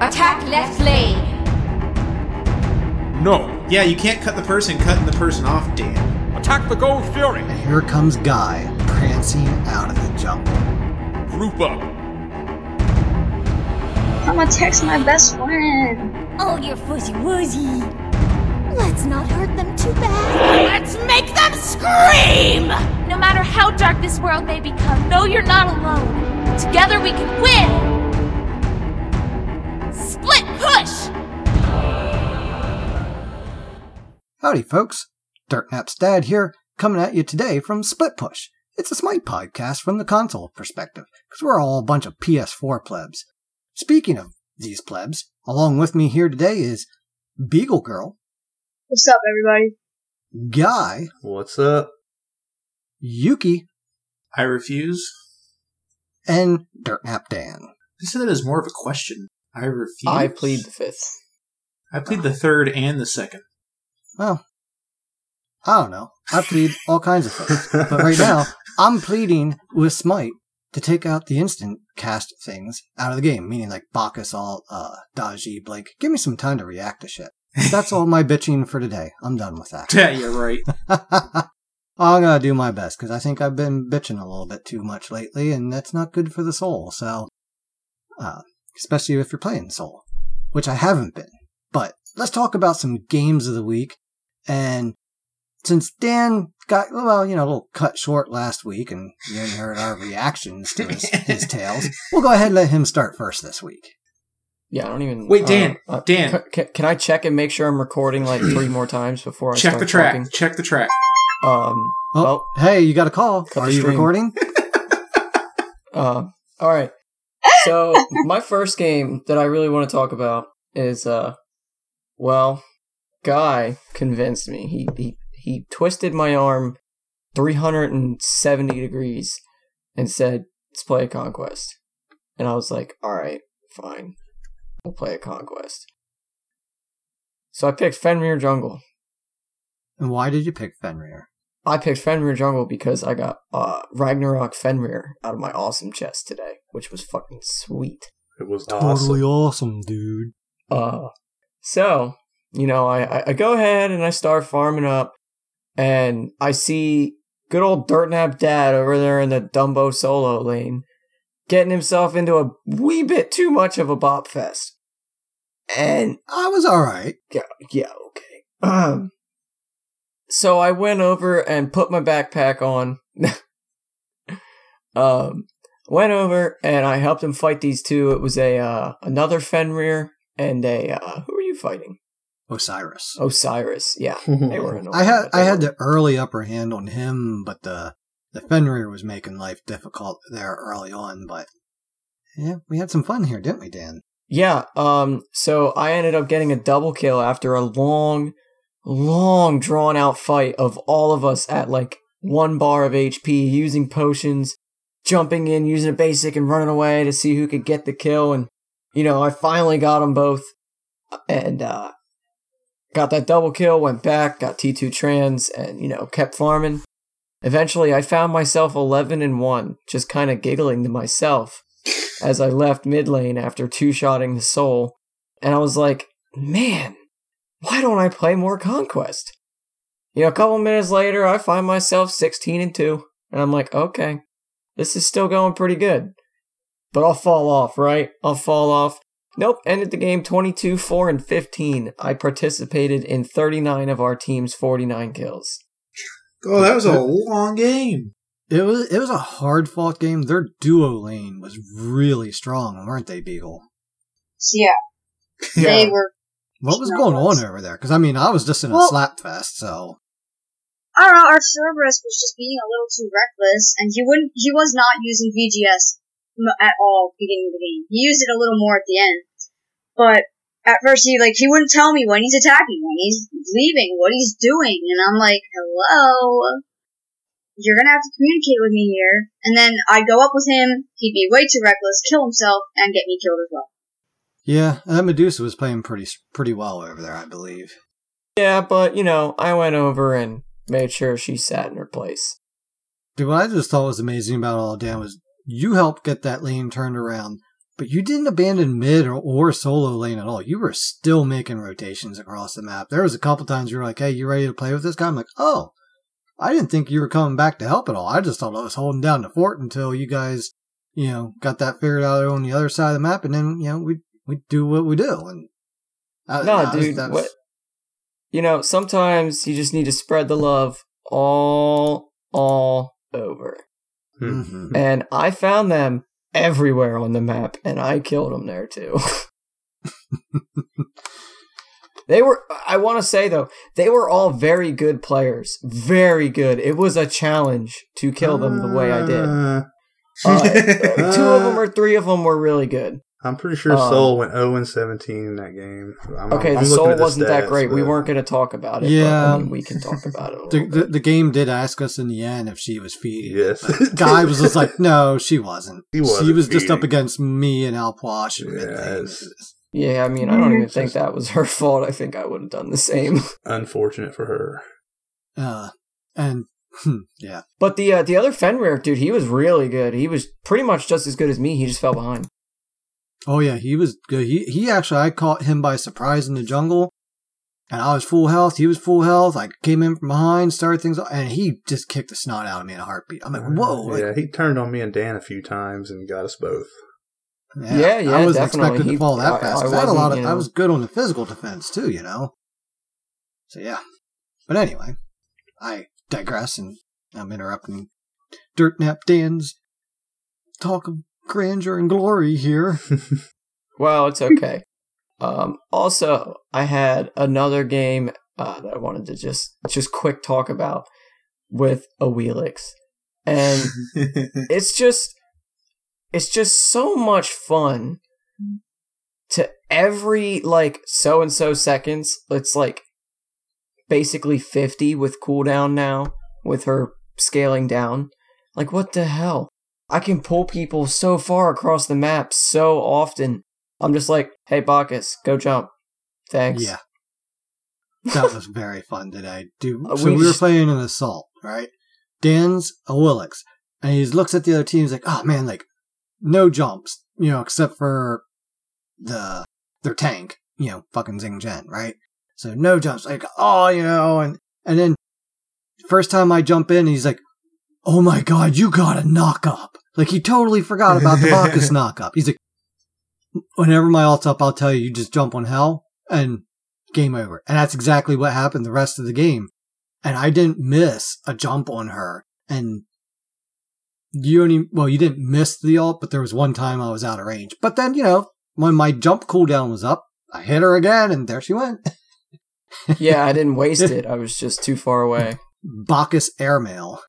Attack left lane. No. Yeah, you can't cut the person cutting the person off, Dan. Attack the Gold Fury. And here comes Guy, prancing out of the jungle. Group up. I'm gonna text my best friend. Oh, you're fuzzy woozy. Let's not hurt them too bad. Let's make them scream! No matter how dark this world may become, know you're not alone. Together we can win! Split! Howdy, folks. Dirtnap's dad here, coming at you today from Split Push. It's a Smite podcast from the console perspective, because we're all a bunch of PS4 plebs. Speaking of these plebs, along with me here today is Beagle Girl, What's up, everybody? Guy, What's up? Yuki, I refuse. and Dirtnap Dan. I said that as more of a question. I refuse. I plead the fifth. I plead the third and the second. Well, I don't know. I plead all kinds of things. But right now, I'm pleading with Smite to take out the instant cast things out of the game, meaning like Bacchus, all, uh, Daji, Blake. Give me some time to react to shit. That's all my bitching for today. I'm done with that. Yeah, you're right. I'm gonna do my best because I think I've been bitching a little bit too much lately, and that's not good for the soul. So, uh, especially if you're playing Soul, which I haven't been. But let's talk about some games of the week. And since Dan got well, you know, a little cut short last week, and you only heard our reactions to his, his tales, we'll go ahead and let him start first this week. Yeah, I don't even. Wait, Dan, uh, Dan. Can, can I check and make sure I'm recording like three more times before I Check start the track. talking? Check the track. Um. Oh, Oh. hey, you got a call. Are you recording? Uh, all right. So my first game that I really want to talk about is uh, well, guy convinced me. He he he twisted my arm 370 degrees and said, "Let's play a conquest." And I was like, "All right, fine, we'll play a conquest." So I picked Fenrir Jungle. And why did you pick Fenrir? I picked Fenrir Jungle because I got uh, Ragnarok Fenrir out of my awesome chest today, which was fucking sweet. It was Totally awesome. awesome, dude. Uh, so you know, I, I I go ahead and I start farming up, and I see good old Dirtnap Dad over there in the Dumbo solo lane, getting himself into a wee bit too much of a bop fest. And I was all right. yeah, yeah, okay. Um, so I went over and put my backpack on. um, went over and I helped him fight these two. It was a uh, another Fenrir and a uh, who are you fighting? Osiris. Osiris. Yeah, they were. annoying, I had I had were- the early upper hand on him, but the the Fenrir was making life difficult there early on. But yeah, we had some fun here, didn't we, Dan? Yeah. Um. So I ended up getting a double kill after a long, long drawn out fight of all of us at like one bar of HP, using potions, jumping in, using a basic, and running away to see who could get the kill. And you know, I finally got them both, and uh, got that double kill. Went back, got T two trans, and you know, kept farming. Eventually, I found myself eleven and one, just kind of giggling to myself as I left mid lane after two shotting the soul. And I was like, man, why don't I play more Conquest? You know, a couple minutes later, I find myself 16 and 2. And I'm like, okay, this is still going pretty good. But I'll fall off, right? I'll fall off. Nope, ended the game 22, 4, and 15. I participated in 39 of our team's 49 kills. Oh, that was a long game. It was it was a hard fought game. Their duo lane was really strong, weren't they, Beagle? So yeah, they were. What was going on over there? Because I mean, I was just in a Well- slap fest, so I don't know. Our Cerberus was just being a little too reckless, and he wouldn't. He was not using VGS at all beginning of the game. He used it a little more at the end, but at first he like he wouldn't tell me when he's attacking, when he's leaving, what he's doing, and I'm like, hello. You're gonna have to communicate with me here. And then I'd go up with him, he'd be way too reckless, kill himself, and get me killed as well. Yeah, that Medusa was playing pretty pretty well over there, I believe. Yeah, but, you know, I went over and made sure she sat in her place. Dude, what I just thought was amazing about all Dan was you helped get that lane turned around but you didn't abandon mid or, or solo lane at all. You were still making rotations across the map. There was a couple times you were like, "Hey, you ready to play with this guy?" I'm like, "Oh, I didn't think you were coming back to help at all. I just thought I was holding down the fort until you guys, you know, got that figured out on the other side of the map, and then you know we we do what we do." And uh, No, dude. was- What? You know, sometimes you just need to spread the love all, all over. Mhm. And I found them everywhere on the map, and I killed them there too. they were, I want to say though, they were all very good players. Very good. It was a challenge to kill them the way I did. Uh, Uh, two of them or three of them were really good. I'm pretty sure Um, Soul went 0 and 17 in that game. I'm, Okay, I'm the looking soul at wasn't that stats, great. We weren't going to talk about it. Yeah. but, I mean, we can talk about it. A the, little the bit. the game did ask us in the end if she was feeding. Yes. But Guy was just like, no, she wasn't. He wasn't she was just up against me and Alposh and. Yes. Yeah, I mean, I don't even think that was her fault. I think I would have done the same. Unfortunate for her. Uh, and hmm, yeah, But the uh, the other Fenrir dude, he was really good. He was pretty much just as good as me. He just fell behind. Oh yeah, he was good. He he actually, I caught him by surprise in the jungle, and I was full health. He was full health. I came in from behind, started things, off, and he just kicked the snot out of me in a heartbeat. I'm like, uh, whoa, like, Yeah, he turned on me and Dan a few times and got us both. Yeah, yeah, I wasn't definitely. expected He- to fall that I- fast. I 'cause I, had a lot of. you I was good on the physical defense too, you know. So yeah, but anyway, I digress, and I'm interrupting Dirt Nap Dan's talk of grandeur and glory here. Well, it's okay. um, also, I had another game uh, that I wanted to just just quick talk about with a Awilix, and it's just it's just so much fun to every like so and so seconds it's like basically 50 with cooldown now with her scaling down like what the hell i can pull people so far across the map so often i'm just like hey bacchus go jump thanks Yeah. That was very fun today. Dude, so we we, were just- playing an assault, right? Dan's a Awilix. And he looks at the other team, he's like, oh man, like, no jumps, you know, except for the, their tank, you know, fucking Xing Tian, right? So no jumps, like, oh, you know, and, and then first time I jump in, he's like, oh my god, you got a knock up. Like, he totally forgot about the Bacchus knock up. He's like, whenever my ult's up, I'll tell you, you just jump on hell and game over. And that's exactly what happened the rest of the game. And I didn't miss a jump on her. And you only, well, you didn't miss the alt, but there was one time I was out of range. But then, you know, when my jump cooldown was up, I hit her again and there she went. yeah i didn't waste it i was just too far away Bacchus airmail.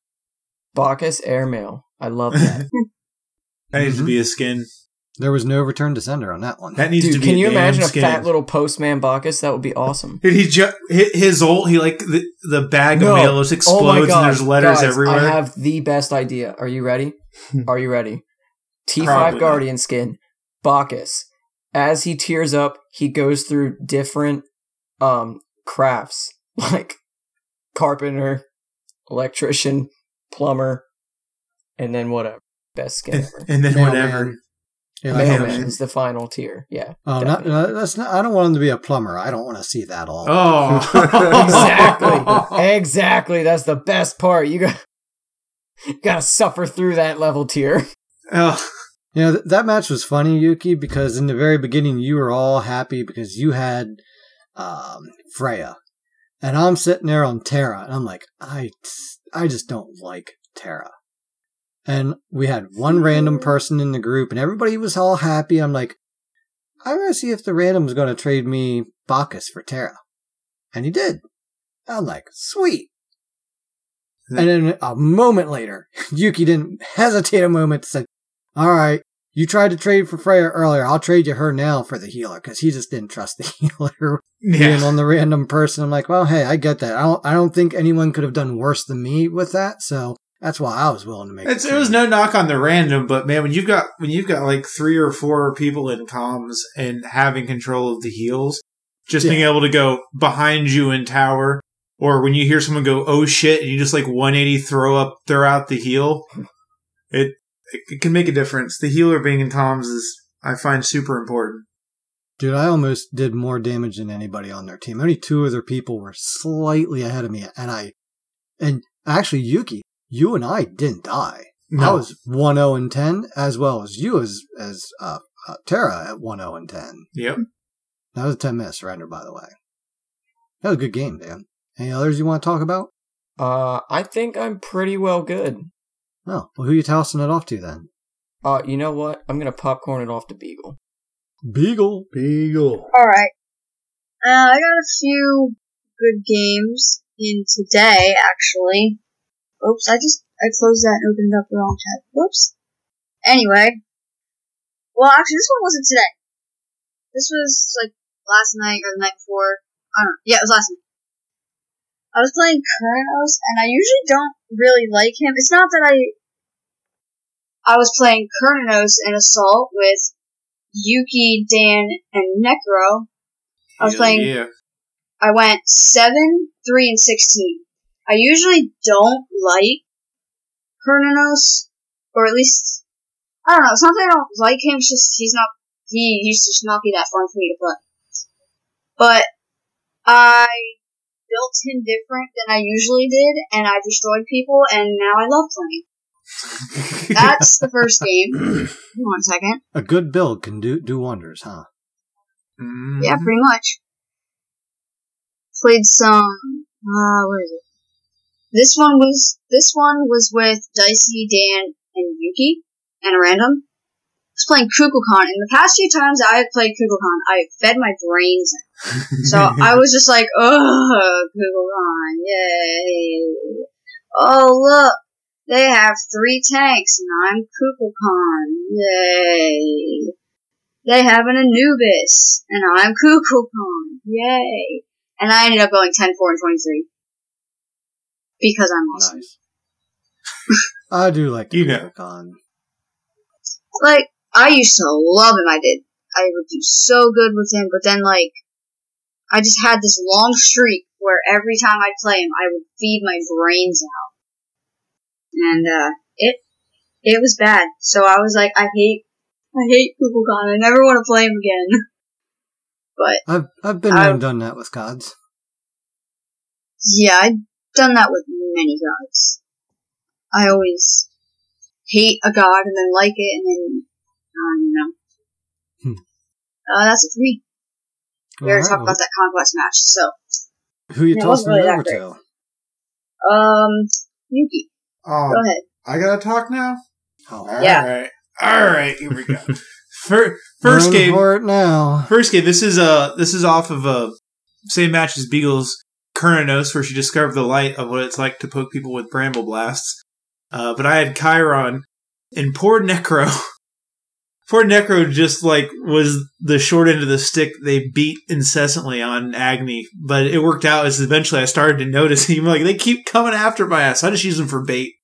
Bacchus airmail i love that That needs to be a skin. There was no return to sender on that one. That needs to be can a you imagine skin. a fat little postman bacchus that would be awesome Dude, he ju- hi- his old He like the, the bag No. of mail just explodes and there's letters Oh Guys, everywhere. I have the best idea. Are you ready? Are you ready? T5 Probably not. Guardian skin, Bacchus. As he tears up, he goes through different um crafts like carpenter, electrician, plumber, and then whatever. Best skin and, ever. and then Mailman. whatever. Yeah, like, Mailman. Mailman is the final tier. Yeah. oh, not, no, that's not, I don't want him to be a plumber. I don't want to see that all. Oh, exactly. exactly. That's the best part. You got you gotta suffer through that level tier. Oh, You know, th- that match was funny, Yuki, because in the very beginning you were all happy because you had um, Freya. And I'm sitting there on Terra, and I'm like, I, I just don't like Terra. And we had one random hmm. person in the group, and everybody was all happy. I'm like, I'm to see if the random is going to trade me Bacchus for Terra. And he did. I'm like, sweet. And then a moment later, Yuki didn't hesitate a moment to say, all right, you tried to trade for Freya earlier. I'll trade you her now for the healer because he just didn't trust the healer being on the random person. I'm like, well, hey, I get that. I don't, I don't think anyone could have done worse than me with that. So that's why I was willing to make. The it was no knock on the random, but man, when you've got when you've got like three or four people in comms and having control of the heals, just being able to go behind you in tower, or when you hear someone go "oh shit" and you just like 180 throw up throw out the heal, it it, it can make a difference. The healer being in comms is I find super important. Dude, I almost did more damage than anybody on their team. Only two other people were slightly ahead of me, and I, and actually, Yuki, you and I didn't die. I was 1 0 and 10, as well as you as, as, uh, uh Terra at 1 0 and 10. Yep. That was a 10 minute surrender, by the way. That was a good game, Dan. Any others you want to talk about? Uh, I think I'm pretty well good. Oh, well, who are you tossing it off to then? Uh, you know what? I'm gonna popcorn it off to Beagle. Beagle. Beagle. Alright. Uh, I got a few good games in today, actually. Oops, I just, I closed that and opened up the wrong tab. Whoops. Anyway. Well, actually, this one wasn't today. This was, like, last night or the night before. I don't know. Yeah, it was last night. I was playing Cernunnos, and I usually don't really like him. It's not that I... I was playing Cernunnos in Assault with Yuki, Dan, and Necro. I was playing. Yeah. I went seven, three, and sixteen. I usually don't like Cernunnos, or at least I don't know. It's not that I don't like him. It's just he's not. He used to just not be that fun for me to play. But I built him different than I usually did, and I destroyed people, and now I love playing. That's the first game. One second. A good build can do, do wonders, huh? Mhm. Yeah, pretty much. Played some. Uh, where is it? This one was this one was with Dicey, Dan, and Yuki, and a random. I was playing Kukulkan. In the past few times I have played Kukulkan, I fed my brains in. So I was just like, ugh, Kukulkan, yay. Oh look, they have three tanks and I'm Kukulkan, yay. They have an Anubis, and I'm Kukulkan. Yay! And I ended up going 10, 4, and 23. Because I'm awesome. Nice. I do like the You. Kukulkan. Like, I used to love him, I did. I would do so good with him, but then, like, I just had this long streak where every time I'd play him, I would feed my brains out. And, uh, it, it was bad. So I was like, I hate, I hate Kukulkan. I never want to play him again. But, I've, I've been I- there and done that with gods. Yeah, I've done that with many gods. I always hate a god and then like it and then I don't know. Hmm. Uh, that's it for me. We already Alright, talked well, about that conquest match, so Who you Yeah, tossing really over to? um Yuki, Oh, go ahead. I gotta talk now. Oh, All Yeah. right. All right. Here we go. Fir- First Run game. for it now. First game. This is uh this is off of uh same match as Beagle's Cernunnos, where she discovered the light of what it's like to poke people with bramble blasts. Uh, but I had Chiron and poor Necro. Poor Necro just like was the short end of the stick they beat incessantly on Agni, but it worked out as eventually I started to notice him like they keep coming after my ass. I just use them for bait.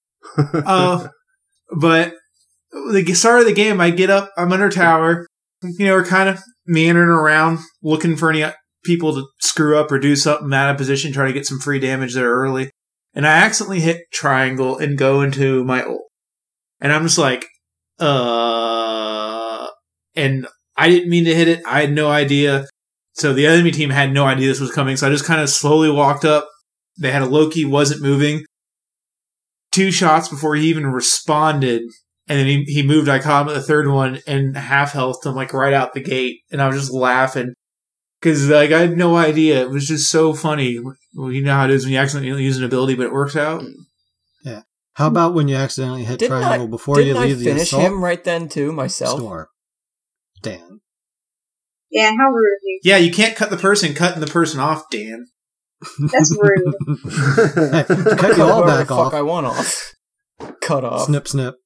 Uh, but the start of the game, I get up, I'm under tower. You know, we're kind of meandering around, looking for any people to screw up or do something out of position, try to get some free damage there early. And I accidentally hit triangle and go into my ult. And I'm just like, uh, and I didn't mean to hit it. I had no idea. So the enemy team had no idea this was coming. So I just kind of slowly walked up. They had a Loki, wasn't moving. Two shots before he even responded. And then he, he moved. I caught him at the third one and half health him like right out the gate. And I was just laughing because like I had no idea. It was just so funny. Well, you know how it is when you accidentally use an ability, but it works out. Yeah. How about when you accidentally hit Didn't triangle I, before didn't you I leave the finish assault him right then too myself? store? Dan. Yeah, how rude of you. Yeah, you can't cut the person cutting the person off, Dan. That's rude. Cut you all back off. fuck I want off. Cut off. Snip, snip.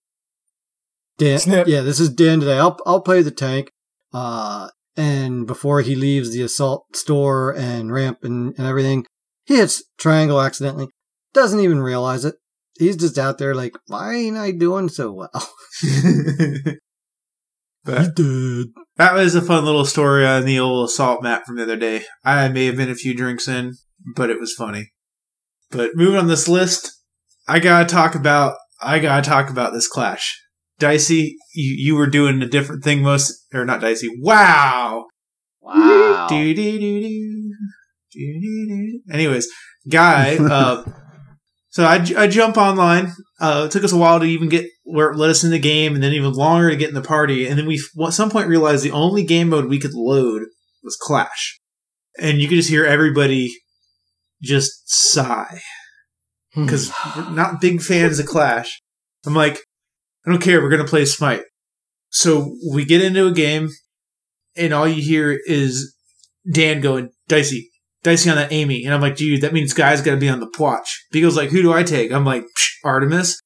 Dan, Snip. yeah, this is Dan today. I'll I'll play the tank. Uh, and before he leaves the assault store and ramp and, and everything, he hits triangle accidentally. Doesn't even realize it. He's just out there like, why ain't I doing so well? but Dude. that was a fun little story on the old assault map from the other day. I may have been a few drinks in, but it was funny. But moving on this list, I gotta talk about I gotta talk about this clash. Dicey, you, you were doing a different thing most, or not Dicey. Wow. Wow. Do, do, do, do. Do, do, do. Anyways, guy, uh, so I, I jump online. Uh, it took us a while to even get where it let us in the game, and then even longer to get in the party. And then we at some point realized the only game mode we could load was Clash, and you could just hear everybody just sigh because we're not big fans of Clash. I'm like, I don't care. We're gonna play Smite. So we get into a game, and all you hear is Dan going, Dicey, Dicey on that Amy. And I'm like, dude, that means Guy's got to be on the Pwatch. Beagle's like, who do I take? I'm like, Psh, Artemis.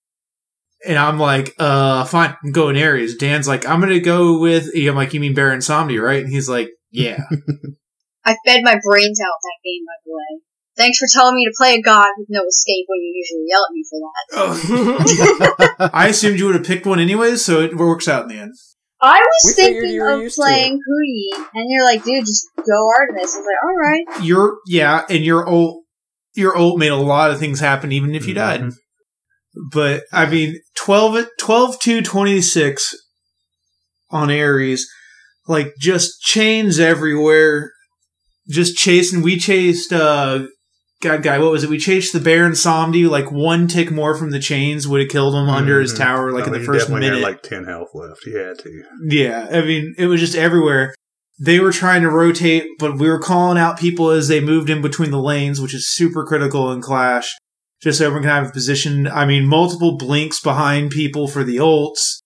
And I'm like, uh, fine, I'm going Ares. Dan's like, I'm going to go with, I'm like, you mean Baron Samedi, right? And he's like, yeah. I fed my brains out that game, by the way. Thanks for telling me to play a god with no escape when you usually yell at me for that. Oh. I assumed you would have picked one anyways, so it works out in the end. I was We thinking of playing Hou Yi, and you're like, dude, just go Artemis. I was like, alright. Your, yeah, and your ult, your ult made a lot of things happen even if you died. Mhm. But I mean, 12, 12 to 26 on Ares, like just chains everywhere, just chasing. We chased, uh, God, guy, what was it? We chased the Baron Samedi, like one tick more from the chains would have killed him under his Mhm. tower, like in the he first minute. had like 10 health left. He had to. Yeah, I mean, it was just everywhere. They were trying to rotate, but we were calling out people as they moved in between the lanes, which is super critical in Clash. Just so everyone can have a position. I mean, multiple blinks behind people for the ults.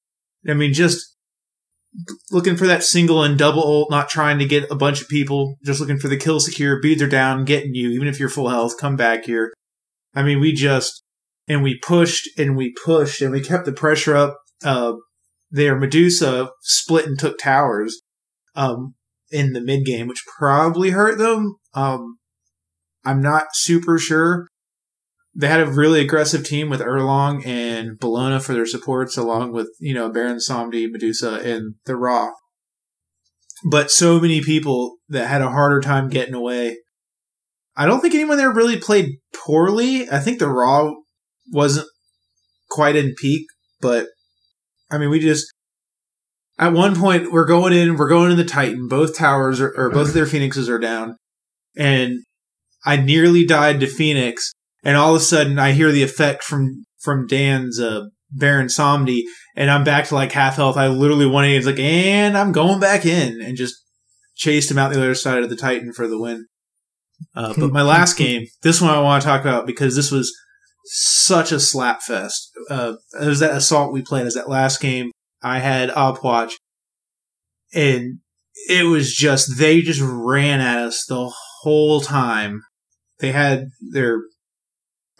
I mean, just looking for that single and double ult, not trying to get a bunch of people, just looking for the kill secure, beads are down, getting you, even if you're full health, come back here. I mean, we just, and we pushed and we pushed and we kept the pressure up. Uh, their Medusa split and took towers um, in the mid game, which probably hurt them. Um, I'm not super sure. They had a really aggressive team with Erlang and Bellona for their supports, along with you know Baron Samedi, Medusa, and the Ra. But so many people that had a harder time getting away. I don't think anyone there really played poorly. I think the Ra wasn't quite in peak, but I mean, we just at one point we're going in, we're going in the Titan. Both towers are, or both of their phoenixes are down, and I nearly died to Phoenix, and all of a sudden I hear the effect from from Dan's uh, Baron Samedi, and I'm back to like half health. I literally one It's like, and I'm going back in, and just chased him out the other side of the Titan for the win. Uh, but my last game, this one I want to talk about because this was such a slap fest. Uh, it was that assault we played as that last game. I had Opwatch, and it was just they just ran at us the whole time. They had their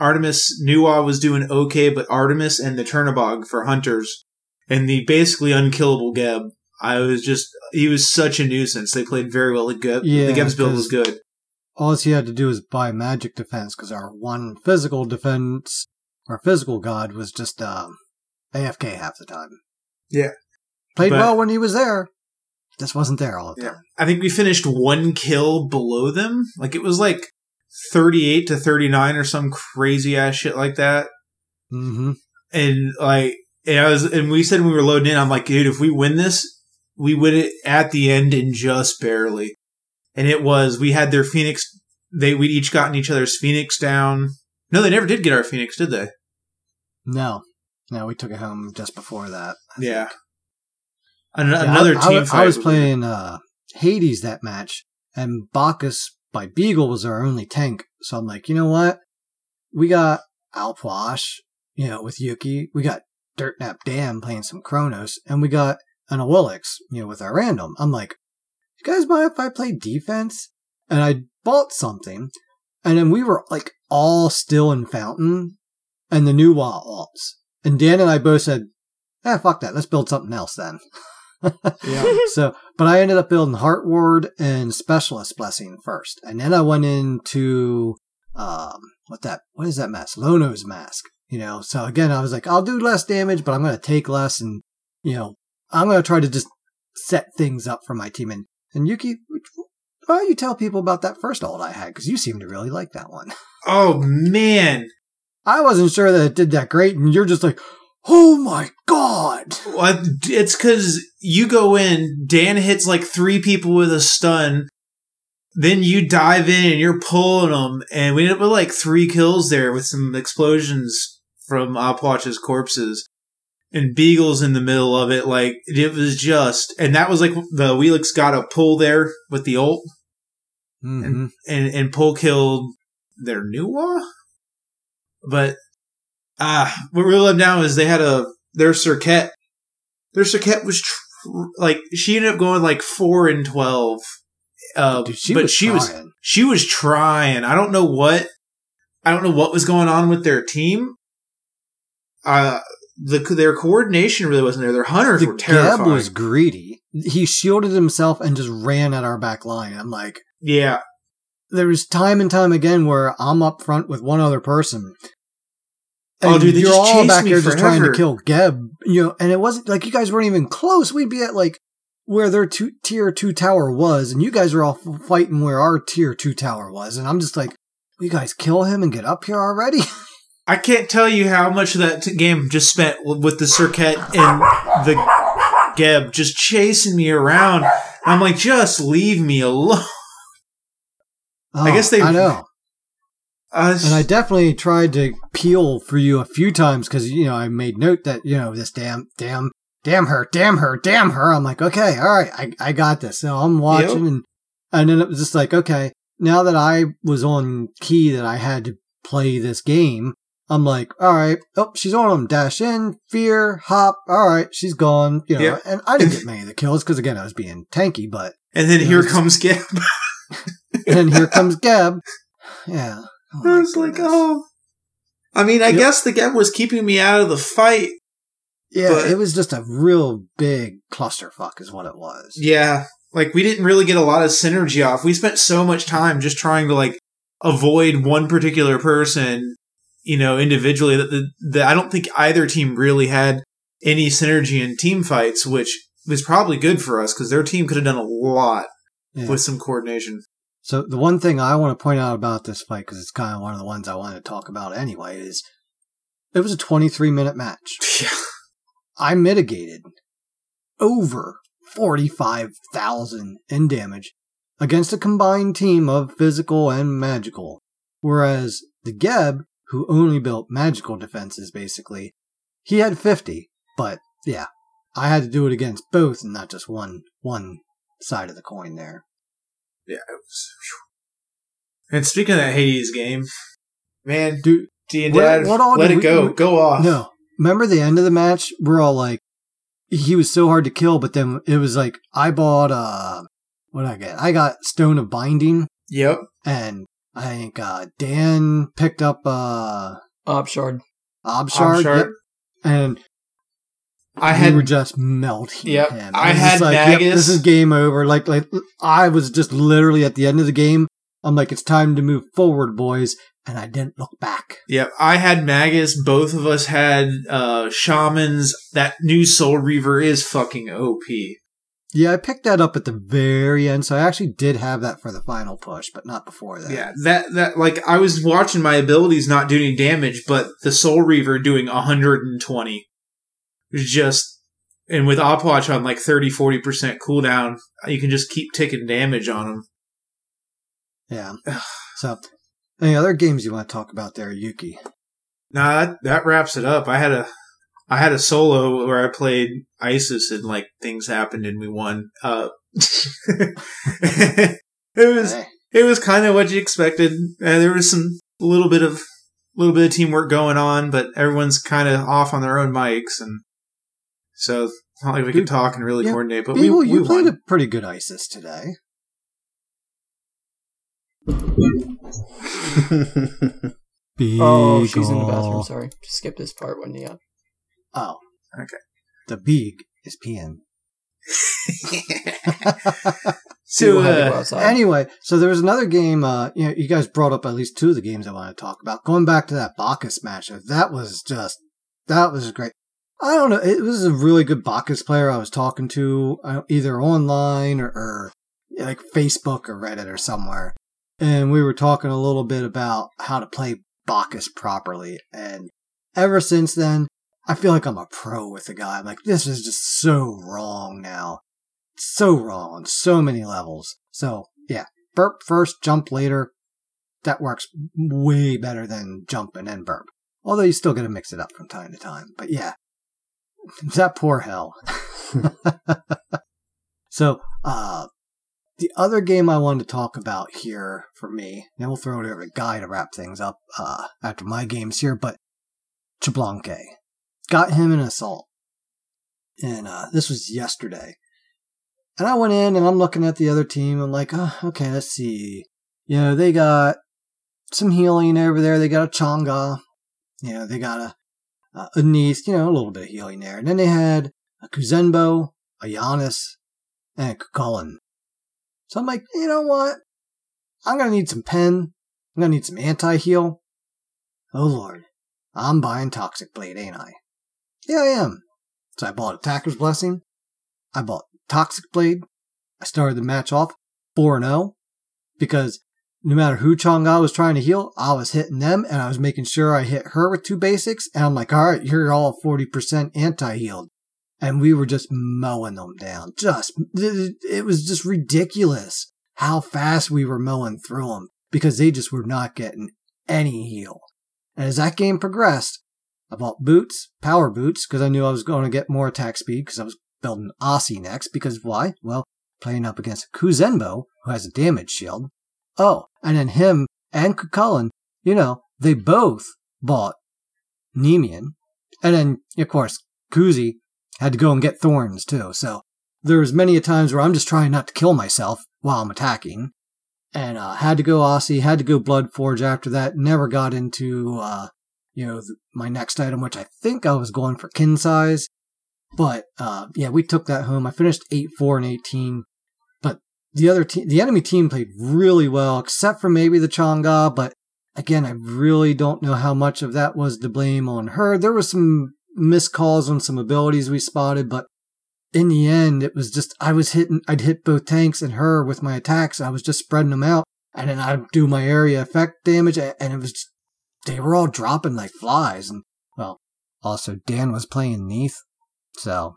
Artemis Nuwa was doing okay, but Artemis and the Chernobog for hunters and the basically unkillable Geb. I was just he was such a nuisance. They played very well. The Geb, Yeah, the Geb's build was good. All he had to do was buy magic defense because our one physical defense, our physical god, was just um, AFK half the time. Yeah. Played But- well when he was there, just wasn't there all the Yeah. time. I think we finished one kill below them. Like it was like 38 to 39 or some crazy ass shit like that. Mm-hmm. And like, and I was, and we said when we were loading in, I'm like, dude, if we win this, we win it at the end and just barely. And it was, we had their Phoenix, they, we'd each gotten each other's Phoenix down. No, they never did get our Phoenix, did they? No, no, we took it home just before that. I Yeah. think. An- Yeah, another I, I team fight. I was playing uh, Hades that match, and Bacchus by Beagle was our only tank. So I'm like, you know what? We got Alpwash, you know, with Yuki. We got Dirtnap Dan playing some Kronos, and we got an Awilix, you know, with our random. I'm like, you guys mind if I play defense? And I bought something, and then we were like all still in Fountain, and the new Wild alts. And Dan and I both said, eh, fuck that. Let's build something else then. Yeah. so, but I ended up building Heart Ward and Specialist Blessing first, and then I went into um, what that what is that mask? Lono's mask. You know, so again, I was like, I'll do less damage, but I'm going to take less, and you know, I'm going to try to just set things up for my team. And and Yuki, why don't you tell people about that first ult I had? Because you seem to really like that one. Oh man. I wasn't sure that it did that great, and you're just like, oh my god! It's because you go in, Dan hits like three people with a stun, then you dive in and you're pulling them, and we end up with like three kills there with some explosions from Opwatch's corpses. And Beagle's in the middle of it, like it was just, and that was like the Awilix got a pull there with the ult, hmm and and pull killed their Nuwa. But ah, what really let down is they had a their Circuit. Their Circuit was tr- like she ended up going like four and twelve. Uh, Dude, she but was she was she was trying. I don't know what I don't know what was going on with their team. Uh the their coordination really wasn't there. Their hunters The were terrifying. Geb was greedy. He shielded himself and just ran at our back line. I'm like, yeah, there was time and time again where I'm up front with one other person. Oh, dude, you're just all back me there just trying to kill Geb, you know, and it wasn't like you guys weren't even close. We'd be at like where their two, tier two tower was, and you guys are all fighting where our tier two tower was, and I'm just like, will you guys kill him and get up here already? I can't tell you how much of that t- game just spent with the Circuit and the Geb just chasing me around. I'm like, just leave me alone. I oh, guess they- Oh, I know. Was- And I definitely tried to peel for you a few times because you know I made note that you know this damn damn damn her damn her damn her. I'm like okay all right I I got this. So I'm watching and and then it was just like okay now that I was on key that I had to play this game. I'm like, all right, oh, she's on him. Dash in, fear, hop. All right, she's gone. You know, Yeah. and I didn't get many of the kills because again, I was being tanky. But and then here it's- comes Geb. and then here comes Geb. Yeah, Oh I was like, oh. I mean, I Yep. guess the Geb was keeping me out of the fight. Yeah, But- it was just a real big clusterfuck, is what it was. Yeah. Like, we didn't really get a lot of synergy off. We spent so much time just trying to, like, avoid one particular person, you know, individually that the, the I don't think either team really had any synergy in team fights, which was probably good for us because their team could have done a lot Yeah. with some coordination. So the one thing I want to point out about this fight, because it's kind of one of the ones I wanted to talk about anyway, is it was a 23 minute match. Yeah. I mitigated over 45,000 in damage against a combined team of physical and magical. Whereas the Geb, who only built magical defenses basically, he had 50. But yeah, I had to do it against both and not just one, one side of the coin there. Yeah. It was, phew. and speaking of that Hades game, man, Dude, D and What- Dad, what all let did it we- go. we- go off. No. Remember the end of the match? We're all like, he was so hard to kill, but then it was like, I bought, uh, what did I get? I got Stone of Binding, Yep. and I think, uh, Dan picked up, uh, Obshard. Obshard. Obshard. Yep. And I had we were just melting Yep, him. I had like, yep, Magus. this is game over. Like, like, I was just literally at the end of the game. I'm like, it's time to move forward, boys. And I didn't look back. Yep, I had Magus. Both of us had uh shamans. That new Soul Reaver is fucking OP. Yeah, I picked that up at the very end, so I actually did have that for the final push, but not before that. Yeah, that that like I was watching my abilities not do any damage, but the Soul Reaver doing 120. Just and with Opwatch on like 30 40% cooldown, you can just keep taking damage on them. Yeah. so, any other games you want to talk about there, Yuki? Nah, that, that wraps it up. I had a I had a solo where I played ISIS and like things happened and we won. Uh it was it was kind of what you expected. Uh, there was some a little bit of little bit of teamwork going on, but everyone's kind of off on their own mics, and so it's not like we could talk and really yeah, coordinate. But Beagle, we, you we played a pretty good ISIS today. Beagle. Oh, she's in the bathroom. Sorry. Just skip this part when you. Oh. Okay. The beag is peeing. so Beagle had to go uh. Anyway, so there was another game. Uh, you know, you guys brought up at least two of the games I want to talk about. Going back to that Bacchus match, that was just that was great. I don't know. It was a really good Bacchus player I was talking to, uh, either online or, or like Facebook or Reddit or somewhere, and we were talking a little bit about how to play Bacchus properly. And ever since then, I feel like I'm a pro with the guy. I'm like, this is just so wrong now. So wrong on so many levels. So yeah, burp first, jump later. That works way better than jump and then burp. Although you still gotta mix it up from time to time. But yeah, that poor hell. so, uh, the other game I wanted to talk about here for me, then we'll throw it over to Guy to wrap things up uh, after my games here, but Xbalanque. Got him in assault. And uh, this was yesterday. And I went in and I'm looking at the other team. I'm like, oh, okay, let's see. You know, they got some healing over there. They got a Chang'e. You know, they got a, Uh, a Neith, you know, a little bit of healing there. And then they had a Kuzenbo, a Giannis, and a Cu Chulainn. So I'm like, you know what? I'm going to need some pen. I'm going to need some anti heal. Oh lord. I'm buying Toxic Blade, ain't I? Yeah, I am. So I bought Attacker's Blessing. I bought Toxic Blade. I started the match off 4 0 because no matter who Chang'e was trying to heal, I was hitting them and I was making sure I hit her with two basics. And I'm like, all right, you're all 40% anti healed and we were just mowing them down. Just, it was just ridiculous how fast we were mowing through them because they just were not getting any heal. And as that game progressed, I bought boots, power boots, because I knew I was going to get more attack speed because I was building Asi next. Because why? Well, playing up against Kuzenbo, who has a damage shield. Oh, and then him and Cu Chulainn, you know, they both bought Nemean. And then, of course, Kuzi had to go and get thorns too. So there was many a times where I'm just trying not to kill myself while I'm attacking, and uh, had to go Asi, had to go Blood Forge after that. Never got into uh, you know my next item, which I think I was going for Qin's Sais, but uh, yeah, we took that home. I finished eight four and eighteen, but the other team, the enemy team played really well, except for maybe the Chang'e, but. Again, I really don't know how much of that was to blame on her. There was some missed calls on some abilities we spotted, but in the end, it was just I was hitting, I'd hit both tanks and her with my attacks. I was just spreading them out, and then I'd do my area effect damage, and it was just, they were all dropping like flies. And well, also Dan was playing Neith, so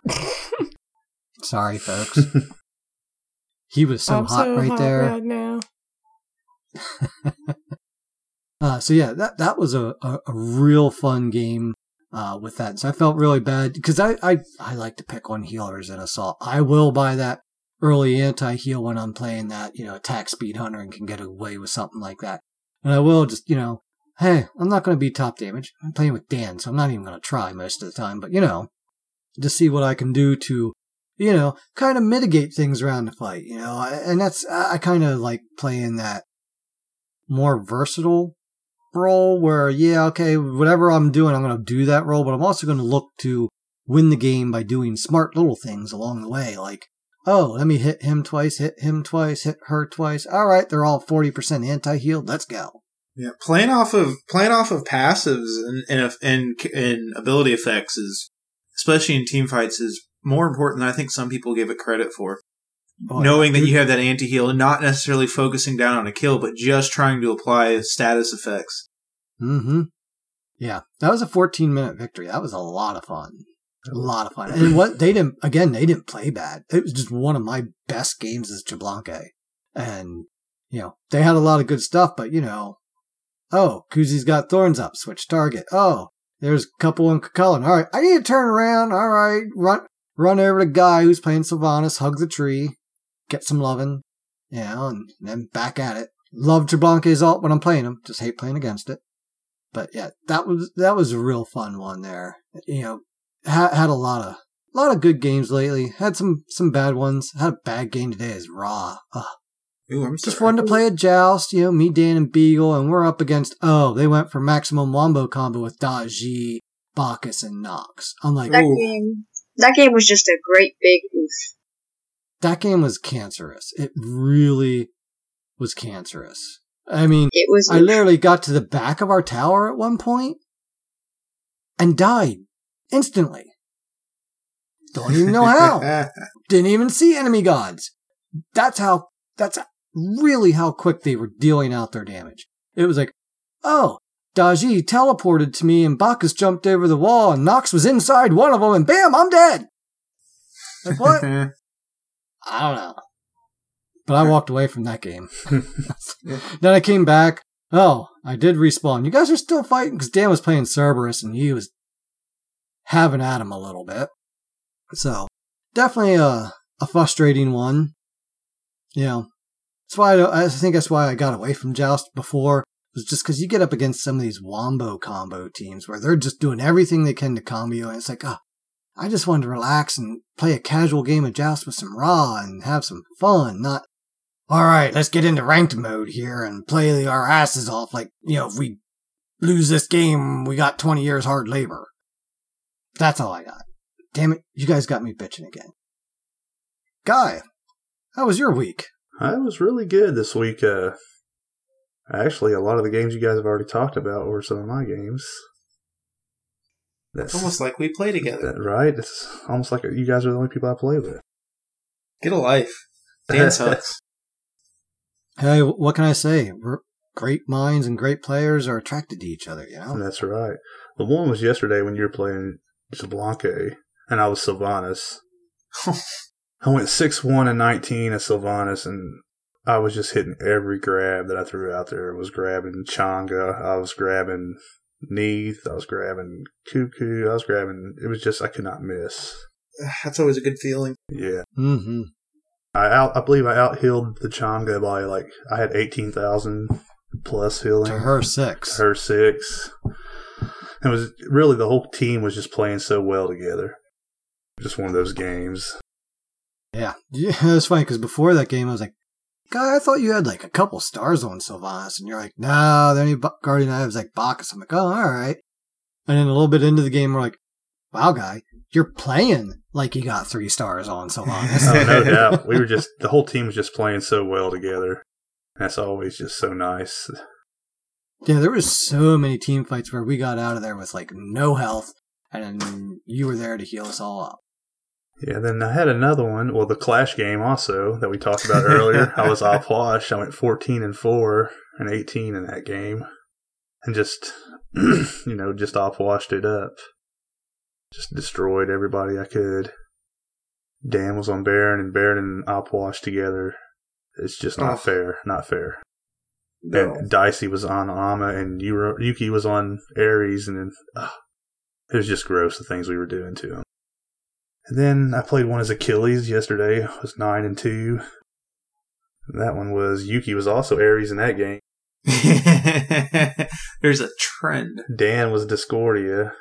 sorry, folks. he was so I'm hot so right hot there. right now. uh, so yeah, that that was a, a, a real fun game uh, with that. So I felt really bad because I, I, I like to pick on healers in Assault. I will buy that early anti-heal when I'm playing that, you know, attack speed hunter and can get away with something like that. And I will just, you know, hey, I'm not going to be top damage. I'm playing with Dan, so I'm not even going to try most of the time. But, you know, just see what I can do to, you know, kind of mitigate things around the fight, you know. And that's, I kind of like playing that more versatile role where, yeah, okay, whatever I'm doing, I'm going to do that role, but I'm also going to look to win the game by doing smart little things along the way. Like, oh, let me hit him twice, hit him twice, hit her twice. All right, they're all 40% anti healed. Let's go. Yeah, playing off of playing off of passives and and, and and ability effects is, especially in team fights, is more important than I think some people give it credit for. Oh, Knowing that you have that anti heal and not necessarily focusing down on a kill, but just trying to apply status effects. Mm-hmm. Yeah, that was a 14 minute victory. That was a lot of fun. A lot of fun. And what they didn't, again, they didn't play bad. It was just one of my best games as Xbalanque. And, you know, they had a lot of good stuff, but, you know, oh, Kuzi's got thorns up, switch target. Oh, there's a couple in Cu Chulainn. All right, I need to turn around. All right, run, run over to Guy who's playing Sylvanus, hug the tree, get some loving, you know, and then back at it. Love Xbalanque's alt when I'm playing him, just hate playing against it. But yeah, that was that was a real fun one there. You know, had, had a lot of a lot of good games lately. Had some some bad ones. Had a bad game today as Ra. Ugh. Ooh, I'm Just sorry. wanted to play a joust, you know, me, Dan, and Beagle, and we're up against, oh, they went for maximum wombo combo with Daji, Bacchus, and Nox. I'm like, That game, that game was just a great big oof. that game was cancerous. It really was cancerous. I mean, It was. I literally got to the back of our tower at one point and died instantly. Don't even know how. Didn't even see enemy gods. That's how, that's really how quick they were dealing out their damage. It was like, oh, Daji teleported to me and Bacchus jumped over the wall and Nox was inside one of them and bam, I'm dead. Like what? I don't know. But I walked away from that game. then I came back. Oh, I did respawn. You guys are still fighting because Dan was playing Cerberus and he was having at him a little bit. So definitely a a frustrating one. You know, that's why I, I think that's why I got away from Joust before was just because you get up against some of these wombo combo teams where they're just doing everything they can to combo you, and it's like, oh, I just wanted to relax and play a casual game of Joust with some Raw and have some fun, not, all right, let's get into ranked mode here and play our asses off like, you know, if we lose this game, we got 20 years hard labor. That's all I got. Damn it, you guys got me bitching again. Guy, how was your week? I was really good this week. Uh, actually, a lot of the games you guys have already talked about were some of my games. That's Almost like we play together. that, right. It's almost like you guys are the only people I play with. Get a life. dance sucks. Hey, what can I say? We're great minds and great players are attracted to each other, you know? That's right. The one was yesterday when you were playing Xbalanque, and I was Sylvanus. I went 6 1 and 19 as Sylvanus, and I was just hitting every grab that I threw out there. I was grabbing Chang'e, I was grabbing Neith, I was grabbing Cuckoo, I was grabbing. It was just, I could not miss. That's always a good feeling. Yeah. Mm-hmm. I out, I believe I outhealed the Chang'e by like, I had 18,000 plus healing. To her six. her six. It was really the whole team was just playing so well together. Just one of those games. Yeah. yeah it's funny because before that game, I was like, Guy, I thought you had like a couple stars on Sylvanus. And you're like, no, the only Guardian I have is like Bacchus. I'm like, oh, all right. And then a little bit into the game, we're like, wow, Guy, you're playing like you got three stars on Sylvanus. Oh, no doubt. We were just the whole team was just playing so well together. That's always just so nice. yeah, there was so many team fights where we got out of there with like no health. And you were there to heal us all up. Yeah, then I had another one. Well, the Clash game also that we talked about earlier. I was off wash. I went 14 and 4 and 18 in that game. And just, you know, just off washed it up. Just destroyed everybody I could. Dan was on Baron and Baron and Opwash together. It's just not Oh. fair. Not fair. No. And Dicey was on Ama and Yuki was on Ares and then it was just gross the things we were doing to him. Then I played one as Achilles yesterday. Was nine and two. That one was Yuki was also Ares in that game. There's a trend. Dan was Discordia.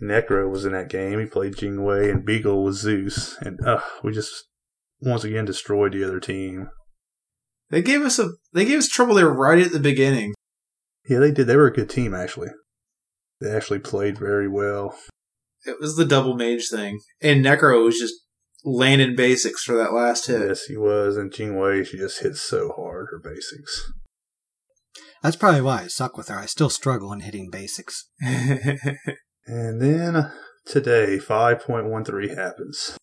Necro was in that game. He played Jingwei and Beagle was Zeus. And uh, we just once again destroyed the other team. They gave us a they gave us trouble there right at the beginning. Yeah, they did. They were a good team actually. They actually played very well. It was the double mage thing. And Necro was just landing basics for that last hit. Yes, he was. And Jingwei, she just hits so hard her basics. That's probably why I suck with her. I still struggle in hitting basics. And then today, 5.13 happens.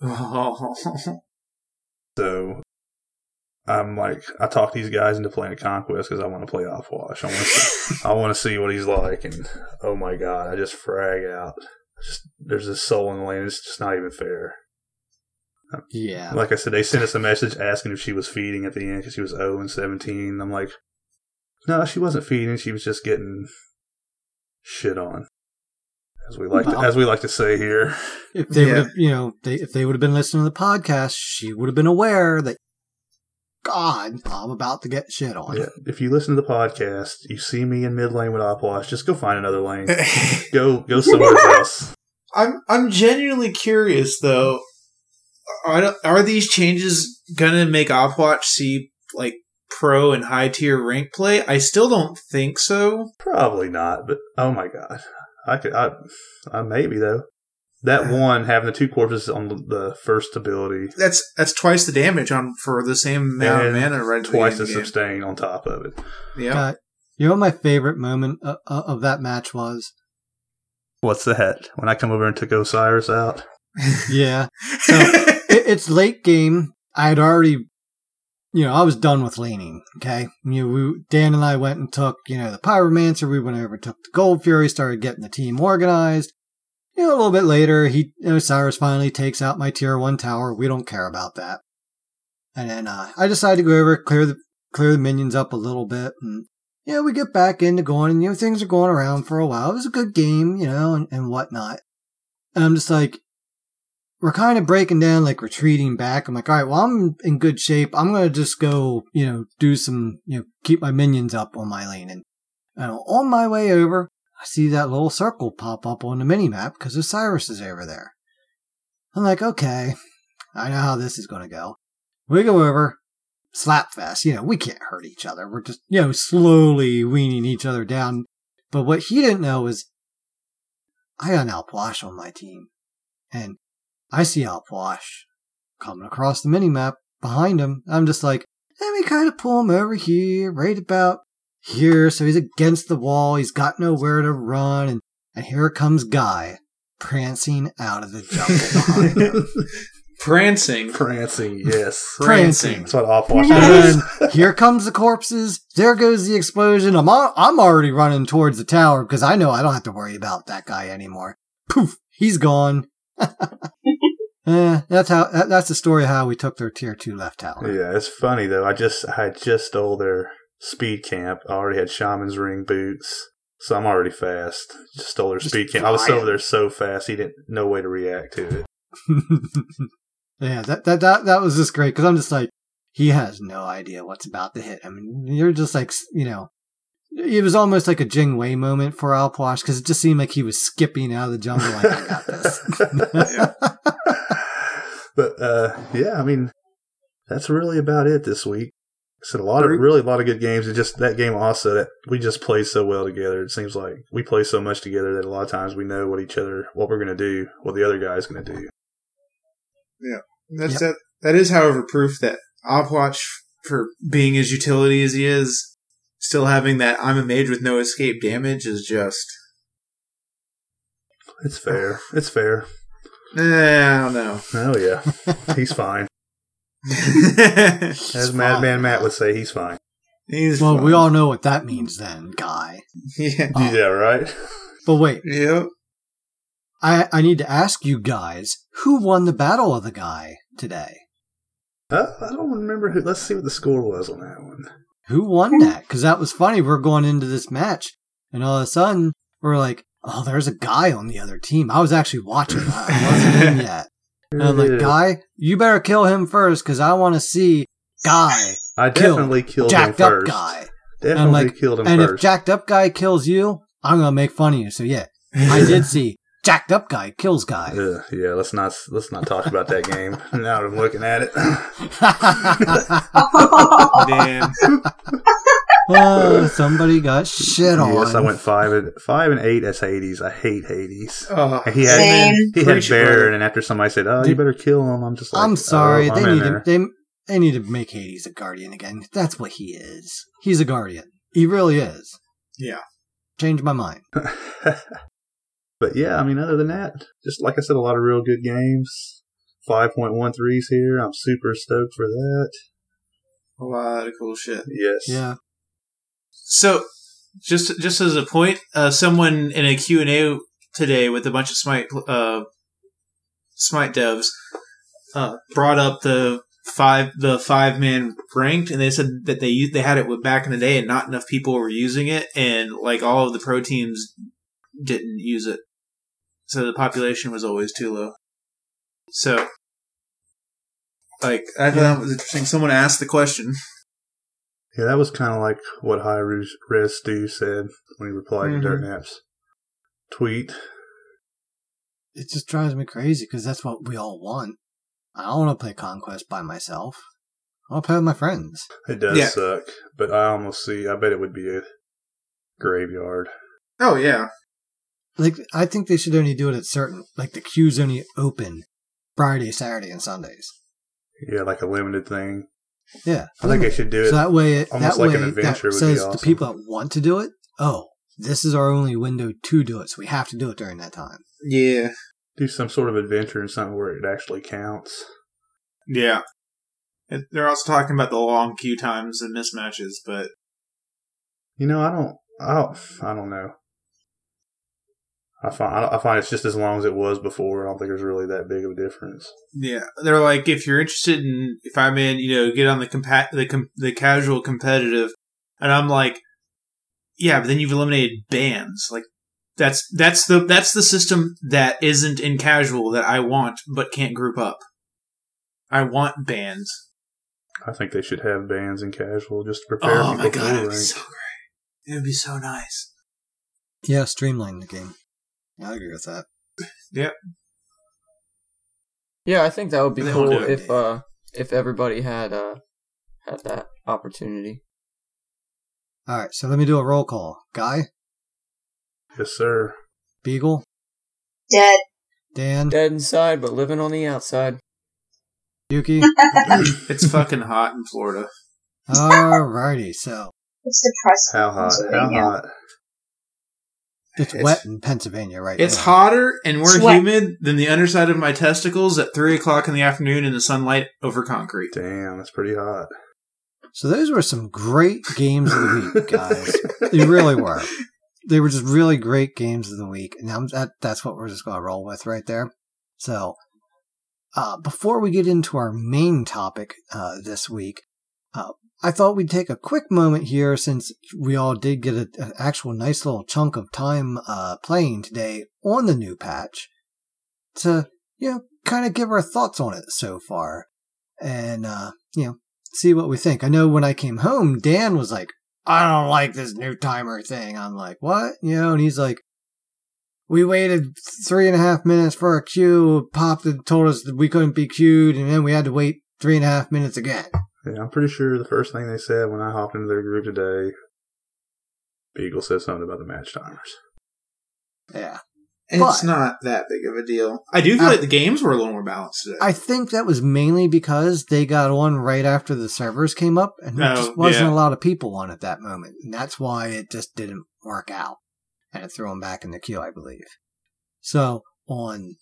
oh. So I'm like, I talk these guys into playing a conquest because I want to play off wash. I want to, I want to see what he's like. And oh my god, I just frag out. Just, there's this soul in the lane. It's just not even fair. Yeah. Like I said, they sent us a message asking if she was feeding at the end because she was 0 and 17. I'm like, no, she wasn't feeding. She was just getting shit on, as we like to, as we like to say here. If they Yeah. would have, you know, they, if they would have been listening to the podcast, she would have been aware that, God, I'm about to get shit on. Yeah, if you listen to the podcast, you see me in mid lane with Opwash, just go find another lane. go go somewhere else. I'm I'm genuinely curious though. Are are these changes gonna make Opwatch see like pro and high tier rank play? I still don't think so. Probably not, but oh my god, I could, I, I maybe though. That one having the two corpses on the- the first ability, That's that's twice the damage on for the same amount of mana right at the twice the beginning sustain on top of it. Yeah. Uh, you know what my favorite moment of, of that match was? What's that? When I come over and took Osiris out, Yeah. So it, it's late game. I had already you know, I was done with laning. Okay, you know, we, Dan and I went and took, you know, the Pyromancer. We went over, and took the Gold Fury, started getting the team organized. You know, a little bit later, he, you know, Osiris finally takes out my tier one tower. We don't care about that. And then uh, I decide to go over, clear the clear the minions up a little bit, and you know, we get back into going, and you know, things are going around for a while. It was a good game, you know, and, and whatnot. And I'm just like, we're kind of breaking down, like retreating back. I'm like, all right, well, I'm in good shape. I'm gonna just go, you know, do some, you know, keep my minions up on my lane. And uh, on my way over, I see that little circle pop up on the mini map because Osiris is over there. I'm like, okay, I know how this is gonna go. We go over, slap fest. You know, we can't hurt each other. We're just, you know, slowly weaning each other down. But what he didn't know is I got an Alplash on my team. And I see Alplash coming across the mini map behind him. I'm just like, let me kind of pull him over here, right about here. So he's against the wall. He's got nowhere to run. And, and here comes Guy prancing out of the jungle behind him. Prancing. Prancing, yes. Prancing. That's what Offwash And then here comes the corpses. There goes the explosion. I'm al- I'm already running towards the tower because I know I don't have to worry about that guy anymore. Poof, he's gone. Eh, that's how. That, that's the story of how we took their tier two left tower. Yeah, it's funny though. I just I just stole their speed camp. I already had shaman's ring boots, so I'm already fast. Just stole their Just speed camp. I was over there so fast, he didn't no way to react to it. yeah, that that that that was just great because I'm just like, he has no idea what's about to hit I mean, you're just like, you know, it was almost like a Jing Wei moment for Alplash because it just seemed like he was skipping out of the jungle like, I got this. but uh, yeah, I mean, that's really about it this week. I said a lot of really a lot of good games, and just that game also that we just play so well together. It seems like we play so much together that a lot of times we know what each other, what we're gonna do, what the other guy's gonna do. Yeah. That's that. That is, however, proof that Opwatch, for being as utility as he is, still having that I'm a mage with no escape damage is just. It's fair. It's fair. Eh, I don't know. Oh yeah, he's fine. He's As Madman. Matt would say, he's fine. He's Well, we all know what that means then, guy. Yeah. Oh. Yeah, right. But wait, Yep. I I need to ask you guys who won the battle of the guy today. Uh, I don't remember who. Let's see what the score was on that one. Who won that? Because that was funny. We're going into this match, and all of a sudden we're like, "Oh, there's a guy on the other team." I was actually watching. That. I wasn't in yet. And I'm like, "Guy, you better kill him first, because I want to see guy I kill definitely killed jacked him up first. guy." Definitely like, killed him and if first. jacked up guy kills you, I'm gonna make fun of you. So yeah, I did see jacked up guy kills guy. Ugh, yeah, let's not let's not talk about that game. now that I'm looking at it. Damn. oh, somebody got shit on. yes, I went five and five and eight as Hades. I hate Hades. Oh, And he had Same. he had Preach. Baron, and after somebody said, "Oh, you better kill him," I'm just like, I'm oh, sorry. oh, they I'm in need to they they need to make Hades a guardian again. That's what he is. He's a guardian. He really is. Yeah. Change my mind. But yeah, I mean, other than that, just like I said, a lot of real good games. 5.13s here. I'm super stoked for that. A lot of cool shit. Yes. Yeah. So, just just as a point, uh, someone in a Q and A today with a bunch of Smite uh, Smite devs uh, brought up the five the five man ranked, and they said that they used, they had it with back in the day, and not enough people were using it, and like all of the pro teams didn't use it, so the population was always too low. So, like I thought that was interesting. Someone asked the question. Yeah, that was kind of like what Hi-Rez Res Stu said when he replied Mhm. to Dirtnap's tweet. It just drives me crazy because that's what we all want. I don't want to play Conquest by myself. I want to play with my friends. It does Yeah. suck, but I almost see. I bet it would be a graveyard. Oh yeah, Like, I think they should only do it at certain, like the queues only open Friday, Saturday, and Sundays. Yeah, like a limited thing. Yeah. I think they should do it. So that way, it, almost that like way an adventure that would be says awesome. the people that want to do it, oh, this is our only window to do it, so we have to do it during that time. yeah. do some sort of adventure and something where it actually counts. Yeah. And They're also talking about the long queue times and mismatches, but You know, I don't, I don't, I don't know. I find, I find it's just as long as it was before. I don't think there's really that big of a difference. yeah, they're like if you're interested in if I'm in, you know, get on the compa- the com- the casual competitive, and I'm like, yeah, but then you've eliminated bans. Like that's that's the that's the system that isn't in casual that I want but can't group up. I want bans. I think they should have bans in casual just to prepare Oh my god, it would be so great. It would be so nice. Yeah, streamline the game. I agree with that. Yep. Yeah, I think that would be They cool won't do it. if uh if everybody had uh had that opportunity. All right, so let me do a roll call. Guy, Yes, sir. Beagle, Dead. Dan, Dead inside but living on the outside. Yuki. It's fucking hot in Florida. Alrighty, so It's depressing. How hot? How hot? It's, It's- wet in Pennsylvania right It's now. hotter and more Sweat. humid than the underside of my testicles at three o'clock in the afternoon in the sunlight over concrete. Damn, that's pretty hot. So those were some great games of the week, guys. they really were. They were just really great games of the week, and I'm, that that's what we're just going to roll with right there. So, uh, before we get into our main topic uh, this week, uh, I thought we'd take a quick moment here since we all did get an actual nice little chunk of time uh, playing today on the new patch to you know kind of give our thoughts on it so far, and uh, you know see what we think. I know when I came home, Dan was like, I don't like this new timer thing. I'm like, what? You know, and he's like, we waited three and a half minutes for a queue, popped and told us that we couldn't be queued, and then we had to wait three and a half minutes again. Yeah, I'm pretty sure the first thing they said when I hopped into their group today, Beagle said something about the match timers. Yeah. It's But- not that big of a deal. I do feel Uh, like the games were a little more balanced today. I think that was mainly because they got on right after the servers came up, and there Oh, just wasn't yeah. a lot of people on at that moment. And that's why it just didn't work out. And it threw them back in the queue, I believe. So, on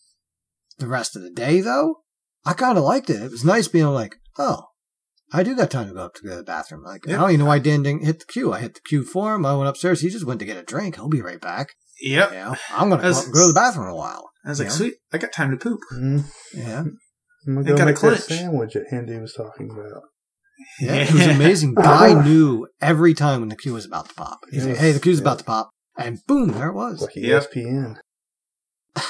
the rest of the day, though, I kind of liked it. It was nice being like, oh, I do got time to go up to go to the bathroom. Like, I don't even know why Dan didn't hit the queue. I hit the queue for him. I went upstairs. He just went to get a drink. He'll be right back. yep. You know, I'm going to go, go to the bathroom in a while. I was like, Yeah. sweet, I got time to poop. Mm, Yeah. I'm gonna Ain't go got a make that sandwich that Hindi was talking about. Yeah, it was amazing. Guy knew every time when the queue was about to pop. He's like, "Hey, the queue's yeah. about to pop," and boom, there it was. Like E Yep. ESPN.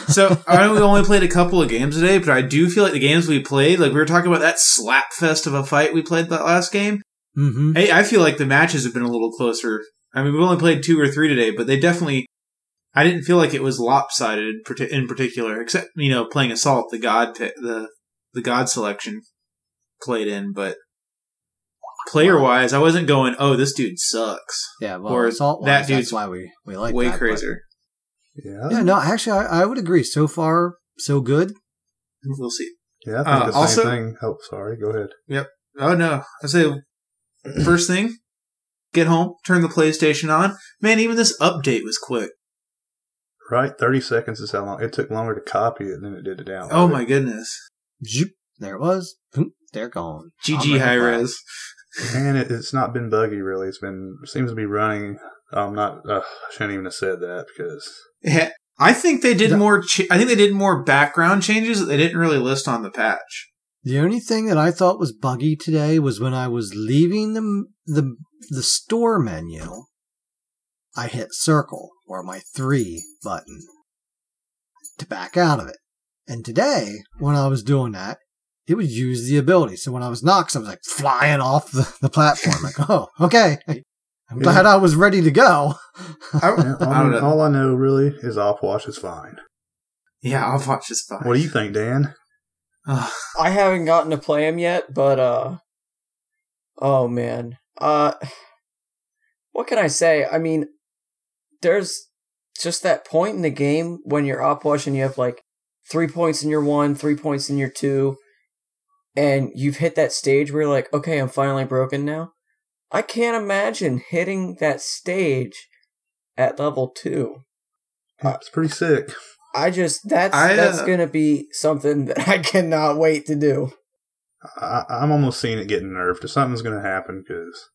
So I know we only played a couple of games today, but I do feel like the games we played, like we were talking about that slap fest of a fight we played that last game. Mm-hmm. Hey, I feel like the matches have been a little closer. I mean, we've only played two or three today, but they definitely. I didn't feel like it was lopsided in particular, except you know playing assault, the god the the god selection played in, but player wise, I wasn't going, oh, this dude sucks. Yeah, well, Or assault that dude's that's why we we like Way that, crazier. Yeah. Yeah, no, actually, I, I would agree. So far, so good. We'll see. Yeah, I think Uh, the same thing. Oh, sorry. Go ahead. Yep. Oh no! I say first thing, get home, turn the PlayStation on. Man, even this update was quick. Right, thirty seconds is how long it took longer to copy it than it did to download. Oh my goodness! Zoop, there it was. Boom, they're gone. I'm GG ready high it. res. And it, it's not been buggy really. It's been seems to be running. I'm not. Uh, I shouldn't even have said that because I think they did The- more. Ch- I think they did more background changes that they didn't really list on the patch. The only thing that I thought was buggy today was when I was leaving the the the store menu. I hit circle or my three button to back out of it. And today, when I was doing that, it would use the ability. So when I was knocked, I was like flying off the, the platform. Like, oh, okay. I'm glad I was ready to go. I, Yeah, all, I know. all I know really is Opwash is fine. Yeah, I'll watch fine. What do you think, Dan? Ugh. I haven't gotten to play him yet, but uh oh man. Uh what can I say? I mean, there's just that point in the game when you're up and you have like three points in your one, three points in your two, and you've hit that stage where you're like, okay, I'm finally broken now. I can't imagine hitting that stage at level two. That's pretty sick. I just that's I, uh, that's gonna be something that I cannot wait to do. I, I'm almost seeing it getting nerfed. If something's going to happen, because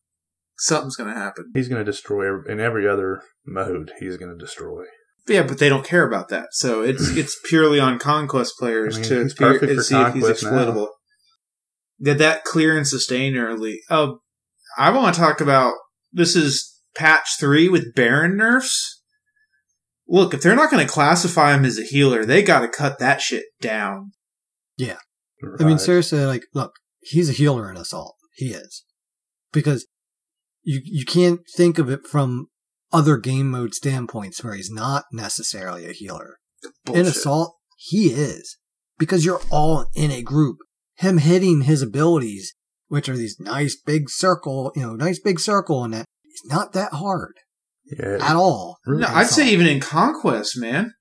Something's gonna happen. he's going to destroy every, in every other mode. He's going to destroy. Yeah, but they don't care about that. So it's it's purely on conquest players I mean, to he's peer- see if he's conquest now. exploitable. Did that clear and sustain early? Oh, I want to talk about this is patch three with Baron nerfs. Look, if they're not going to classify him as a healer, they got to cut that shit down. Yeah. I mean, seriously, like, look, he's a healer in Assault. He is. Because you, you can't think of it from other game mode standpoints where he's not necessarily a healer. In Assault, he is. Because you're all in a group. Him hitting his abilities, which are these nice big circle, you know, nice big circle and It's not that hard yeah, at all. really No, I'd say even in conquest, man.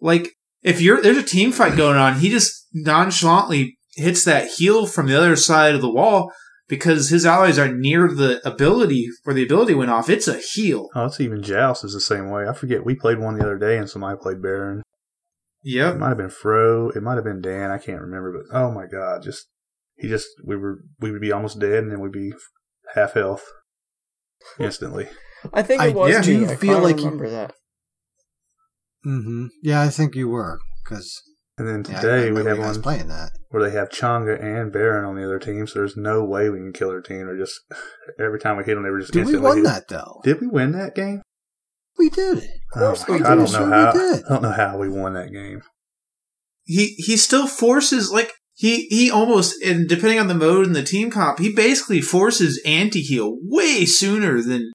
Like if you're there's a team fight going on, he just nonchalantly hits that heal from the other side of the wall because his allies are near the ability where the ability went off. It's a heal. Oh, it's even Joust is the same way. I forget. We played one the other day, and somebody played Baron. It Yep. might have been Fro. It might have been Dan. I can't remember. But oh my god, just he just we were we would be almost dead, and then we'd be half health instantly. I think I it was yeah do me. I feel kinda like you- remember that. hmm Yeah, I think you were. Because And then yeah, I today we have guys one playing that. where they have Chang'e and Baron on the other team, so there's no way we can kill their team. They're just every time we hit them, they were just Did we instantly won hit. that though? Did we win that game? We did. Of Oh course my we God, I don't Sure know how. we. I don't know how we won that game. He he still forces like he he almost and depending on the mode and the team comp, he basically forces anti heal way sooner than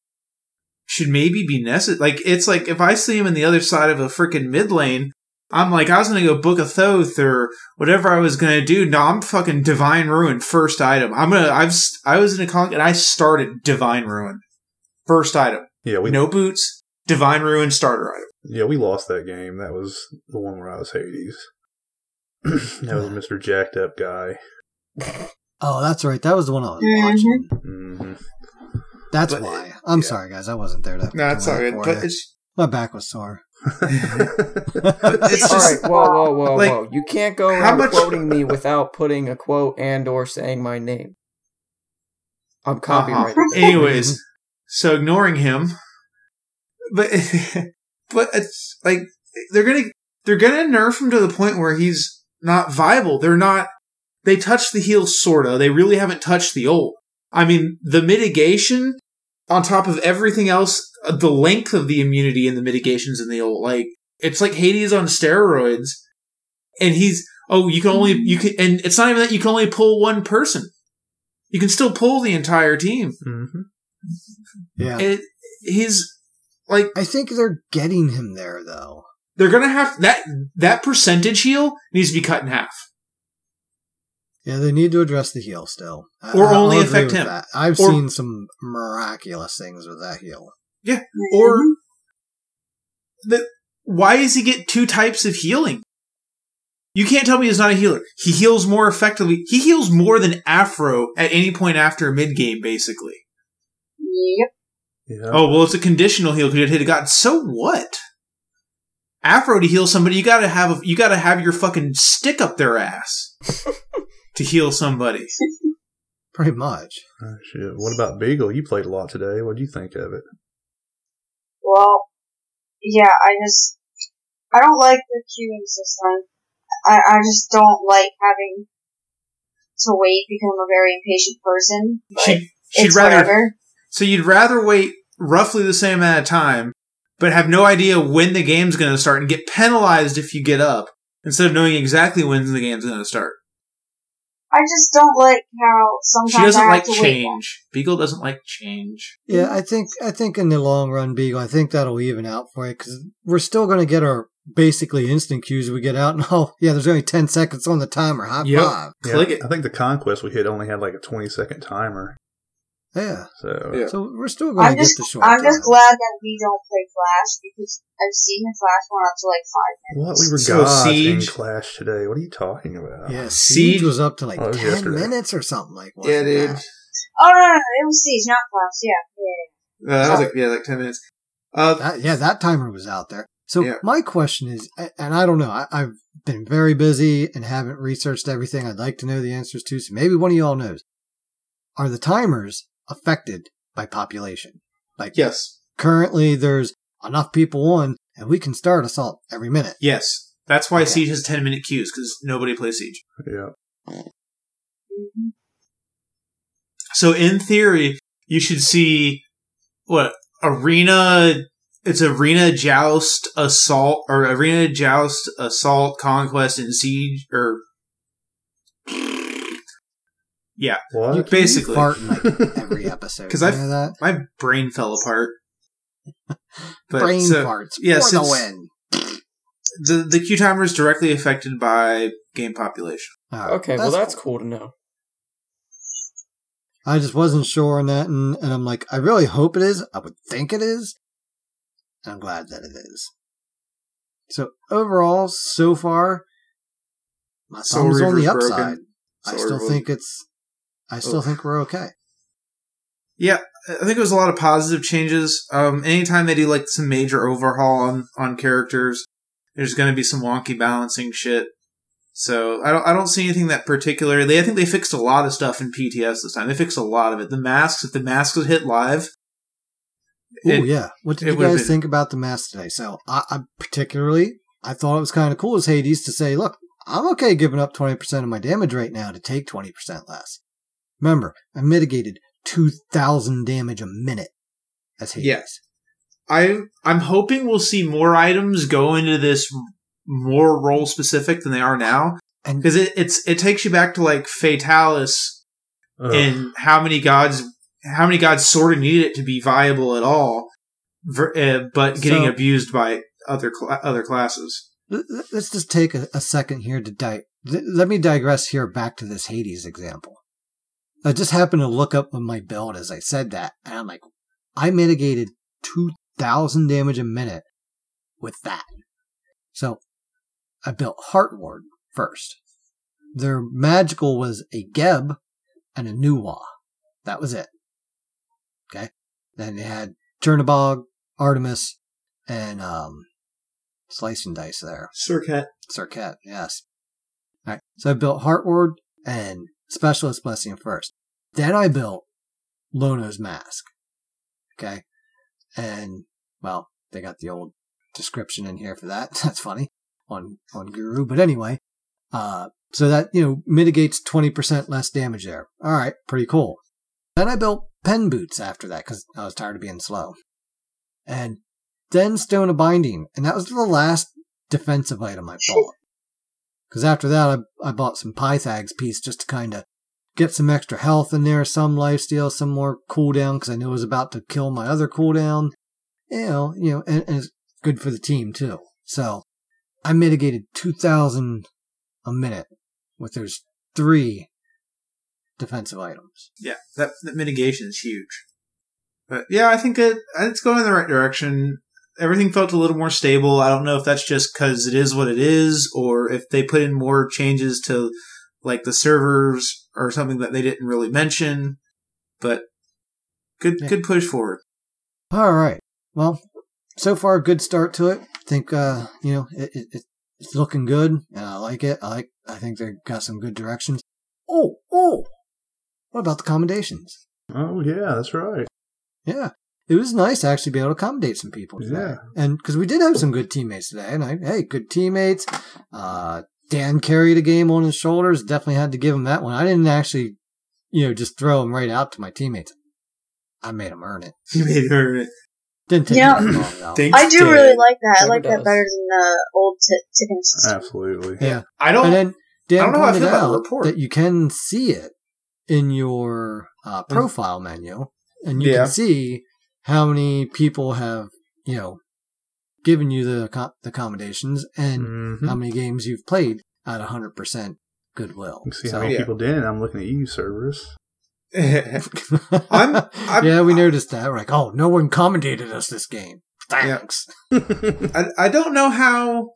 should maybe be necessary. Like it's like if I see him in the other side of a freaking mid lane, I'm like I was gonna go book a Thoth or whatever I was gonna do. No, I'm fucking Divine Ruin first item. I'm gonna I've I was in a con and I started Divine Ruin first item. Yeah, we no boots, Divine Ruin starter item. yeah we lost that game. That was the one where I was Hades. that was Mr. Jacked Up guy. Oh, that's right. That was the one I was Mhm. watching. hmm That's But- why. I'm yeah. sorry, guys. I wasn't there to. No, it's to all wait good. for But you. it's My back was sore. it's All just right, whoa, whoa, whoa, like, whoa! You can't go how around much- quoting me without putting a quote and or saying my name. I'm copyrighted. Uh-huh. Anyways, so ignoring him, but but it's like they're gonna they're gonna nerf him to the point where he's not viable. They're not. They touch the heel sorta. They really haven't touched the old. I mean, the mitigation on top of everything else, uh, the length of the immunity and the mitigations in the ult, like it's like Hades on steroids. And he's oh, you can only you can, and it's not even that you can only pull one person. You can still pull the entire team. hmm Yeah. It, he's like I think they're getting him there, though. They're gonna have that that percentage heal needs to be cut in half. Yeah, they need to address the heel still. I- Or I'll only agree affect with him. That. I've Or- seen some miraculous things with that heel. Yeah, or the why does he get two types of healing? You can't tell me he's not a healer. He heals more effectively. He heals more than Afro at any point after mid game, basically. Yep. Yeah. Oh well, it's a conditional heal because it hit a god. So what? Afro to heal somebody, you gotta have a, you gotta have your fucking stick up their ass to heal somebody. Pretty much. Oh, shit. What about Beagle? You played a lot today. What do you think of it? Well, yeah, I just I don't like the queuing system. I I just don't like having to wait because I'm a very impatient person. But She, she'd it's rather whatever. So you'd rather wait roughly the same amount of time, but have no idea when the game's going to start and get penalized if you get up instead of knowing exactly when the game's going to start. I just don't like how sometimes She doesn't I have like to change. Beagle doesn't like change. Yeah, I think I think in the long run, Beagle, I think that'll even out for you because we're still going to get our basically instant cues we get out. And oh, yeah, there's only ten seconds on the timer. High Yep. five. Click Yeah, it. I think the conquest we hit only had like a 20 second timer. Yeah. So Yeah. So we're still going I'm to get just the short. I'm just time. glad that we don't play Clash because I've seen the Clash one up to like five minutes. what? We were So gods in Siege- Clash today. What are you talking about? Yeah, Siege- Siege was up to like Oh, it was ten yesterday. minutes or something like. Yeah, dude. that? Oh no, no, no, it was Siege, not Clash. Yeah, yeah. Uh, that was like yeah, like ten minutes. Uh, That, yeah, that timer was out there. So Yeah. my question is, and I don't know, I, I've been very busy and haven't researched everything I'd like to know the answers to, so maybe one of y'all knows. Are the timers affected by population? Like Yes. currently there's enough people on and we can start assault every minute. Yes. That's why Okay. Siege has 10 minute queues, because nobody plays Siege. Yeah. So in theory, you should see what arena. It's arena joust assault or arena joust assault conquest and siege or yeah. What? You Basically. fart in like every episode. Because I've- that? My brain fell apart. But Brain so, farts yeah, for the since- win. the the queue timer is directly affected by game population. All right, Okay, well that's cool to know. I just wasn't sure on that, and, and I'm like, I really hope it is. I would think it is. I'm glad that it is. So overall, so far, my Soul thumbs on the upside. broken. I Soul still Reaver- think it's. I still Oof. think we're okay. Yeah, I think it was a lot of positive changes. Um, anytime they do like some major overhaul on on characters, there's going to be some wonky balancing shit. So I don't I don't see anything that particularly. I think they fixed a lot of stuff in PTS this time. They fixed a lot of it. The masks, if the masks would hit live, Oh yeah, what did you guys think about the mask today? So I, I particularly, I thought it was kind of cool as Hades to say, look, I'm okay giving up 20% of my damage right now to take 20% less. Remember, I mitigated 2,000 damage a minute as Hades. Yeah. I I'm hoping we'll see more items go into this more role specific than they are now because it it's it takes you back to like Fatalis Ugh. and how many gods how many gods sort of needed it to be viable at all ver- uh, but getting So- abused by other cla other classes L- l- Let's just take a, a second here to di- let me digress here back to this Hades example. I just happened to look up on my build as I said that, and I'm like, I mitigated 2,000 damage a minute with that. So I built Heart Ward first. Their magical was a Geb and a Nuwa. That was it. Okay. Then they had Chernobog, Artemis, and um, Slicing Dice there. Serket Serket, yes. All right. So I built Heartward and Specialist Blessing first. Then I built Lono's Mask. Okay. And, well, they got the old description in here for that. That's funny on, on Guru. But anyway, uh, so that, you know, mitigates 20% less damage there. All right. Pretty cool. Then I built Pen Boots after that because I was tired of being slow. And then Stone of Binding. And that was the last defensive item I bought. Because after that, I, I bought some Pythags piece just to kind of get some extra health in there, some lifesteal, some more cooldown, because I knew it was about to kill my other cooldown. You know, you know, and, and it's good for the team too. So I mitigated 2,000 a minute with those three defensive items. yeah that, that mitigation is huge but yeah i think it it's going in the right direction everything felt a little more stable i don't know if that's just because it is what it is or if they put in more changes to like the servers or something that they didn't really mention but good Yeah. good push forward All right. Well, so far, good start to it. I think, uh, you know, it, it, it- it's looking good, and I like it. I like. I think they got some good directions. Oh, oh. What about the accommodations? Oh yeah, that's right. Yeah, it was nice to actually be able to accommodate some people today. Yeah. And because we did have some good teammates today, and I, hey, good teammates. Uh, Dan carried a game on his shoulders. Definitely had to give him that one. I didn't actually, you know, just throw him right out to my teammates. I made him earn it. you made her Didn't take Yeah. me that long though. Thanks, I do Dan. really like that. I Never like that better than the old t- ticking system. Absolutely. Yeah. i don't And then Dan I don't know how I pointed feel about the out report. that you can see it in your uh, profile menu, and you Yeah. can see how many people have, you know, given you the, the accommodations and Mhm. how many games you've played at 100% goodwill. You see So- how many Yeah. people did it. I'm looking at you, servers. I'm- I'm- yeah, we noticed that. We're like, oh, no one commentated us this game. Thanks. I, I don't know how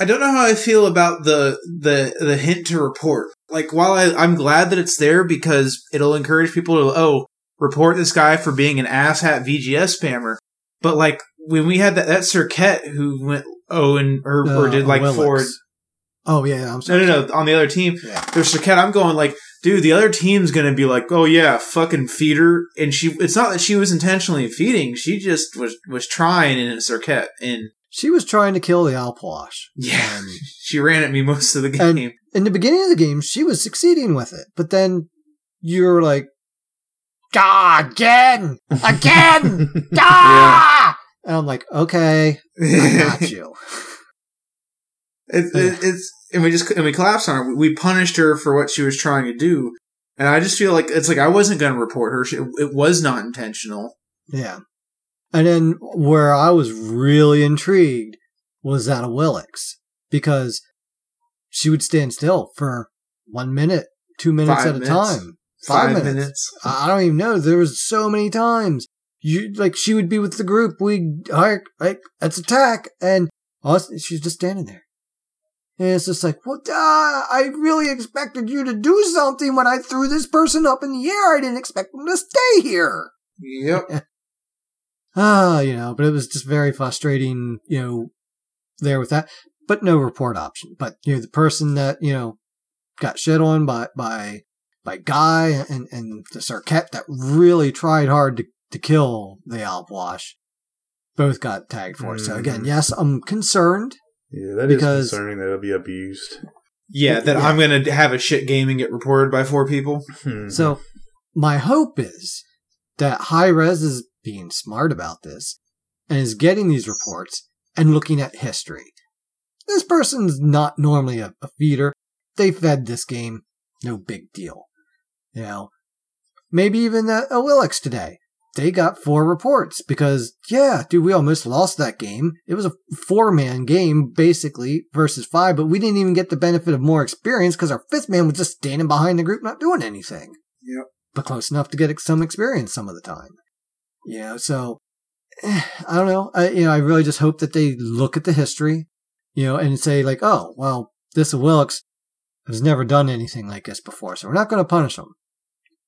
I don't know how I feel about the the the hint to report. Like while I, I'm glad that it's there because it'll encourage people to oh report this guy for being an asshat VGS spammer. But like when we had that that Serket who went oh and or, or Uh, did like Willix. forward Oh yeah, I'm No, sorry. no, no. On the other team, Yeah. there's Serket. I'm going like, dude, the other team's gonna be like, oh yeah, fucking feed her. And she, it's not that she was intentionally feeding. She just was was trying in a Serket, and She was trying to kill the Alpwash. yeah, And she ran at me most of the game. in the beginning of the game, she was succeeding with it, but then you're like, "Ah, again, again, ah!" And I'm like, "Okay, I got you." It, it, it's and we just and we collapsed on her. We punished her for what she was trying to do, and I just feel like it's like I wasn't going to report her. She, it was not intentional. Yeah. And then where I was really intrigued was that of Willix because she would stand still for one minute, two minutes Five at a time. Five minutes. I I don't even know. There was so many times. You like she would be with the group. We like like let's attack, and us, she's just standing there. And it's just like, well, duh, I really expected you to do something when I threw this person up in the air. I didn't expect them to stay here. Yep. Ah, you know, but it was just very frustrating, you know, there with that. But no report option. But you know, the person that you know got shit on by by by Guy and and the Serket that really tried hard to to kill the Alpwash, both got tagged for. it. So again, Mhm. yes, I'm concerned. Yeah, that is Because- concerning that it'll be abused. Yeah, that Yeah. I'm going to have a shit game and get reported by four people. Hmm. So my hope is that High Res is being smart about this and is getting these reports and looking at history. This person's not normally a, a feeder. They fed this game. No big deal. You know, maybe even a Willix today. They got four reports because, yeah, dude, we almost lost that game. It was a four man game, basically, versus five, but we didn't even get the benefit of more experience because our fifth man was just standing behind the group, not doing anything Yeah. but close enough to get some experience some of the time. You know, so eh, I don't know. I, you know, I really just hope that they look at the history, you know, and say like, oh, well, this Wilkes has never done anything like this before, so we're not going to punish him.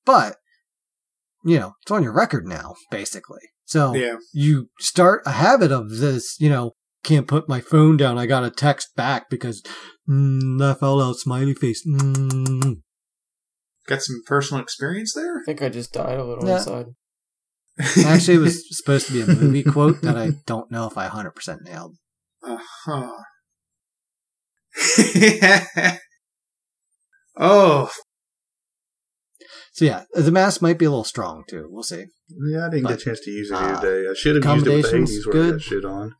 But you know, it's on your record now, basically. So Yeah. you start a habit of this, you know, can't put my phone down. I got to text back because mm, that fell out smiley face. Mm. Got some personal experience there? I think I just died a little Yeah. inside. Actually, it was supposed to be a movie quote that I don't know if I 100% nailed. Uh-huh. oh, So yeah, the mask might be a little strong too. We'll see. yeah, I didn't get a chance to use it uh, today. I should have used it with the accommodations, Hades where good. got shit on.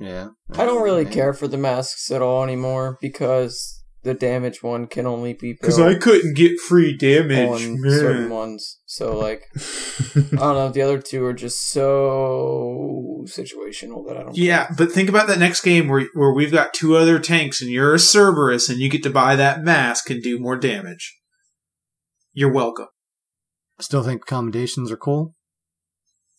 Yeah. I don't really Yeah. care for the masks at all anymore because the damage one can only be because I couldn't get free damage. on man. certain ones. So like I don't know, the other two are just so situational that I don't. Yeah, but think about that next game where where we've got two other tanks and you're a Cerberus and you get to buy that mask and do more damage. You're welcome. Still think accommodations are cool.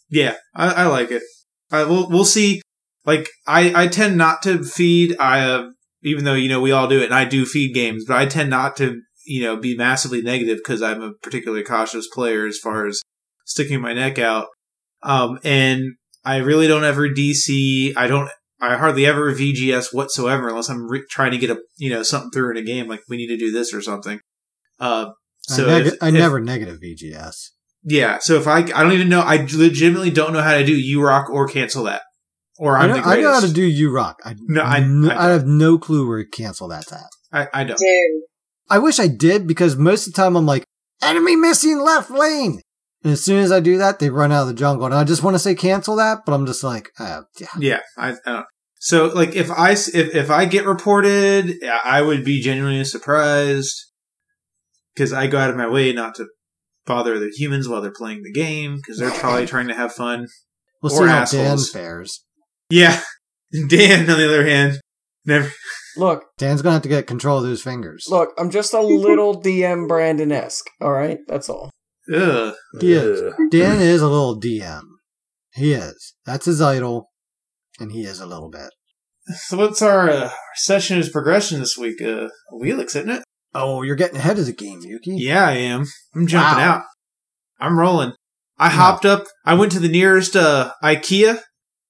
Yeah, I, I like it. I we'll we'll see. Like I I tend not to feed. I uh, even though you know we all do it, and I do feed games, but I tend not to you know be massively negative because I'm a particularly cautious player as far as sticking my neck out. Um, and I really don't ever DC. I don't. I hardly ever VGS whatsoever unless I'm re- trying to get a you know something through in a game like we need to do this or something. Uh, so I, neg- if- I if- never negative VGS. yeah. So if I I don't even know I legitimately don't know how to do U Rock or cancel that or I I'm know, the I know how to do U Rock. I, No, I- n- I I have no clue where you cancel that's at. I, I don't. Dude. I wish I did because most of the time I'm like, enemy missing left lane. And as soon as I do that, they run out of the jungle. And I just want to say cancel that, but I'm just like, uh, yeah. Yeah, I, I don't. So like if I s- if if I get reported, I would be genuinely surprised because I go out of my way not to bother the humans while they're playing the game because they're probably trying to have fun. We'll Or see how Dan assholes. fares. Yeah, Dan on the other hand, never. Look, Dan's going to have to get control of those fingers. look, I'm just a little DM Brandon esque. All right, that's all. Ugh. He is. Dan is a little DM. He is. That's his idol. And he is a little bit. So what's our uh, session is progression this week? Uh, Awilix, isn't it? Oh, you're getting ahead of the game, Yuki. Yeah, I am. I'm jumping Wow. out. I'm rolling. I Yeah. hopped up. I went to the nearest uh, IKEA,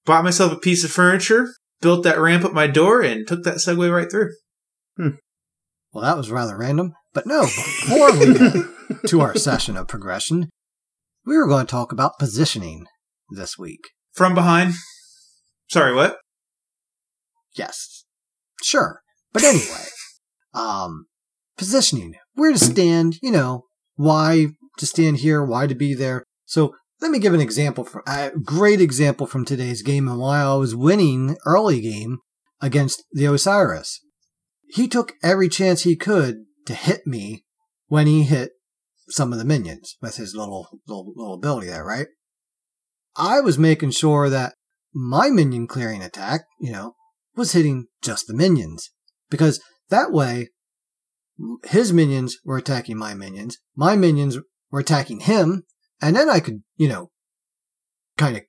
bought myself a piece of furniture, built that ramp at my door and took that Segway right through. Well, that was rather random. But no, before we get to our session of progression, we were going to talk about positioning this week. From behind. Sorry, what? Yes. Sure. But anyway, um, positioning, where to stand, you know, why to stand here, why to be there. So let me give an example, for, a great example from today's game and why I was winning early game against the Osiris. He took every chance he could to hit me when he hit some of the minions with his little, little, little ability there, right? I was making sure that my minion clearing attack, you know, was hitting just the minions. Because that way, his minions were attacking my minions, my minions were attacking him, and then I could, you know, kind of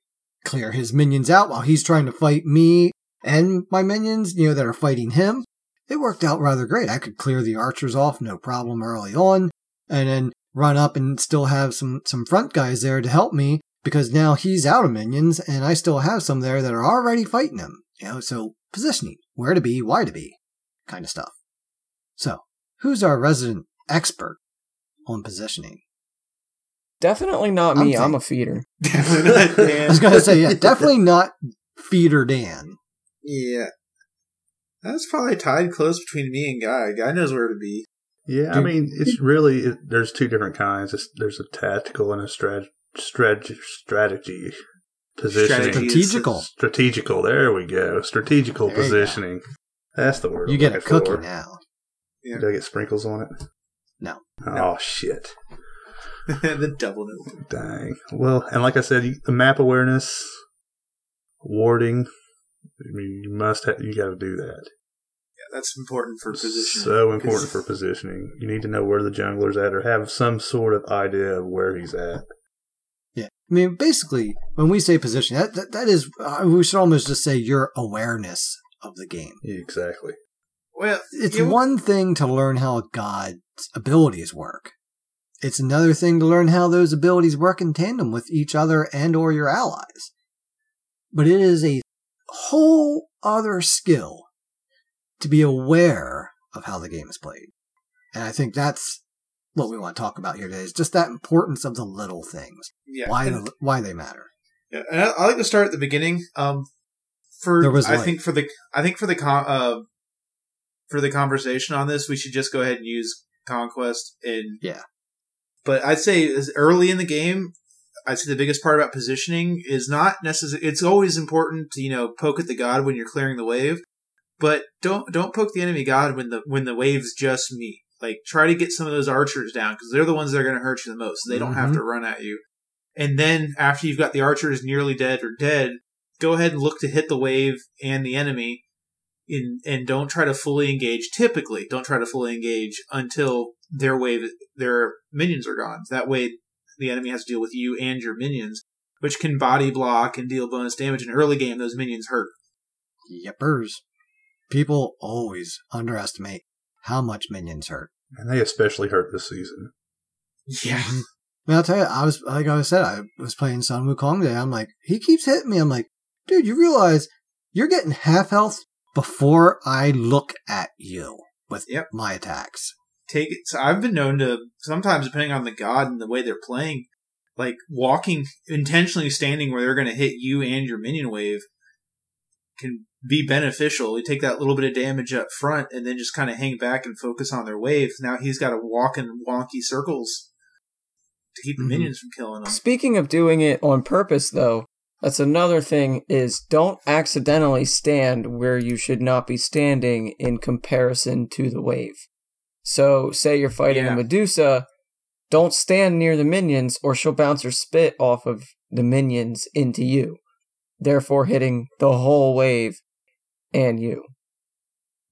clear his minions out while he's trying to fight me and my minions, you know, that are fighting him. It worked out rather great. I could clear the archers off no problem early on, and then run up and still have some, some front guys there to help me because now he's out of minions and I still have some there that are already fighting him. You know, so positioning, where to be, why to be, kind of stuff. So, who's our resident expert on positioning? Definitely not me. I'm I'm a feeder. Definitely not I was going to say, yeah, definitely not Feeder Dan. Yeah. That's probably tied close between me and Guy. Guy knows where to be. Yeah, I mean, it's really it, there's two different kinds. It's, there's a tactical and a strat, strat, strategy positioning. Strategical. Strategical. There we go. Strategical There positioning. That's the word. You I'm get a cookie for. now. Do I get sprinkles on it? No. Oh shit! the double note. Dang. Well, and like I said, the map awareness, warding. I mean, you must have. You got to do that. Yeah, that's important for position. So important for positioning. You need to know where the jungler's at, or have some sort of idea of where he's at. Yeah. I mean, basically, when we say position, that, that, that is, uh, we should almost just say your awareness of the game. Exactly. Well, It's you- one thing to learn how God's abilities work. It's another thing to learn how those abilities work in tandem with each other and or your allies. But it is a whole other skill to be aware of how the game is played. And I think that's what we want to talk about here today is just that importance of the little things. yeah. Why the, why they matter. Yeah, and I, I like to start at the beginning. Um, for There was I light. think for the I think for the con, uh, for the conversation on this, we should just go ahead and use conquest and Yeah. But I'd say as early in the game, I'd say the biggest part about positioning is not necessarily. It's always important to you know poke at the god when you're clearing the wave, but don't don't poke the enemy god when the when the waves just meet. Like try to get some of those archers down because they're the ones that are going to hurt you the most. They don't have Mhm. to run at you. And then after you've got the archers nearly dead or dead, go ahead and look to hit the wave and the enemy. In, and don't try to fully engage. Typically, don't try to fully engage until their wave, their minions are gone. That way, the enemy has to deal with you and your minions, which can body block and deal bonus damage. In early game, those minions hurt. Yepers. People always underestimate how much minions hurt. And they especially hurt this season. Yeah. I mean, I'll tell you, I was, like I said, I was playing Sun Wukong today. I'm like, he keeps hitting me. I'm like, dude, you realize you're getting half health before I look at you with Yep. my attacks. Take it. So I've been known to sometimes, depending on the god and the way they're playing, like walking intentionally standing where they're going to hit you and your minion wave can be beneficial. You take that little bit of damage up front and then just kind of hang back and focus on their wave. Now he's got to walk in wonky circles to keep the Mhm. minions from killing him. Speaking of doing it on purpose, though, that's another thing is don't accidentally stand where you should not be standing in comparison to the wave. So, say you're fighting Yeah. a Medusa, don't stand near the minions or she'll bounce her spit off of the minions into you, therefore hitting the whole wave and you.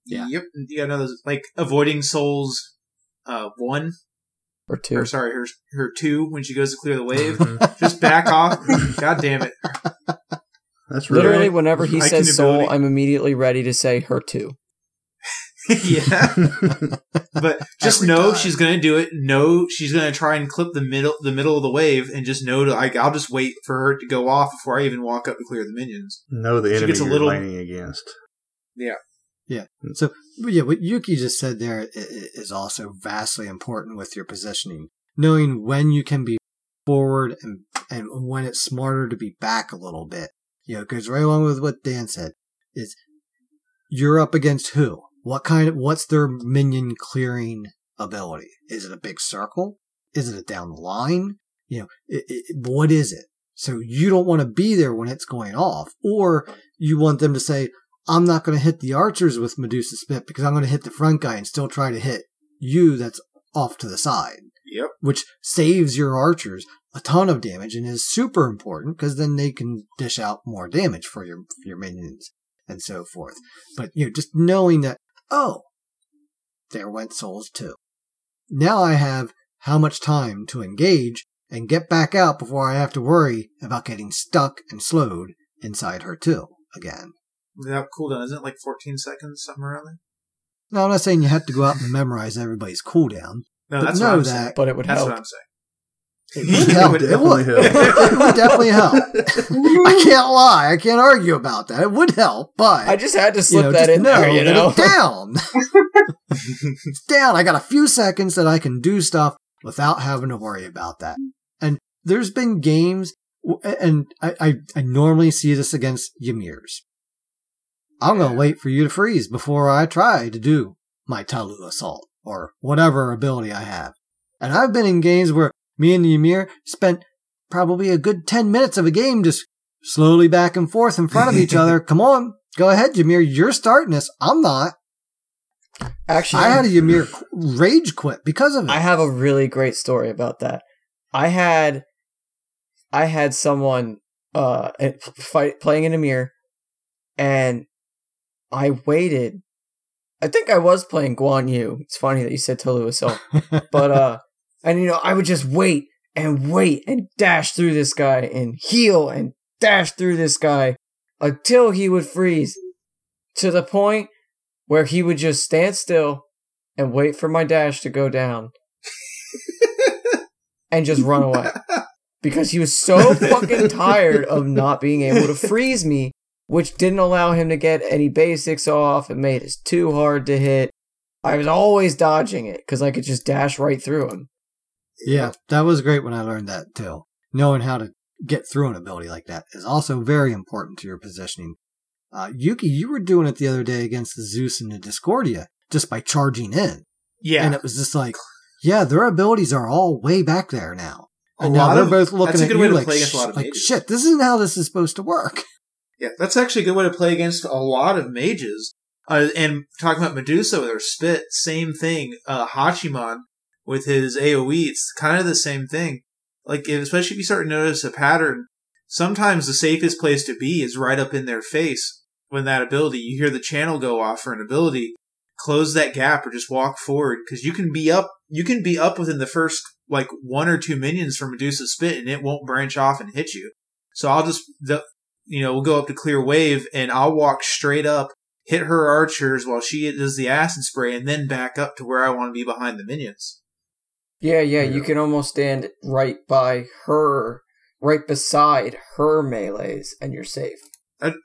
Yeah. Yep. You got another like avoiding Sol's. Uh, one Or two. or sorry, her her two when she goes to clear the wave. Mhm. just back off. God damn it. That's really Literally, whenever he Striking says Sol, ability. I'm immediately ready to say her too. Yeah. But just Every know time. she's gonna do it. Know she's gonna try and clip the middle the middle of the wave, and just know to like I'll just wait for her to go off before I even walk up to clear the minions. know the She enemy gets a you're little- laning against. Mm. So, but yeah, what Yuki just said there i- i- is also vastly important with your positioning. Knowing when you can be forward and, and when it's smarter to be back a little bit. You know, goes right along with what Dan said. Is you're up against who? What kind of, what's their minion clearing ability? Is it a big circle? Is it a down the line? You know, i i what is it? So you don't want to be there when it's going off, or you want them to say, I'm not going to hit the archers with Medusa Spit because I'm going to hit the front guy and still try to hit you that's off to the side, Yep. which saves your archers a ton of damage and is super important because then they can dish out more damage for your, for your minions and so forth. But, you know, just knowing that, oh, there went Sol's too. Now I have how much time to engage and get back out before I have to worry about getting stuck and slowed inside her too again. That cooldown isn't it like 14 seconds, something around there. No, I'm not saying you have to go out and memorize everybody's cooldown. No, But that's know what I'm that- saying. But it would That's help. what I'm saying. It would help. would It would. definitely It would definitely help. I can't lie. I can't argue about that. It would help, but I just had to you slip know, that just in there, you know. it's down. it's down. I got a few seconds that I can do stuff without having to worry about that. And there's been games, and I, I, I normally see this against Ymir's. I'm going to wait for you to freeze before I try to do my Taolu Assault or whatever ability I have. And I've been in games where me and Ymir spent probably a good 10 minutes of a game just slowly back and forth in front of each other. Come on, go ahead, Ymir. You're starting this. I'm not. Actually, I had a Ymir rage quit because of it. I have a really great story about that. I had I had someone uh fight playing in a mirror and I waited. I think I was playing Guan Yu. It's funny that you said Taolu Assault. But uh and you know, I would just wait and wait and dash through this guy and heal and dash through this guy until he would freeze to the point where he would just stand still and wait for my dash to go down and just run away. Because he was so fucking tired of not being able to freeze me which didn't allow him to get any basics off. It made it too hard to hit. I was always dodging it because i could just dash right through him Yeah, that was great when I learned that too. Knowing how to get through an ability like that is also very important to your positioning. Uh, Yuki, you were doing it the other day against the Zeus and the Discordia just by charging in. Yeah. And it was just like, yeah, their abilities are all way back there now. A And now they're of- both looking at you like, play against a lot of like mages. shit, this isn't how this is supposed to work. Yeah, that's actually a good way to play against a lot of mages. Uh, and talking about Medusa with her spit, same thing. Uh, Hachiman with his AoE, it's kind of the same thing. Like, especially if you start to notice a pattern, sometimes the safest place to be is right up in their face when that ability, you hear the channel go off for an ability, close that gap or just walk forward because you can be up, you can be up within the first like one or two minions from Medusa's spit and it won't branch off and hit you. So I'll just, the, you know, we'll go up to clear wave and I'll walk straight up, hit her archers while she does the acid spray and then back up to where I want to be behind the minions. Yeah yeah you Yeah. can almost stand right by her right beside her melees and you're safe And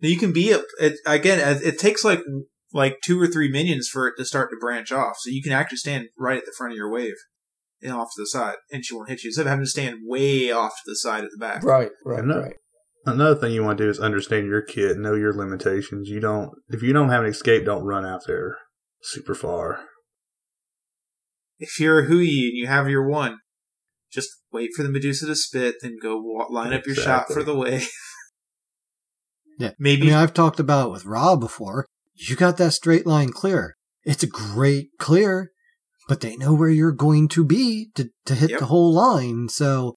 You can be up, it, again, it it takes like, like two or three minions for it to start to branch off. So you can actually stand right at the front of your wave and off to the side and she won't hit you instead of having to stand way off to the side at the back. right right No. right Another thing you want to do is understand your kit, know your limitations. You don't, if you don't have an escape, don't run out there super far. If you're a Hou Yi and you have your one, just wait for the Medusa to spit, then go wa- line up your shot for the wave. Yeah. I Maybe mean, I've talked about it with Rob before. You got that straight line clear. It's a great clear, but they know where you're going to be to, to hit Yep. the whole line. So,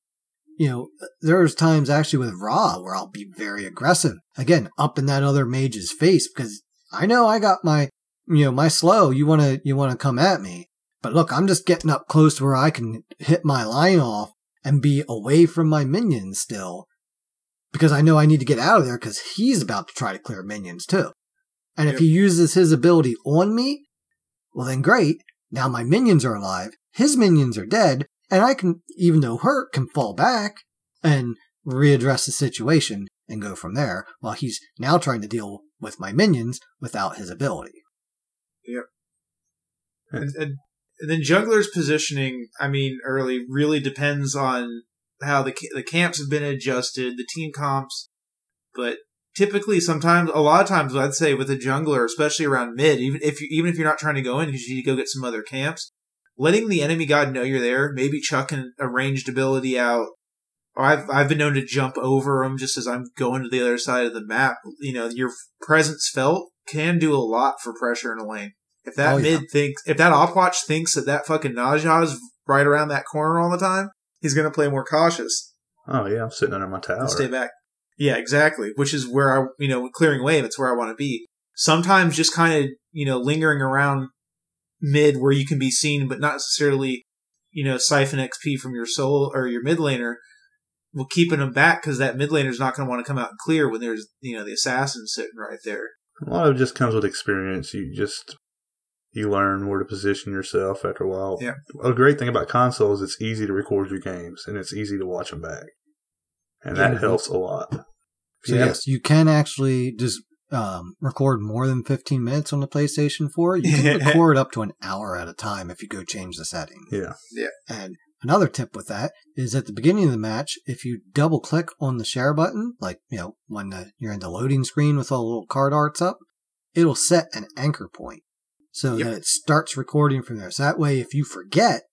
you know, there's times actually with Ra where I'll be very aggressive. Again, up in that other mage's face because I know I got my, you know, my slow. You want to, you want to come at me. But look, I'm just getting up close to where I can hit my line off and be away from my minions still because I know I need to get out of there because he's about to try to clear minions too. And if he uses his ability on me, well then great. Now my minions are alive, his minions are dead, and I can, even though hurt, can fall back and readdress the situation and go from there while he's now trying to deal with my minions without his ability. And, and, and then jungler's positioning, I mean, early really depends on how the the camps have been adjusted, the team comps, but typically, sometimes, a lot of times, I'd say with a jungler, especially around mid, even if you even if you're not trying to go in because you need to go get some other camps, letting the enemy god know you're there, maybe chucking a ranged ability out. I've I've been known to jump over them just as I'm going to the other side of the map. You know, your presence felt can do a lot for pressure in a lane. If that Oh, yeah. mid thinks, if that Opwatch thinks that that fucking Ne Zha is right around that corner all the time, he's going to play more cautious Oh yeah, I'm sitting under my tower. and stay back. Yeah, exactly. Which is where I, you know, clearing wave. It's where I want to be. Sometimes just kind of, you know, lingering around mid where you can be seen, but not necessarily, you know, siphon XP from your soul or your mid laner. Will keeping them back because that mid laner is not going to want to come out and clear when there's, you know, the assassin sitting right there. A lot of it just comes with experience. You just you learn where to position yourself after a while. Yeah. A great thing about consoles, is it's easy to record your games and it's easy to watch them back, and that Yeah. helps a lot. So Yeah. yes, you can actually just um, record more than 15 minutes on the PlayStation 4. You can record up to an hour at a time if you go change the setting. Yeah. And another tip with that is at the beginning of the match, if you double click on the share button, like, you know, when the, you're in the loading screen with all the little card arts up, it'll set an anchor point so Yep. that it starts recording from there. So that way, if you forget,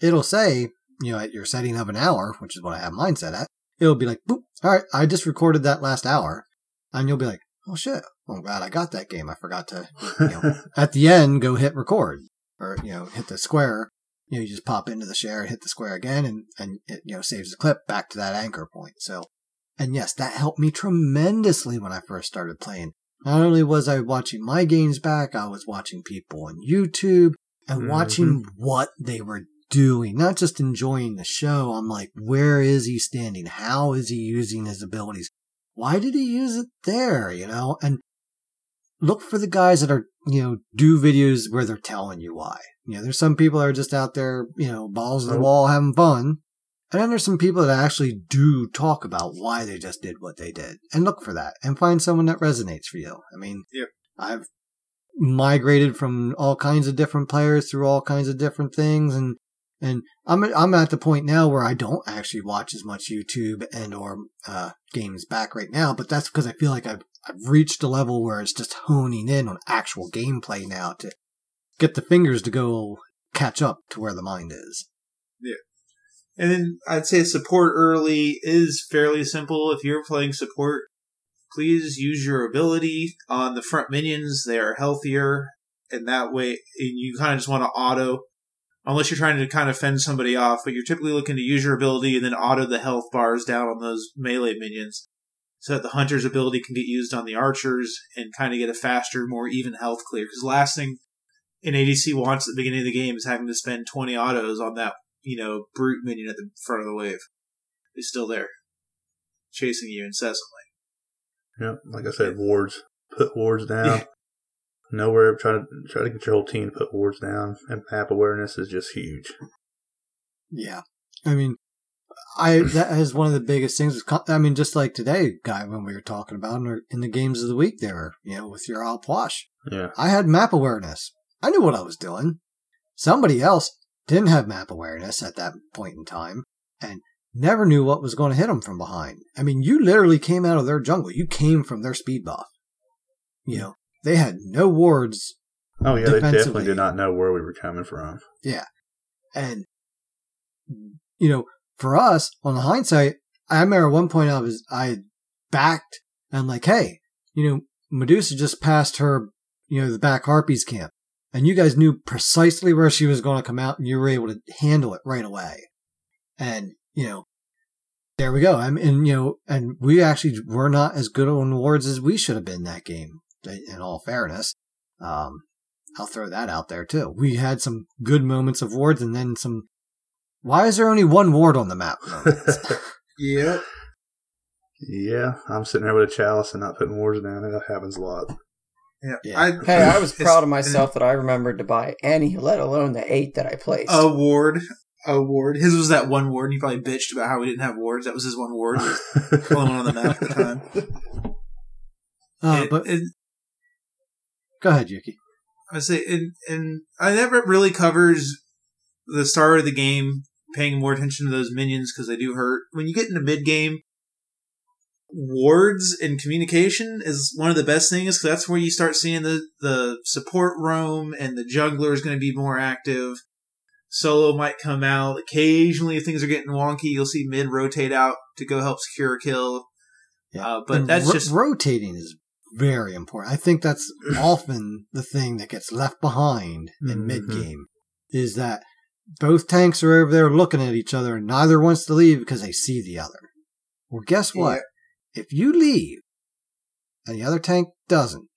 it'll say, you know, at your setting of an hour, which is what I have mine set at, it'll be like, boop, all right, I just recorded that last hour. And you'll be like, oh shit, well, I'm glad I got that game. I forgot to, you know, at the end, go hit record or, you know, hit the square. You know, you just pop into the share, and hit the square again, and, and it, you know, saves the clip back to that anchor point. So, and yes, that helped me tremendously when I first started playing. Not only was I watching my games back, I was watching people on YouTube and mm-hmm. watching what they were doing, not just enjoying the show. I'm like, where is he standing? How is he using his abilities? Why did he use it there? You know, and look for the guys that are, you know, do videos where they're telling you why. You know, there's some people that are just out there, you know, balls to the Oh. wall having fun. And then there's some people that actually do talk about why they just did what they did. And look for that and find someone that resonates for you. I mean. I've migrated from all kinds of different players through all kinds of different things and and I'm I'm at the point now where I don't actually watch as much YouTube and or uh, games back right now, but that's because I feel like I've I've reached a level where it's just honing in on actual gameplay now to get the fingers to go catch up to where the mind is. And then I'd say support early is fairly simple. If you're playing support, please use your ability on the front minions. They are healthier, and that way and you kind of just want to auto, unless you're trying to kind of fend somebody off. But you're typically looking to use your ability and then auto the health bars down on those melee minions, so that the hunter's ability can get used on the archers and kind of get a faster, more even health clear. Because last thing an ADC wants at the beginning of the game is having to spend 20 autos on that you know, brute minion at the front of the wave. He's still there, chasing you incessantly. Yeah, like I said, wards. Put wards down. Yeah. Nowhere. Try to try to get your whole team to put wards down, and map awareness is just huge. Yeah, I mean, I that is one of the biggest things. with I mean, just like today, guy, when we were talking about in, in the games of the week, there, you know, with your Alp Wash, Yeah, I had map awareness. I knew what I was doing. Somebody else didn't have map awareness at that point in time and never knew what was going to hit them from behind. I mean, you literally came out of their jungle. You came from their speed buff. You know, they had no wards Oh yeah, they definitely did not know where we were coming from. Yeah, and, you know, for us, on the hindsight, I remember at one point I was, I backed and like, hey, you know, Medusa just passed her, you know, the back Harpies camp. And you guys knew precisely where she was going to come out and you were able to handle it right away. And, you know, there we go. I mean, and, you know, and we actually were not as good on wards as we should have been that game, in all fairness. Um, I'll throw that out there too. We had some good moments of wards and then some. Why is there only one ward on the map? moments? Yeah. Yeah. I, Hey, I was proud of myself that I remembered to buy any, let alone the eight that I placed. A ward. A ward. His was that one ward. and He probably bitched about how we didn't have wards. That was his one ward. He was only one on the map at the time. Uh, It- but it- go ahead, Yuki. I say, and, and I never really covers the start of the game, paying more attention to those minions because they do hurt. When you get into mid game, wards and communication is one of the best things because that's where you start seeing the the support roam and the jungler is going to be more active. Solo might come out occasionally if things are getting wonky. You'll see mid rotate out to go help secure a kill. Uh, but And that's ro- just rotating is very important. I think that's often the thing that gets left behind in Mhm. mid game is that both tanks are over there looking at each other and neither wants to leave because they see the other. Well, guess what? If you leave and the other tank doesn't,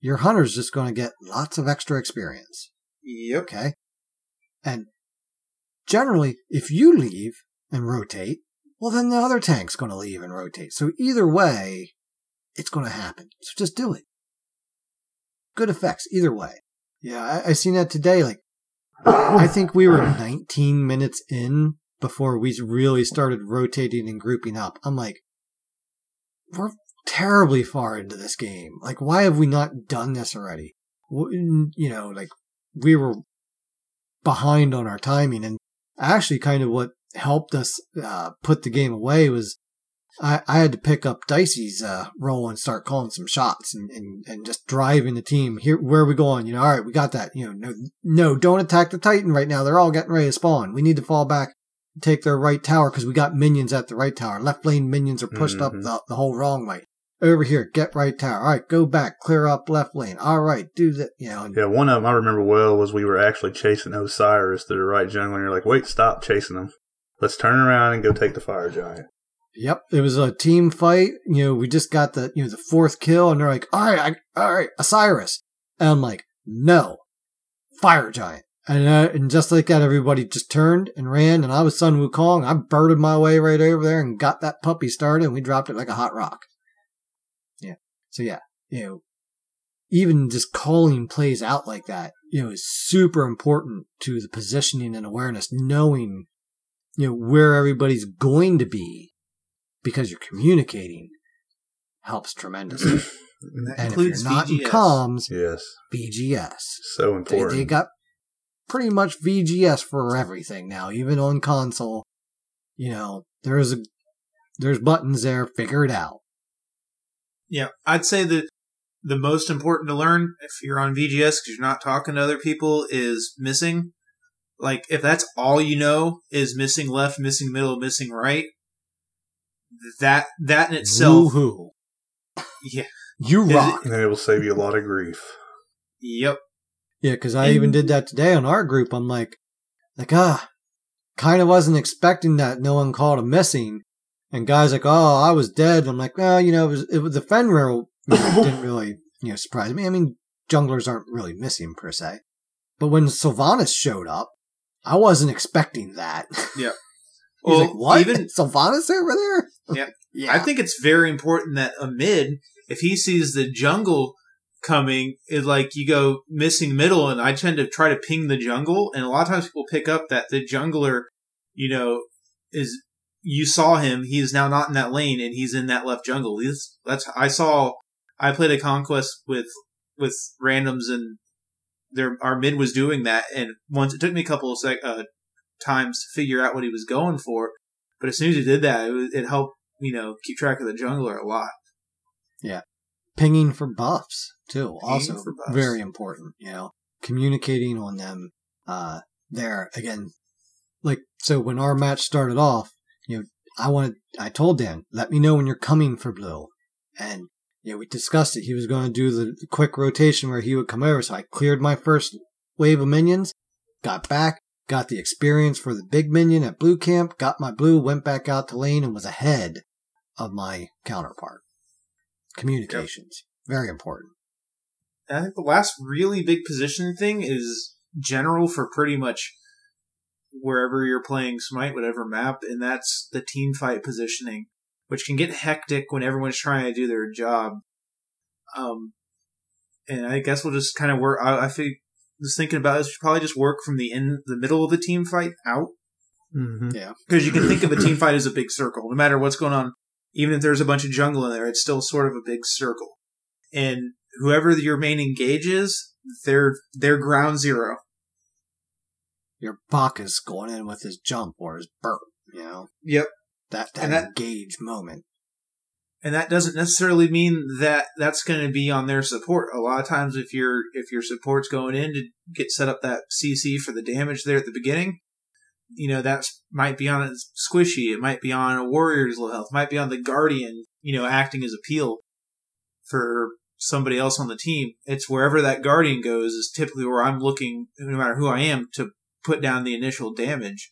your hunter's just going to get lots of extra experience. yep. Okay. And generally, if you leave and rotate, well, then the other tank's going to leave and rotate. So either way, it's going to happen. So just do it. Good effects either way. Yeah, I, I seen that today. Like, I think we were 19 minutes in before we really started rotating and grouping up. I'm like, we're terribly far into this game. Like, why have we not done this already? You know, like, we were behind on our timing. And actually, kind of what helped us uh, put the game away was I, I had to pick up Dicey's uh, role and start calling some shots and, and, and just driving the team. Here, where are we going? You know, all right, we got that. You know, no, no, don't attack the Titan right now. They're all getting ready to spawn. We need to fall back take their right tower because we got minions at the right tower. Left lane minions are pushed up Mhm. the, the whole wrong way. Over here, get right tower. All right, go back, clear up left lane. All right, do that. You know, Yeah, one of them I remember well was we were actually chasing Osiris to the right jungle, and you're like, wait, stop chasing them. Let's turn around and go take the fire giant. Yep, it was a team fight. You know, we just got the you know the fourth kill, and they're like, "All right, I, all right, Osiris," and I'm like, "No, Fire Giant." And uh, and just like that, everybody just turned and ran, and I was Sun Wukong. I birded my way right over there and got that puppy started, and we dropped it like a hot rock. Yeah. So yeah, you know, even just calling plays out like that, you know, is super important to the positioning and awareness, knowing you know where everybody's going to be because you're communicating helps tremendously. And that and if includes you're not in VGS. comms, Yes, VGS. so They, important. they got pretty much VGS for everything now, even on console. You know, there's a there's buttons there. Figure it out. Yeah, I'd say that the most important to learn if you're on VGS because you're not talking to other people is missing. Like if that's all you know is missing left, missing middle, missing right. That that in itself, Woohoo! yeah, You Is it- rock. and it will save you a lot of grief. yep, Yeah, because I even did that today on our group. I'm like, like ah, kind of wasn't expecting that. No one called a missing, and guys like, oh, I was dead. I'm like, well, you know, it was, it was the Fenrir didn't really you know surprise me. I mean, junglers aren't really missing per se, but when Sylvanus showed up, I wasn't expecting that. Yeah. He's Well, like, what? even- Sylvanus over there? Yeah. yeah. I think it's very important that a mid, if he sees the jungle coming, is like you go missing middle, and I tend to try to ping the jungle, and a lot of times people pick up that the jungler, you know, is you saw him. He is now not in that lane, and he's in that left jungle. He's, that's I saw. I played a conquest with with randoms, and their our mid was doing that, and once it took me a couple of sec, uh, times to figure out what he was going for. But as soon as he did that, it, it helped you know, keep track of the jungler a lot. Yeah. Pinging for buffs too also very important you know communicating on them uh there again like so when our match started off you know i wanted i told dan let me know when you're coming for blue and you know we discussed it. He was going to do the, the quick rotation where he would come over so i cleared my first wave of minions got back got the experience for the big minion at blue camp got my blue went back out to lane and was ahead of my counterpart. Communications very important I think the last really big position thing is general for pretty much wherever you're playing Smite, whatever map, and that's the team fight positioning, which can get hectic when everyone's trying to do their job. Um, and I guess we'll just kind of work. I, I think just thinking about this, we should probably just work from the end, the middle of the team fight out, hmm because you can think of a team fight as a big circle. No matter what's going on, even if there's a bunch of jungle in there, it's still sort of a big circle. And whoever your main engage is, they're they're ground zero. Your Bacchus going in with his jump or his burp, you know? Yep. That, that, that- engage moment. and that doesn't necessarily mean that that's going to be on their support. A lot of times, if your if your support's going in to get set up that CC for the damage there at the beginning, you know that might be on a squishy, it might be on a warrior's low health, might be on the guardian, you know, acting as a peel for somebody else on the team. It's wherever that guardian goes is typically where I'm looking, no matter who I am, to put down the initial damage.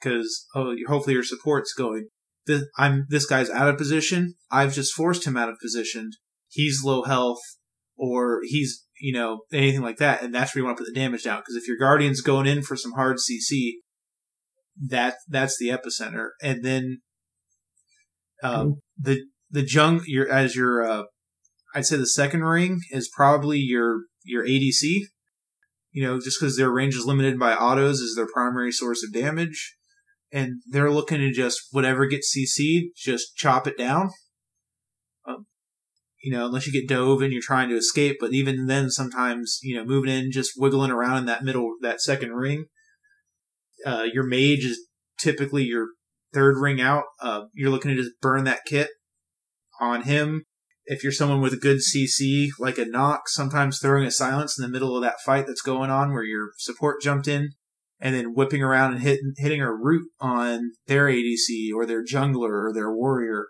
Because oh, hopefully your support's going this, I'm this guy's out of position. I've just forced him out of position. He's low health, or he's you know anything like that, and that's where you want to put the damage down. Because if your guardian's going in for some hard CC, that that's the epicenter, and then um, the the jung your as your uh, I'd say the second ring is probably your your ADC. You know, just because their range is limited by autos is their primary source of damage and they're looking to just whatever gets CC'd, just chop it down. Um, you know, unless you get dove and you're trying to escape, but even then, sometimes you know, moving in, just wiggling around in that middle, that second ring. Uh, your mage is typically your third ring out. Uh, you're looking to just burn that kit on him. If you're someone with a good CC, like a knock, sometimes throwing a silence in the middle of that fight that's going on where your support jumped in and then whipping around and hit, hitting a root on their ADC or their jungler or their warrior.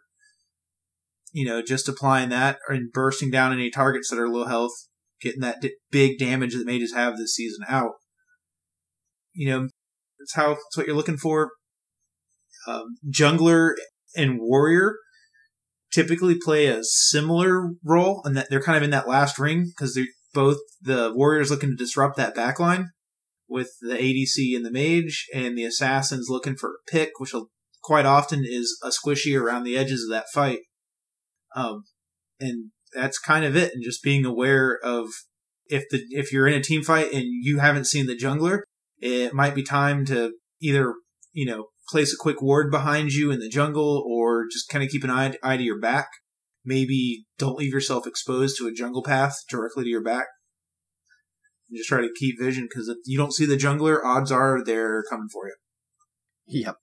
You know, just applying that and bursting down any targets that are low health, getting that di- big damage that mages have this season out. You know, that's how that's what you're looking for. Um, jungler and warrior typically play a similar role, and that they're kind of in that last ring because they're both the warriors looking to disrupt that backline with the ADC and the mage, and the assassin's looking for a pick, which will, quite often is a squishy around the edges of that fight. Um, and that's kind of it. And just being aware of if the if you're in a team fight and you haven't seen the jungler, it might be time to either you know place a quick ward behind you in the jungle, or just kind of keep an eye, eye to your back. Maybe don't leave yourself exposed to a jungle path directly to your back and just try to keep vision because if you don't see the jungler, odds are they're coming for you. Yep.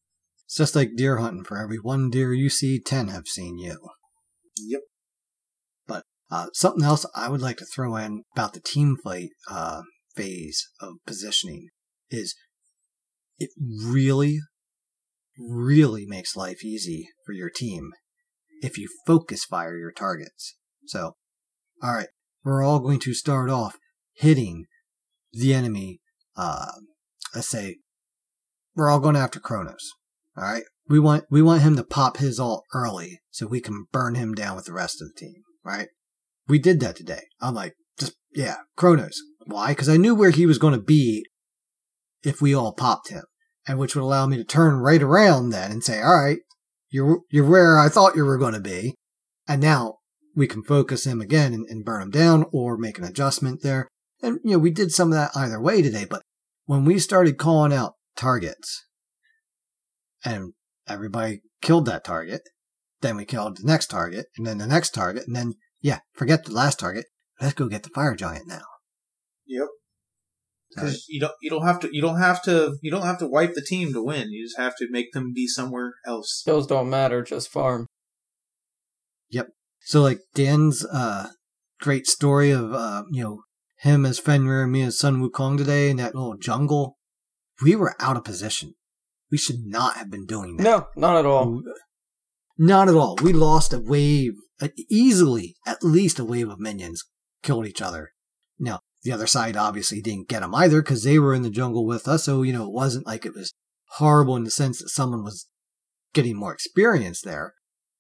It's just like deer hunting. For every one deer you see, ten have seen you. Yep. But uh, something else I would like to throw in about the team fight uh, phase of positioning is it really, really makes life easy for your team if you focus fire your targets. So, all right, we're all going to start off hitting the enemy. Uh, let's say we're all going after Kronos. All right, we want we want him to pop his ult early so we can burn him down with the rest of the team. Right? We did that today. I'm like, just yeah, Kronos. Why? Because I knew where he was going to be if we all popped him, and which would allow me to turn right around then and say, all right, you're you're where I thought you were going to be, and now we can focus him again and, and burn him down or make an adjustment there. And you know, we did some of that either way today, but when we started calling out targets and everybody killed that target, then we killed the next target and then the next target and then yeah, forget the last target. Let's go get the fire giant now. Yep. Because you don't you don't have to you don't have to you don't have to wipe the team to win. You just have to make them be somewhere else. Those don't matter, just farm. Yep. So like Dan's uh great story of uh you know him as Fenrir and me as Sun Wukong today in that little jungle, we were out of position. We should not have been doing that. No, not at all. Not at all. We lost a wave, uh, easily, at least a wave of minions killed each other. Now, the other side obviously didn't get them either because they were in the jungle with us. So, you know, it wasn't like it was horrible in the sense that someone was getting more experience there.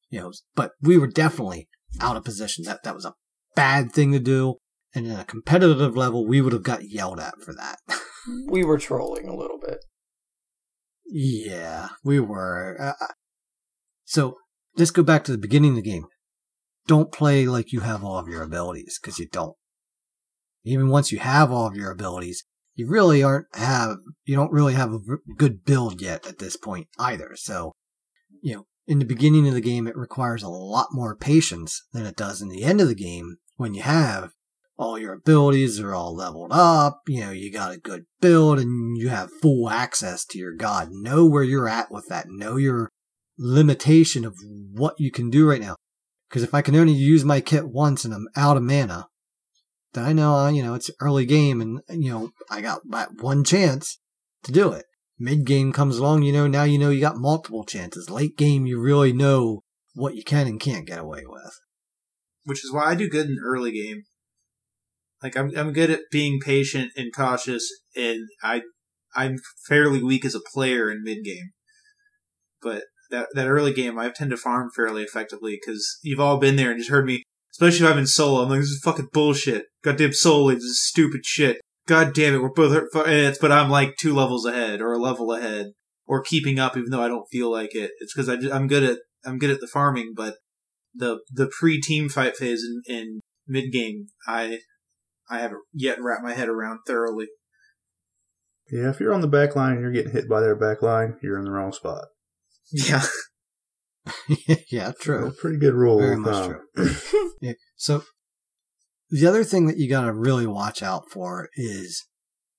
You know, but we were definitely out of position. That, that was a bad thing to do. And in a competitive level, we would have got yelled at for that. We were trolling a little bit. Yeah, we were. Uh, so let's go back to the beginning of the game. Don't play like you have all of your abilities because you don't. Even once you have all of your abilities, you really aren't have you don't really have a good build yet at this point either. So, you know, in the beginning of the game, it requires a lot more patience than it does in the end of the game when you have all your abilities are all leveled up. You know, you got a good build and you have full access to your god. Know where you're at with that. Know your limitation of what you can do right now. Because if I can only use my kit once and I'm out of mana, I know, you know, it's early game and, you know, I got that one chance to do it. Mid game comes along, you know, now you know you got multiple chances. Late game, you really know what you can and can't get away with. which is why I do good in early game. Like I'm I'm good at being patient and cautious, and I I'm fairly weak as a player in mid game. But that that early game, I tend to farm fairly effectively because you've all been there and just heard me. Especially if I'm in solo, I'm like, this is fucking bullshit. Goddamn solo, this is stupid shit. God damn it, we're both hurt, and it's, but I'm like two levels ahead or a level ahead or keeping up, even though I don't feel like it. It's because I'm good at I'm good at the farming, but the the pre team fight phase in, in mid game, I I haven't yet wrapped my head around thoroughly. Yeah, if you're on the back line and you're getting hit by their back line, you're in the wrong spot. Yeah, yeah, true. A pretty good rule Very much thumb. Yeah. So the other thing that you got to really watch out for is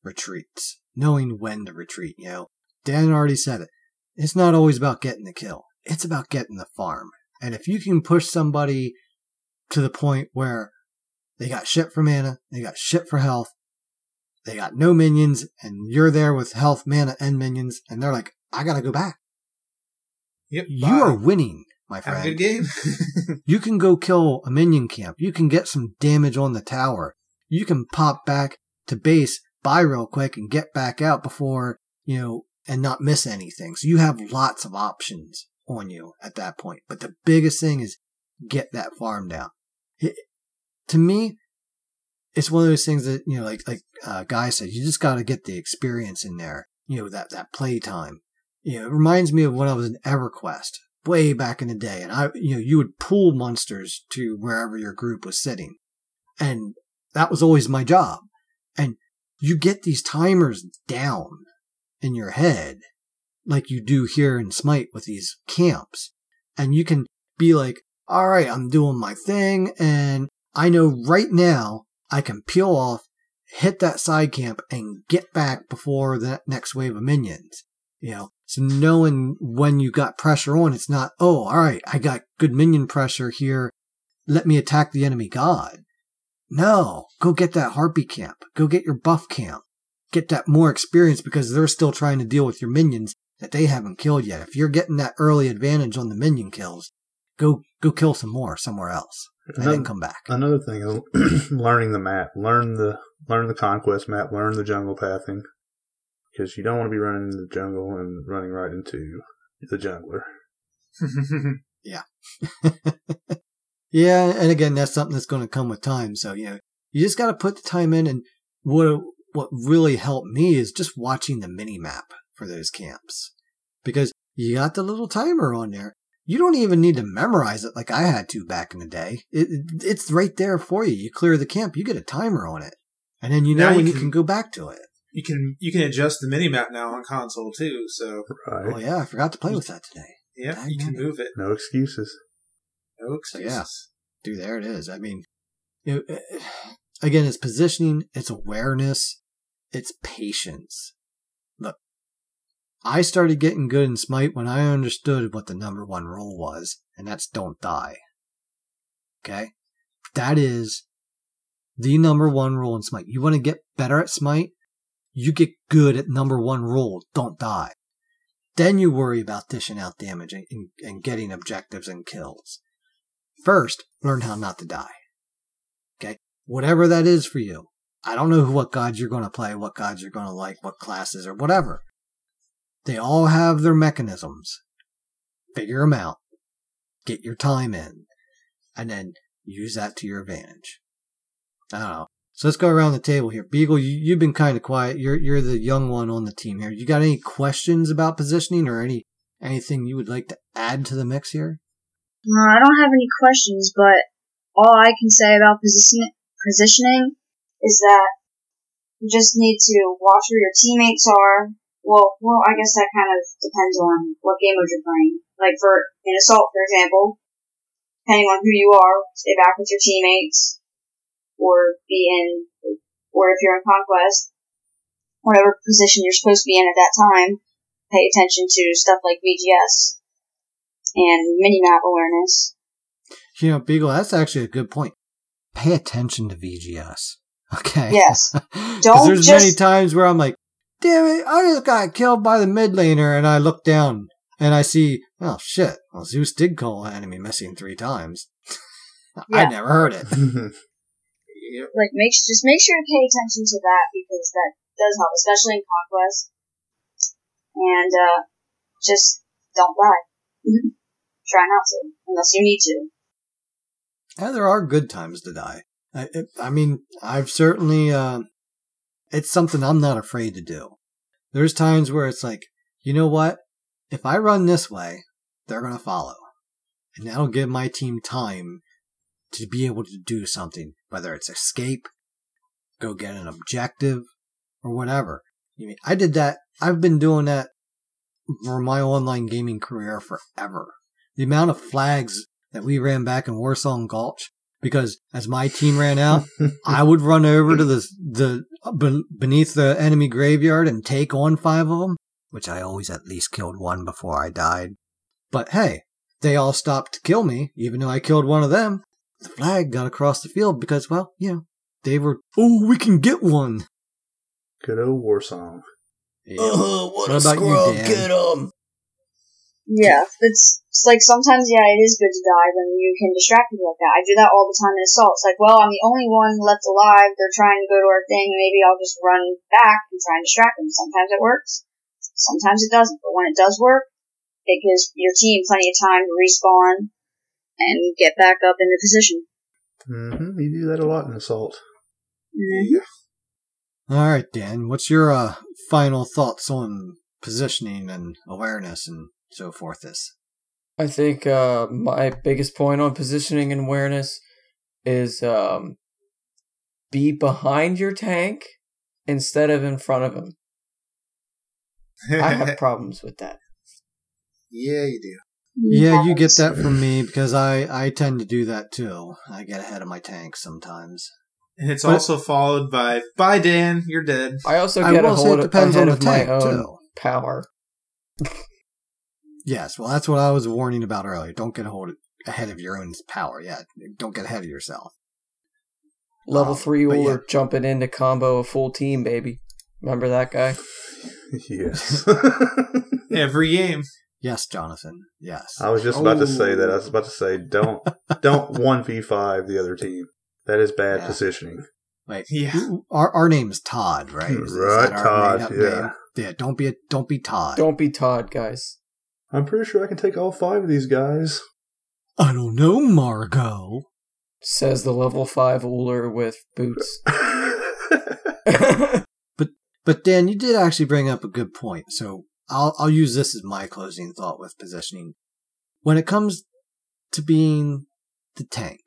retreats, knowing when to retreat. You know, Dan already said it. It's not always about getting the kill. It's about getting the farm. And if you can push somebody to the point where they got shit for mana, they got shit for health, they got no minions, and you're there with health, mana, and minions, and they're like, I gotta go back. Yep. You bye. are winning, my friend. have a good game. You can go kill a minion camp. You can get some damage on the tower. You can pop back to base, buy real quick, and get back out before, you know, and not miss anything. So you have lots of options on you at that point. But the biggest thing is get that farm down. It, to me, it's one of those things that, you know, like, like, uh, Guy said, you just got to get the experience in there, you know, that, that play time. You know, it reminds me of when I was in EverQuest way back in the day, and I, you know, you would pull monsters to wherever your group was sitting, and that was always my job. And you get these timers down in your head, like you do here in Smite with these camps, and you can be like, "All right, I'm doing my thing, and I know right now I can peel off, hit that side camp, and get back before the next wave of minions." You know, so knowing when you got pressure on, it's not, oh, all right, I got good minion pressure here. Let me attack the enemy god. No, go get that harpy camp. Go get your buff camp. Get that more experience because they're still trying to deal with your minions that they haven't killed yet. If you're getting that early advantage on the minion kills, go go kill some more somewhere else and then come back. Another thing, is learning the map, learn the learn the conquest map, learn the jungle pathing, because you don't want to be running into the jungle and running right into the jungler. Yeah, yeah, and again, that's something that's going to come with time. So, you know, you just got to put the time in. And what, what really helped me is just watching the mini map for those camps because you got the little timer on there. You don't even need to memorize it like I had to back in the day. It, it, it's right there for you. You clear the camp, you get a timer on it. And then you know Now when you can- can go back to it. You can you can adjust the mini map now on console too. So Right? Oh, yeah, I forgot to play with that today. yeah, you can move it. No excuses. No So, excuses. yeah. Dude, there it is. I mean, you know, eh, again, it's positioning, it's awareness, it's patience. Look, I started getting good in Smite when I understood what the number one rule was, and that's don't die. Okay? That is the number one rule in Smite. You want to get better at Smite? You get good at number one rule, don't die. Then you worry about dishing out damage and, and, and getting objectives and kills. First, learn how not to die. Okay? Whatever that is for you. I don't know what gods you're going to play, what gods you're going to like, what classes or whatever. They all have their mechanisms. Figure them out. Get your time in. And then use that to your advantage. I don't know. So let's go around the table here. Beagle, you, you've been kind of quiet. You're, you're the young one on the team here. You got any questions about positioning or any, anything you would like to add to the mix here? No, I don't have any questions, but all I can say about position- positioning is that you just need to watch where your teammates are. Well, well, I guess that kind of depends on what game mode you're playing. Like for in assault, for example, depending on who you are, stay back with your teammates, or be in, or if you're in conquest, whatever position you're supposed to be in at that time. Pay attention to stuff like VGS and mini map awareness. You know, Beagle, that's actually a good point. Pay attention to VGS. Okay. Yes. 'Cause Don't there's just- many times where I'm like, damn it, I just got killed by the mid laner, and I look down and I see, oh shit, well, Zeus did call an enemy missing three times. I never heard it. Like make just make sure to pay attention to that because that does help, especially in conquest. And uh, just don't die. Try not to, unless you need to. Yeah, there are good times to die. I, it, I mean, I've certainly, uh, it's something I'm not afraid to do. There's times where it's like, you know what? If I run this way, they're going to follow. And that'll give my team time to be able to do something, whether it's escape, go get an objective, or whatever. You mean, I did that. I've been doing that for my online gaming career forever. The amount of flags that we ran back in Warsong Gulch because as my team ran out, I would run over to the the beneath the enemy graveyard and take on five of them, which I always at least killed one before I died. But hey, they all stopped to kill me, even though I killed one of them. The flag got across the field because, well, you know, they were. Oh, we can get one. Good old Warsong. Yeah. Uh, what, What a about you, scrub, Dan? get 'em. Yeah, it's, it's like sometimes, yeah, it is good to die when you can distract people like that. I do that all the time in assault. It's like, well, I'm the only one left alive. They're trying to go to our thing. Maybe I'll just run back and try and distract them. Sometimes it works. Sometimes it doesn't. But when it does work, it gives your team plenty of time to respawn and get back up into position. hmm You do that a lot in assault. All right, Dan. What's your uh, final thoughts on positioning and awareness and so forth? This. I think uh, my biggest point on positioning and awareness is um, be behind your tank instead of in front of him. I have problems with that. yeah, you do. Yeah, you get that from me because I, I tend to do that too. I get ahead of my tank sometimes. And it's But- also followed by, bye, Dan, you're dead. I also get a will say hold it of, depends ahead on the tank, too. power. Yes, well, that's what I was warning about earlier. Don't get hold ahead of your own power. Yeah, don't get ahead of yourself. Level Um, three but Ullr yeah. jumping into combo a full team, baby. Remember that guy? yes. Every game. Yes, Jonathan. Yes. I was just about to say that. I Oh. was about to say oh. don't don't one v five the other team. That is bad Yeah. positioning. Wait, Yeah. our our name is Todd, right? Is- is Right, that Todd, yeah. name? Yeah. Don't be a don't be Todd. Don't be Todd, guys. I'm pretty sure I can take all five of these guys. I don't know, Margot. Says the level five Ullr with boots. But but Dan, you did actually bring up a good point. So I'll I'll use this as my closing thought with positioning. When it comes to being the tank,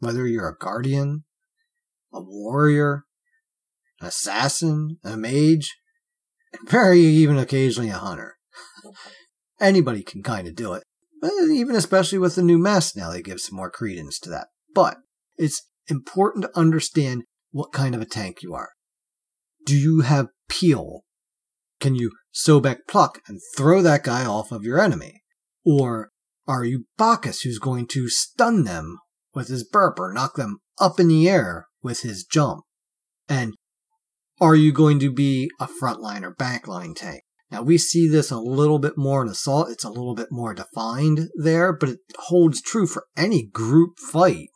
whether you're a guardian, a warrior, an assassin, a mage, and very even occasionally a hunter, anybody can kind of do it. Even especially with the new mask now, they give some more credence to that. But it's important to understand what kind of a tank you are. Do you have peel? Can you Sobek pluck and throw that guy off of your enemy? Or are you Bacchus who's going to stun them with his burp or knock them up in the air with his jump? And are you going to be a frontline or backline tank? Now we see this a little bit more in assault. It's a little bit more defined there, but it holds true for any group fight.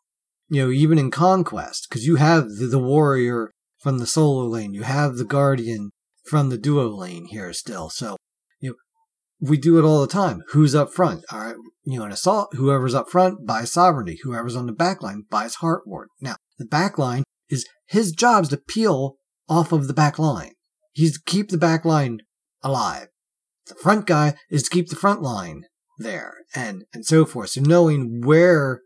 You know, even in conquest, because you have the, the warrior from the solo lane. You have the guardian from the duo lane here still. So, you know, we do it all the time. Who's up front? All right. You know, in assault, whoever's up front buys sovereignty. Whoever's on the back line buys heart ward. Now, the back line is his job's to peel off of the back line. He's to keep the back line alive. The front guy is to keep the front line there and, and so forth. So knowing where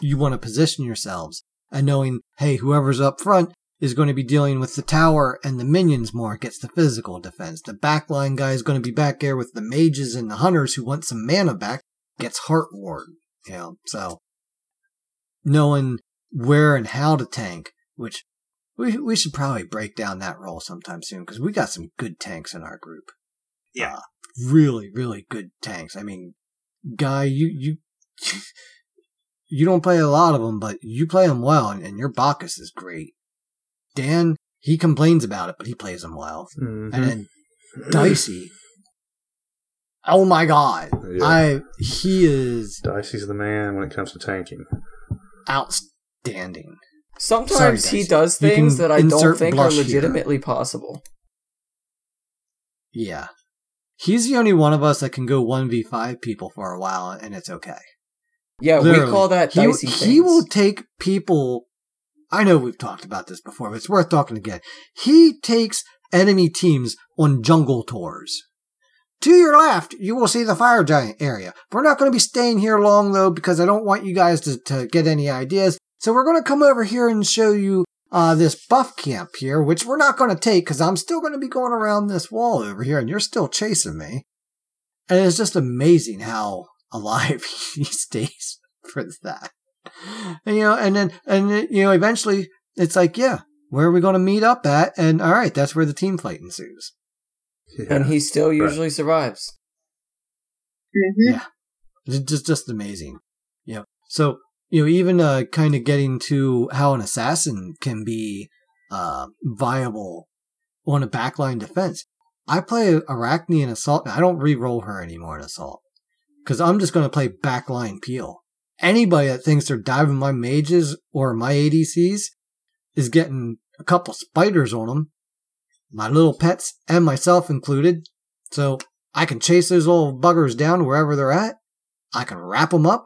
you want to position yourselves and knowing, hey, whoever's up front is going to be dealing with the tower and the minions more, gets the physical defense. The backline guy is going to be back there with the mages and the hunters who want some mana back, gets Heart Ward. You know, so knowing where and how to tank, which we we should probably break down that role sometime soon because we got some good tanks in our group. Yeah. Uh, really, really good tanks. I mean, guy, you you you don't play a lot of them, but you play them well, and, and your Bacchus is great. Dan, he complains about it, but he plays them well. Mhm. And then Dicey, oh my god, Yeah. I he is Dicey's the man when it comes to tanking. outstanding. Sometimes Sorry, he does things that I don't think are blush here. legitimately possible. Yeah. He's the only one of us that can go 1v5 people for a while and it's okay. Yeah, Literally. we call that he, dicey he things. will take people. I know we've talked about this before, but it's worth talking again. He takes enemy teams on jungle tours. To your left, you will see the fire giant area. We're not going to be staying here long though, because I don't want you guys to, to get any ideas. So we're going to come over here and show you uh, this buff camp here, which we're not going to take because I'm still going to be going around this wall over here, and you're still chasing me. And it's just amazing how alive he stays for that. And, you know, and then, and you know, eventually it's like, yeah, where are we going to meet up at? And all right, that's where the team fight ensues. Yeah. and he still usually survives. hmm Yeah. It's just, just amazing. You know, so, you know, even, uh, kind of getting to how an assassin can be, uh, viable on a backline defense. I play Arachne in Assault. I don't re-roll her anymore in Assault. Cause I'm just going to play backline peel. Anybody that thinks they're diving my mages or my ADCs is getting a couple spiders on them. My little pets and myself included. So I can chase those little buggers down wherever they're at. I can wrap them up.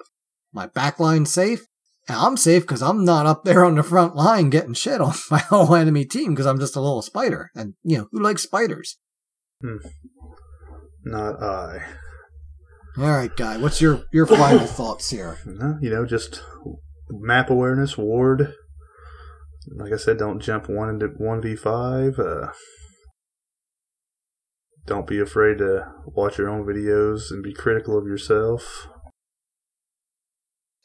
My backline's safe. And I'm safe because I'm not up there on the front line getting shit on my whole enemy team because I'm just a little spider. And, you know, who likes spiders? Hmm. Not I. All right, guy, what's your, your final thoughts here? You know, just map awareness, ward. Like I said, don't jump one into one v five. Uh, don't be afraid to watch your own videos and be critical of yourself.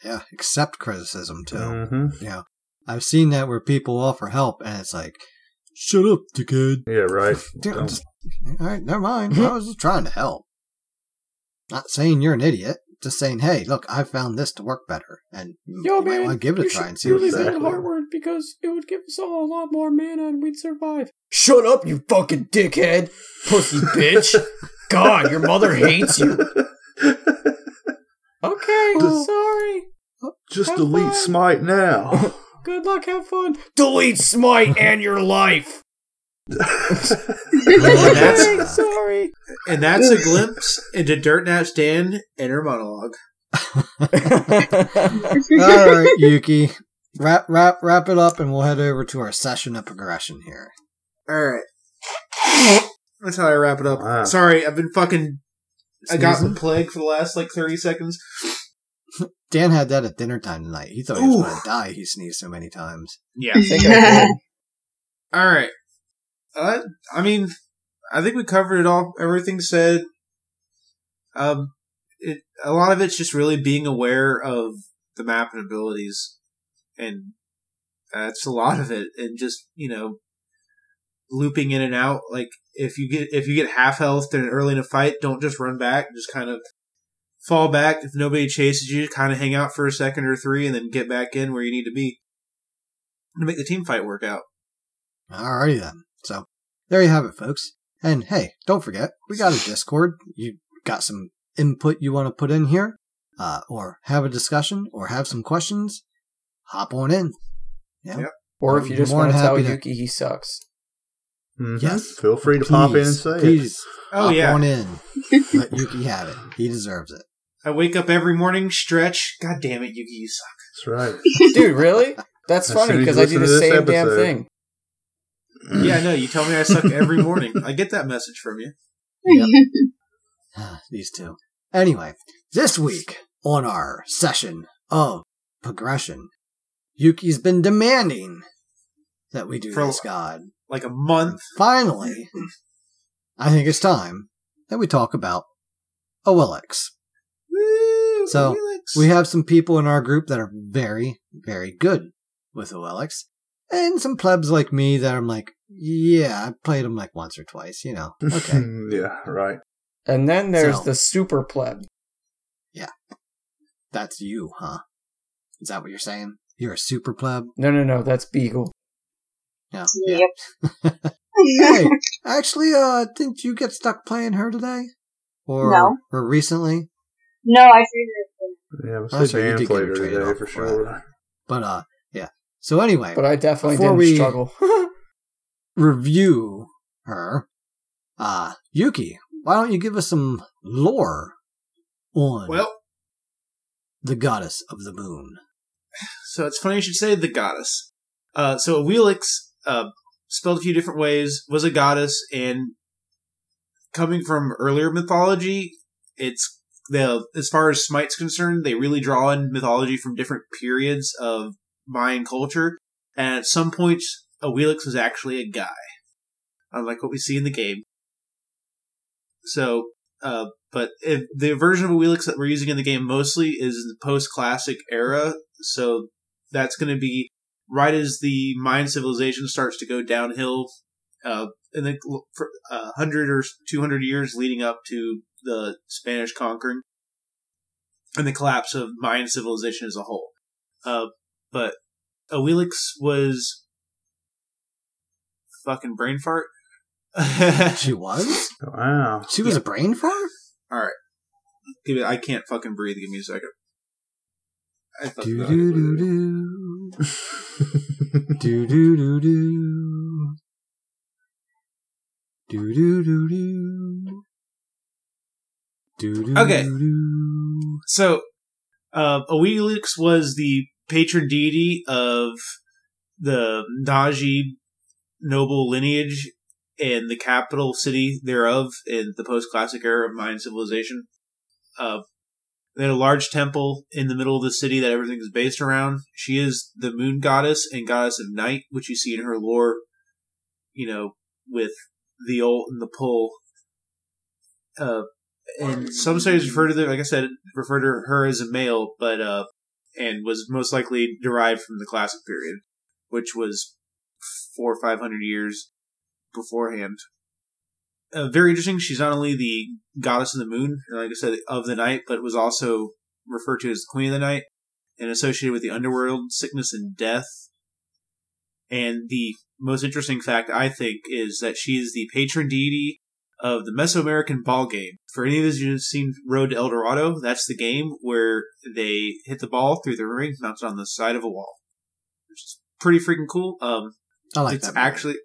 Yeah, accept criticism too. hmm You know, I've seen that where people offer help and it's like, shut up, dickhead. Yeah, right. Dude, just, all right, never mind. I was just trying to help. Not saying you're an idiot. Just saying, hey, look, I found this to work better, and you might want to give it a try and see what you think. Exactly. Heart Ward because it would give us all a lot more mana and we'd survive. Shut up, you fucking dickhead, pussy bitch. God, your mother hates you. Okay, Just- sorry. Just Have delete fun. smite now. Good luck, have fun. Delete Smite and your life. that's- sorry. And that's a glimpse into Dirtnap Dan inner monologue. All right, Yuki, wrap wrap wrap it up, and we'll head over to our session of progression here. All right. That's how I wrap it up. Wow. Sorry, I've been fucking. I got the plague for the last like thirty seconds. Dan had that at dinner time tonight. He thought he was Ooh. going to die. He sneezed so many times. Yeah. I think I did. All right. Uh, I mean, I think we covered it all. Everything said. Um, it a lot of it's just really being aware of the map and abilities, and that's a lot of it. And just you know, looping in and out. Like if you get if you get half health and early in a fight, don't just run back. Just kind of fall back. If nobody chases you, kind of hang out for a second or three, and then get back in where you need to be to make the team fight work out. Alrighty then. So there you have it, folks. And hey, don't forget, we got a Discord. You got some input you want to put in here, uh, or have a discussion, or have some questions, hop on in. Yeah. Yep. Or if you just want to tell to- Yuki he sucks. Mhm. Yes. Feel free to pop in and Please, say it. please, Oh hop yeah. on in. Let Yuki have it. He deserves it. I wake up every morning, stretch. God damn it, Yuki, you suck. That's right. Dude, really? That's funny because I do the listen to this same damn thing. Yeah, I know. You tell me I suck every morning. I get that message from you. Ah, these two. Anyway, this week on our session of progression, Yuki's been demanding that we do For- this god. Like a month. Finally, I think it's time that we talk about Awilix. Woo, So, Felix. We have some people in our group that are very, very good with Awilix, and some plebs like me that I'm like, yeah, I played them like once or twice, you know. Okay. yeah, right. And then there's So- the super pleb. Yeah. That's you, huh? Is that what you're saying? You're a super pleb? No, no, no, that's Beagle. Yeah. Yep. hey, actually, uh, didn't you get stuck playing her today? Or, No. or recently? no, I figured. Yeah, That's let's say right, you did get her today for sure. But, uh, yeah. So anyway, But I definitely Before didn't we- struggle. review her. Uh, Yuki, why don't you give us some lore on Well, the goddess of the moon? so it's funny you should say the goddess. Uh, so Awilix, uh, spelled a few different ways, was a goddess, and coming from earlier mythology, it's the as far as Smite's concerned, they really draw in mythology from different periods of Mayan culture, and at some points, Awilix was actually a guy, unlike what we see in the game. So, uh, but if the version of Awilix that we're using in the game mostly is the post-classic era, so that's going to be right as the Mayan civilization starts to go downhill, uh, in the for uh, hundred or two hundred years leading up to the Spanish conquering and the collapse of Mayan civilization as a whole. Uh, but Awilix was fucking brain fart. She was? Wow. She was a brain fart? Alright. Give me, I can't fucking breathe. Give me a second. I fucking Do got do it. do do. Do do do do. Do do do do. Do do Okay. do do. So, uh, Awilix was the patron deity of the Naji noble lineage and the capital city thereof in the post-classic era of Mayan civilization. Uh, they had a large temple in the middle of the city that everything is based around. She is the moon goddess and goddess of night, which you see in her lore, you know, with the ult and the pull. Uh, and some studies refer to them, like I said, refer to her as a male, but uh, and was most likely derived from the classic period, which was four or five hundred years beforehand. Uh, very interesting. She's not only the goddess of the moon, like I said, of the night, but was also referred to as the queen of the night, and associated with the underworld, sickness, and death. And the most interesting fact, I think, is that she is the patron deity of the Mesoamerican ball game. For any of those who've seen Road to El Dorado, that's the game where they hit the ball through the ring mounted on the side of a wall, which is pretty freaking cool. Um, I like it's that. movie. actually,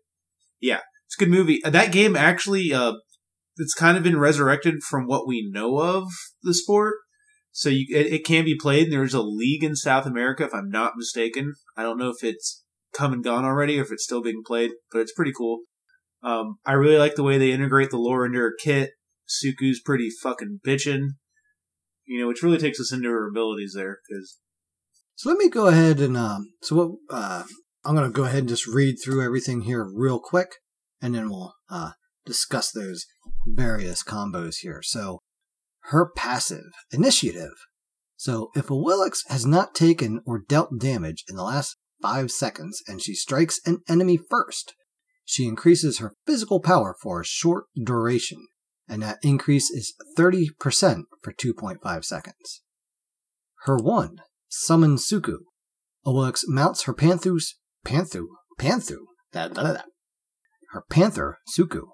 yeah, it's a good movie. Uh, That game actually, uh, it's kind of been resurrected from what we know of the sport. So you, it, it can be played. There's a league in South America, if I'm not mistaken. I don't know if it's come and gone already or if it's still being played, but it's pretty cool. Um, I really like the way they integrate the lore into her kit. Suku's pretty fucking bitchin', you know, which really takes us into her abilities there. Because So let me go ahead and um. So what? Uh, I'm gonna go ahead and just read through everything here real quick, and then we'll uh discuss those various combos here. So her passive initiative. So if Awilix has not taken or dealt damage in the last five seconds, and she strikes an enemy first, she increases her physical power for a short duration, and that increase is 30% for 2.5 seconds. Her 1, Summon Suku. Awilix mounts her Panthu's Panthu Panthu da, da, da, her Panther Suku,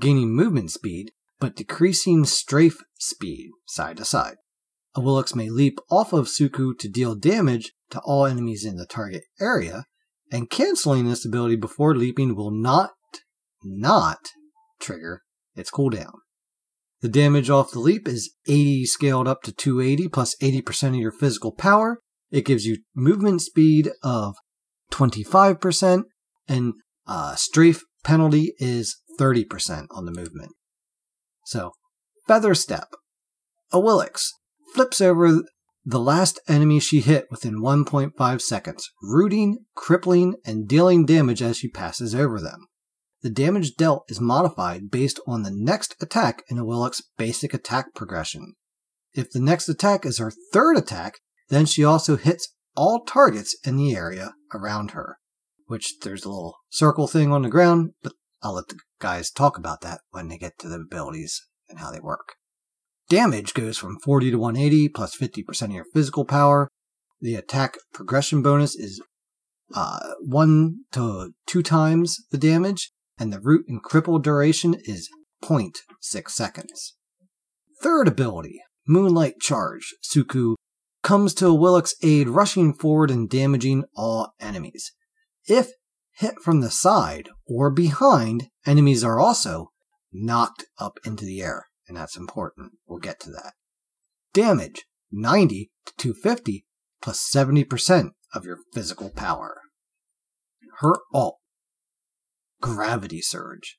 gaining movement speed but decreasing strafe speed side to side. Awilix may leap off of Suku to deal damage to all enemies in the target area, and canceling this ability before leaping will not not trigger its cooldown. The damage off the leap is 80 scaled up to 280 plus 80% of your physical power. It gives you movement speed of 25%, and uh, strafe penalty is 30% on the movement. So, Feather Step. A Awilix flips over the last enemy she hit within 1.5 seconds, rooting, crippling, and dealing damage as she passes over them. The damage dealt is modified based on the next attack in Awilix's basic attack progression. If the next attack is her third attack, then she also hits all targets in the area around her. Which there's a little circle thing on the ground, but I'll let the guys talk about that when they get to the abilities and how they work. Damage goes from 40 to 180 plus 50% of your physical power. The attack progression bonus is uh, 1 to 2 times the damage, and the root and cripple duration is 0.6 seconds. Third ability, Moonlight Charge. Suku comes to Willock's aid, rushing forward and damaging all enemies. If hit from the side or behind, enemies are also knocked up into the air, and that's important. We'll get to that. Damage 90 to 250 plus 70% of your physical power. Her alt Gravity Surge.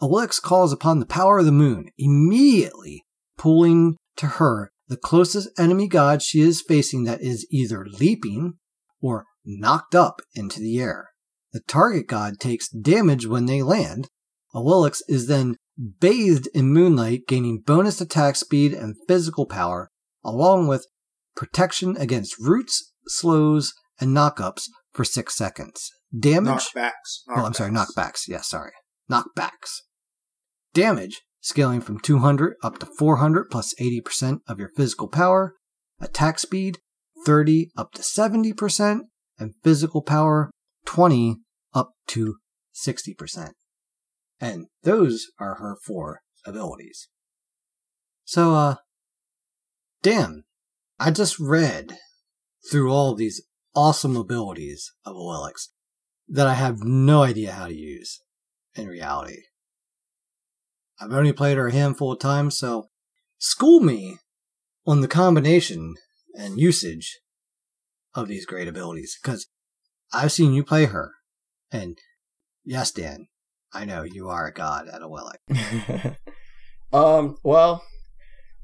Elix calls upon the power of the moon, immediately pulling to her the closest enemy god she is facing that is either leaping or knocked up into the air. The target god takes damage when they land. Awilix is then bathed in moonlight, gaining bonus attack speed and physical power, along with protection against roots, slows, and knockups for six seconds. Damage. Knockbacks. Oh, I'm sorry, knockbacks. Yeah, sorry. Knockbacks. Damage scaling from 200 up to 400 plus 80% of your physical power. Attack speed 30 up to 70%. And physical power 20 up to 60%. And those are her four abilities. So, uh, Dan, I just read through all these awesome abilities of Willix that I have no idea how to use in reality. I've only played her a handful of times, so school me on the combination and usage of these great abilities, because I've seen you play her, and yes, Dan, I know you are a god at Awilix. um, well,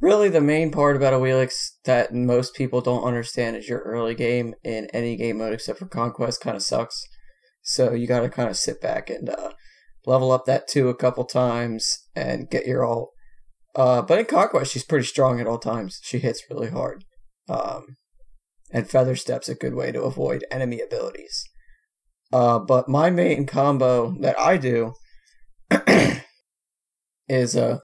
really the main part about Awilix that most people don't understand is your early game in any game mode except for Conquest kind of sucks. So you got to kind of sit back and uh, level up that two a couple times and get your all. Uh, but in Conquest, she's pretty strong at all times. She hits really hard. Um, and Feather Step's a good way to avoid enemy abilities. Uh, but my main combo that I do is, uh,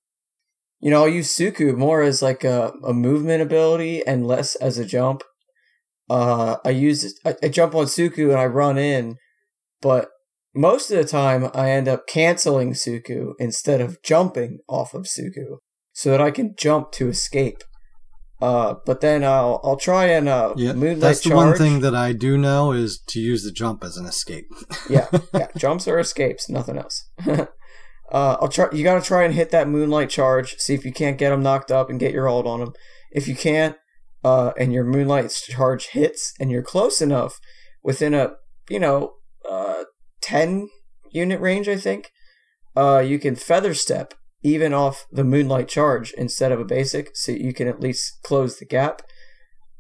you know, I'll use Suku more as like a, a movement ability and less as a jump. Uh, I use I, I jump on Suku and I run in, but most of the time I end up canceling Suku instead of jumping off of Suku so that I can jump to escape. Uh, but then I'll I'll try and uh, Yeah, moonlight that's the charge. one thing that I do know is to use the jump as an escape. yeah, yeah, jumps or escapes, nothing else. uh, I'll try. You got to try and hit that moonlight charge. See if you can't get him knocked up and get your hold on him. If you can't, uh, and your moonlight charge hits, and you're close enough within a you know uh, ten unit range, I think, uh, you can feather step even off the moonlight charge instead of a basic, so you can at least close the gap.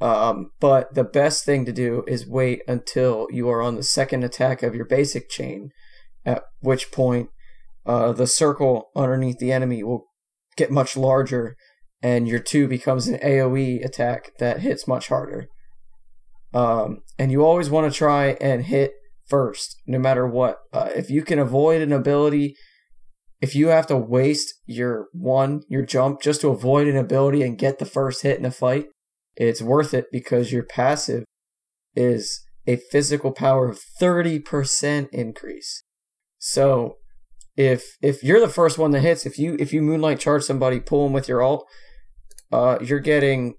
Um, but the best thing to do is wait until you are on the second attack of your basic chain, at which point uh, the circle underneath the enemy will get much larger, and your two becomes an AoE attack that hits much harder. Um, and you always want to try and hit first, no matter what. Uh, if you can avoid an ability, if you have to waste your one, your jump, just to avoid an ability and get the first hit in a fight, it's worth it because your passive is a physical power of 30% increase. So if if you're the first one that hits, if you if you moonlight charge somebody, pull them with your ult, uh, you're getting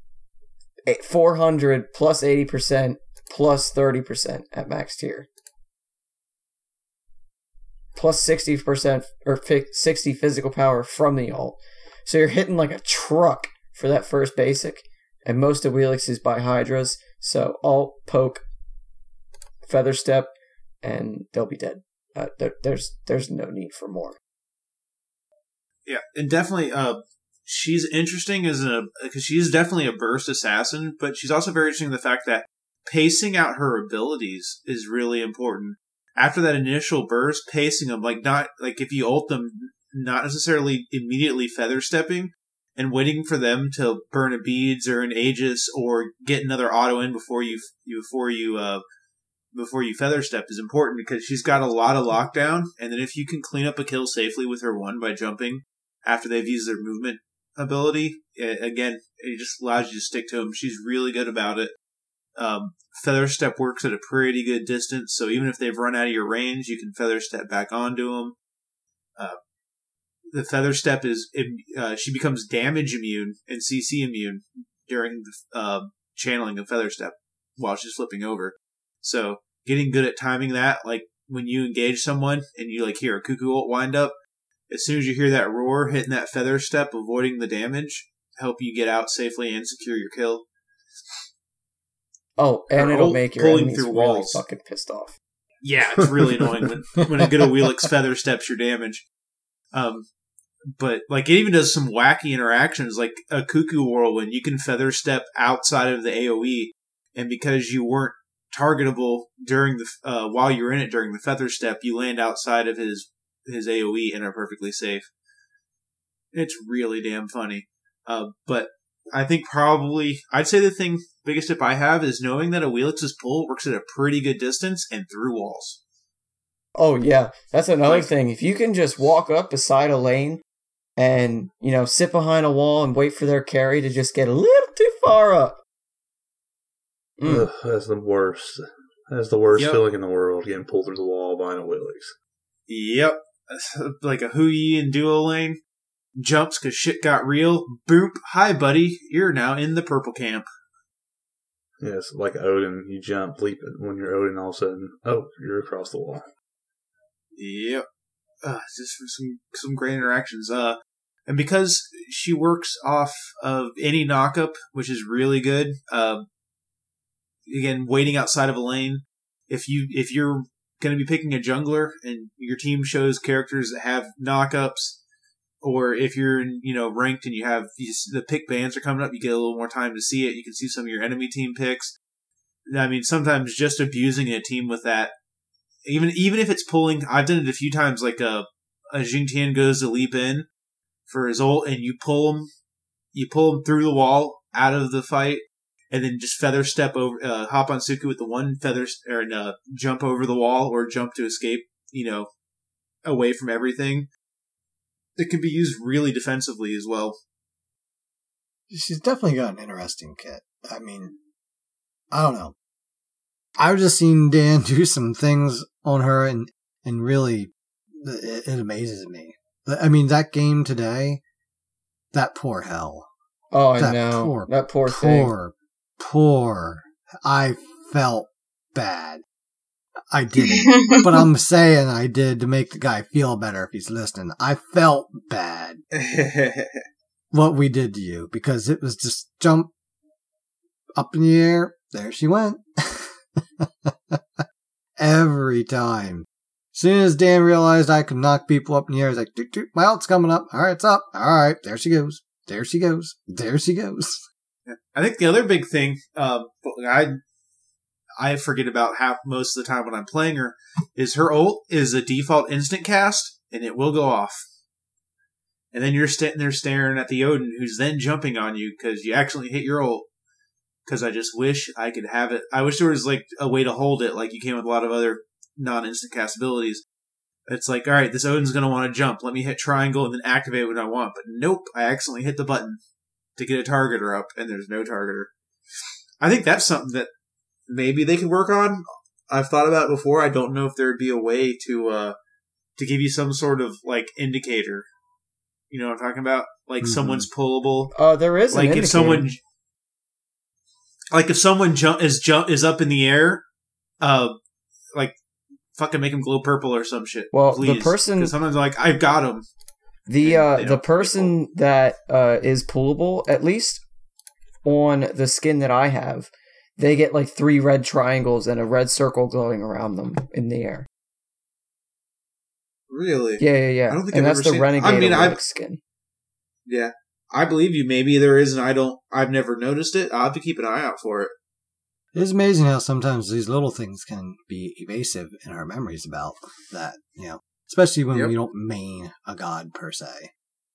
400 plus 80% plus 30% at max tier. Plus 60% or 60 physical power from the ult. So you're hitting like a truck for that first basic. And most of Wheelix is by Hydras. So alt, poke, feather step, and they'll be dead. Uh, there, there's there's no need for more. Yeah, and definitely. Uh, she's interesting as a because she's definitely a burst assassin, but she's also very interesting in the fact that pacing out her abilities is really important. After that initial burst, pacing them like not like if you ult them, not necessarily immediately feather stepping and waiting for them to burn a beads or an aegis or get another auto in before you before you uh before you feather step is important because she's got a lot of lockdown and then if you can clean up a kill safely with her one by jumping after they've used their movement ability again it just allows you to stick to them. She's really good about it um, feather step works at a pretty good distance so even if they've run out of your range you can feather step back onto them uh, the feather step is uh, she becomes damage immune and CC immune during the uh, channeling of feather step while she's flipping over. So getting good at timing that, like when you engage someone and you like hear a cuckoo ult wind up, as soon as you hear that roar, hitting that feather step, avoiding the damage, help you get out safely and secure your kill. Oh, and it'll make your pulling enemies through really walls. fucking pissed off. Yeah, it's really annoying when, when a good Awilix feather steps your damage. Um, but like it even does some wacky interactions, like a cuckoo whirlwind. You can feather step outside of the AOE, and because you weren't targetable during the uh, while you're in it during the feather step, you land outside of his his AOE and are perfectly safe. It's really damn funny. Uh, but I think probably I'd say the thing biggest tip I have is knowing that Awilix's pull works at a pretty good distance and through walls. Oh yeah, that's another Like- thing. If you can just walk up beside a lane and you know sit behind a wall and wait for their carry to just get a little too far up. Mm. Ugh, that's the worst. That's the worst Yep. feeling in the world, getting pulled through the wall behind Awilix. Yep. Like a Hou Yi in duo lane. Jumps because shit got real. Boop. Hi, buddy. You're now in the purple camp. Yes, like Odin, you jump, leap when you're Odin, all of a sudden, oh, you're across the wall. Yep. Uh, just for some some great interactions. Uh, and because she works off of any knockup, which is really good. Uh, again, waiting outside of a lane. If you if you're going to be picking a jungler and your team shows characters that have knockups, or if you're you know ranked and you have the pick bans are coming up, you get a little more time to see it. You can see some of your enemy team picks. I mean, sometimes just abusing a team with that even even if it's pulling, I've done it a few times. Like a a Xing Tian goes to leap in for his ult, and you pull him, you pull him through the wall out of the fight, and then just feather step over, uh, hop on Suku with the one feather or uh, jump over the wall or jump to escape. You know, away from everything. It can be used really defensively as well. She's definitely got an interesting kit. I mean, I don't know. I've just seen Dan do some things on her, and and really, it, it amazes me. I mean, that game today, that poor Hel, Oh, I That know poor, that poor, thing. poor, poor. I felt bad. I didn't, but I'm saying I did to make the guy feel better if he's listening. I felt bad what we did to you because it was just jump up in the air. There she went. Every time. As soon as Dan realized I could knock people up in the air, he's like, doot, doot, my ult's coming up. All right, it's up. All right, there she goes. There she goes. There she goes. I think the other big thing, um, I I forget about half most of the time when I'm playing her, is her ult is a default instant cast, and it will go off. And then you're sitting there staring at the Odin, who's then jumping on you because you accidentally hit your ult. Because I just wish I could have it. I wish there was like a way to hold it, like you can with a lot of other non-instant cast abilities. It's like, all right, this Odin's going to want to jump. Let me hit triangle and then activate what I want. But nope, I accidentally hit the button to get a targeter up, and there's no targeter. I think that's something that maybe they could work on. I've thought about it before. I don't know if there'd be a way to uh, to give you some sort of like indicator. You know what I'm talking about? Like Mhm. someone's pullable. Uh, there is an Like if indicator. someone, like if someone jump is jump is up in the air, uh, like fucking make him glow purple or some shit. Well, the person- sometimes like I've got him. The uh the person that uh is pullable, at least on the skin that I have, they get like three red triangles and a red circle glowing around them in the air. Really? Yeah, yeah, yeah. I don't think and I've that's ever the seen- renegade I mean, I've- skin. Yeah. I believe you. Maybe there is, and I don't. I've never noticed it. I'll have to keep an eye out for it. It is amazing how sometimes these little things can be evasive in our memories about that, you know, especially when Yep. we don't main a god per se.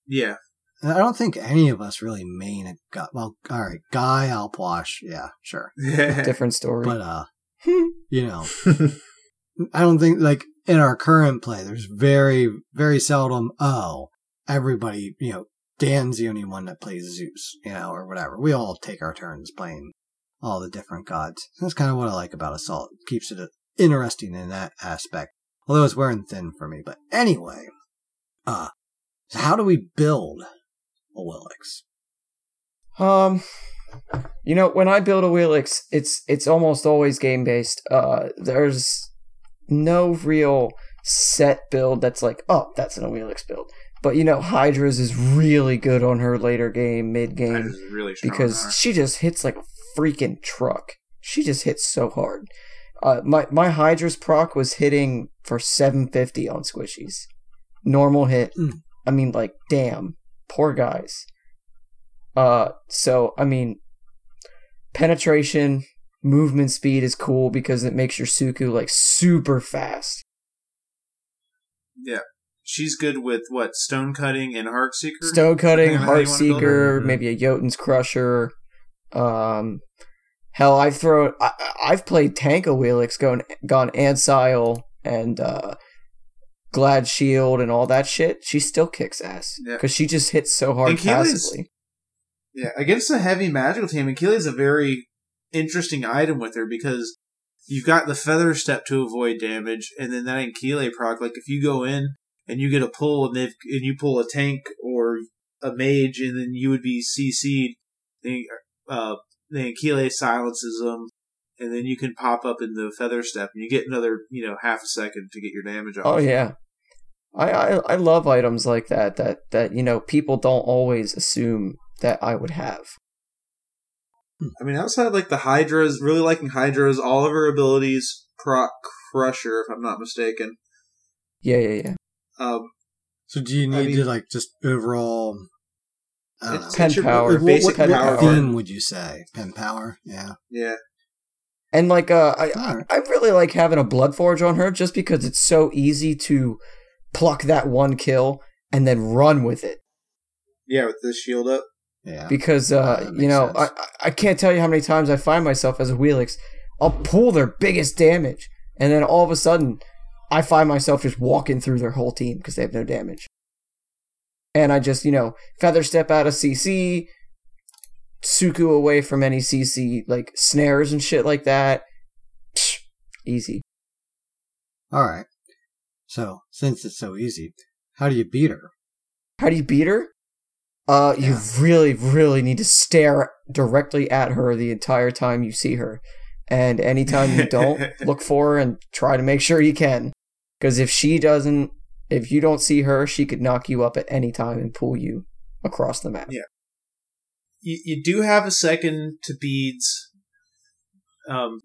Yeah, And I don't think any of us really main a god. Well, all right, Guy Alpwash, yeah, sure. Different story. But, uh, you know, I don't think, like, in our current play, there's very, very seldom, oh, everybody, you know, Dan's the only one that plays Zeus, you know, or whatever. We all take our turns playing all the different gods. That's kind of what I like about Assault. It keeps it interesting in that aspect. Although it's wearing thin for me. But anyway, uh, so how do we build a Willix? Um, you know, when I build Awilix, it's it's almost always game based. Uh, there's no real set build that's like, oh, that's an Wheelix build. But you know, Hydra's is really good on her later game, mid game, really because she just hits like a freaking truck. She just hits so hard. Uh, my my Hydra's proc was hitting for 750 on squishies, normal hit. Mm. I mean, like, damn, poor guys. Uh, so I mean, penetration, movement speed is cool because it makes your Suku like super fast. yeah, she's good with what stone cutting and heart seeker. Stone cutting, Depending on how you Heart wanna build her. Seeker, Mhm. maybe a Jotun's Crusher. Um, hell, I've thrown, I, I've played Tanko Wheelix, gone gone Ancile and uh, Glad Shield and all that shit. She still kicks ass Yeah. because she just hits so hard passively. Yeah, against a heavy magical team, Achilles is a very interesting item with her because you've got the feather step to avoid damage, and then that Ancile proc. Like if you go in and you get a pull, and they've and you pull a tank or a mage, and then you would be CC'd. The uh, the Ancile silences them, and then you can pop up in the feather step, and you get another you know half a second to get your damage off. Oh yeah. I, I I love items like that that that you know people don't always assume that I would have. I mean, outside like the Hydras, really liking Hydras, all of her abilities proc Crusher, if I'm not mistaken. Yeah, yeah, yeah. Um, So do you I need mean- to, like, just overall. I don't know. Pen power. your What- basic what, what power. theme would you say? Pen power? Yeah. Yeah, And like uh I Alright. I really like having a blood forge on her just because it's so easy to pluck that one kill and then run with it. yeah, with this shield up. Yeah. Because Uh, uh you know, sense. I- I can't tell you how many times I find myself as Awilix, I'll pull their biggest damage and then all of a sudden I find myself just walking through their whole team because they have no damage. And I just, you know, feather step out of CC, Suku away from any CC like snares and shit like that. Psh, easy. All right. So, since it's so easy, how do you beat her? How do you beat her? Uh, you Yeah. really, really need to stare directly at her the entire time you see her. And anytime you don't, look for her and try to make sure you can. Because if she doesn't, if you don't see her, she could knock you up at any time and pull you across the map. Yeah. You, you do have a second to beads. Um,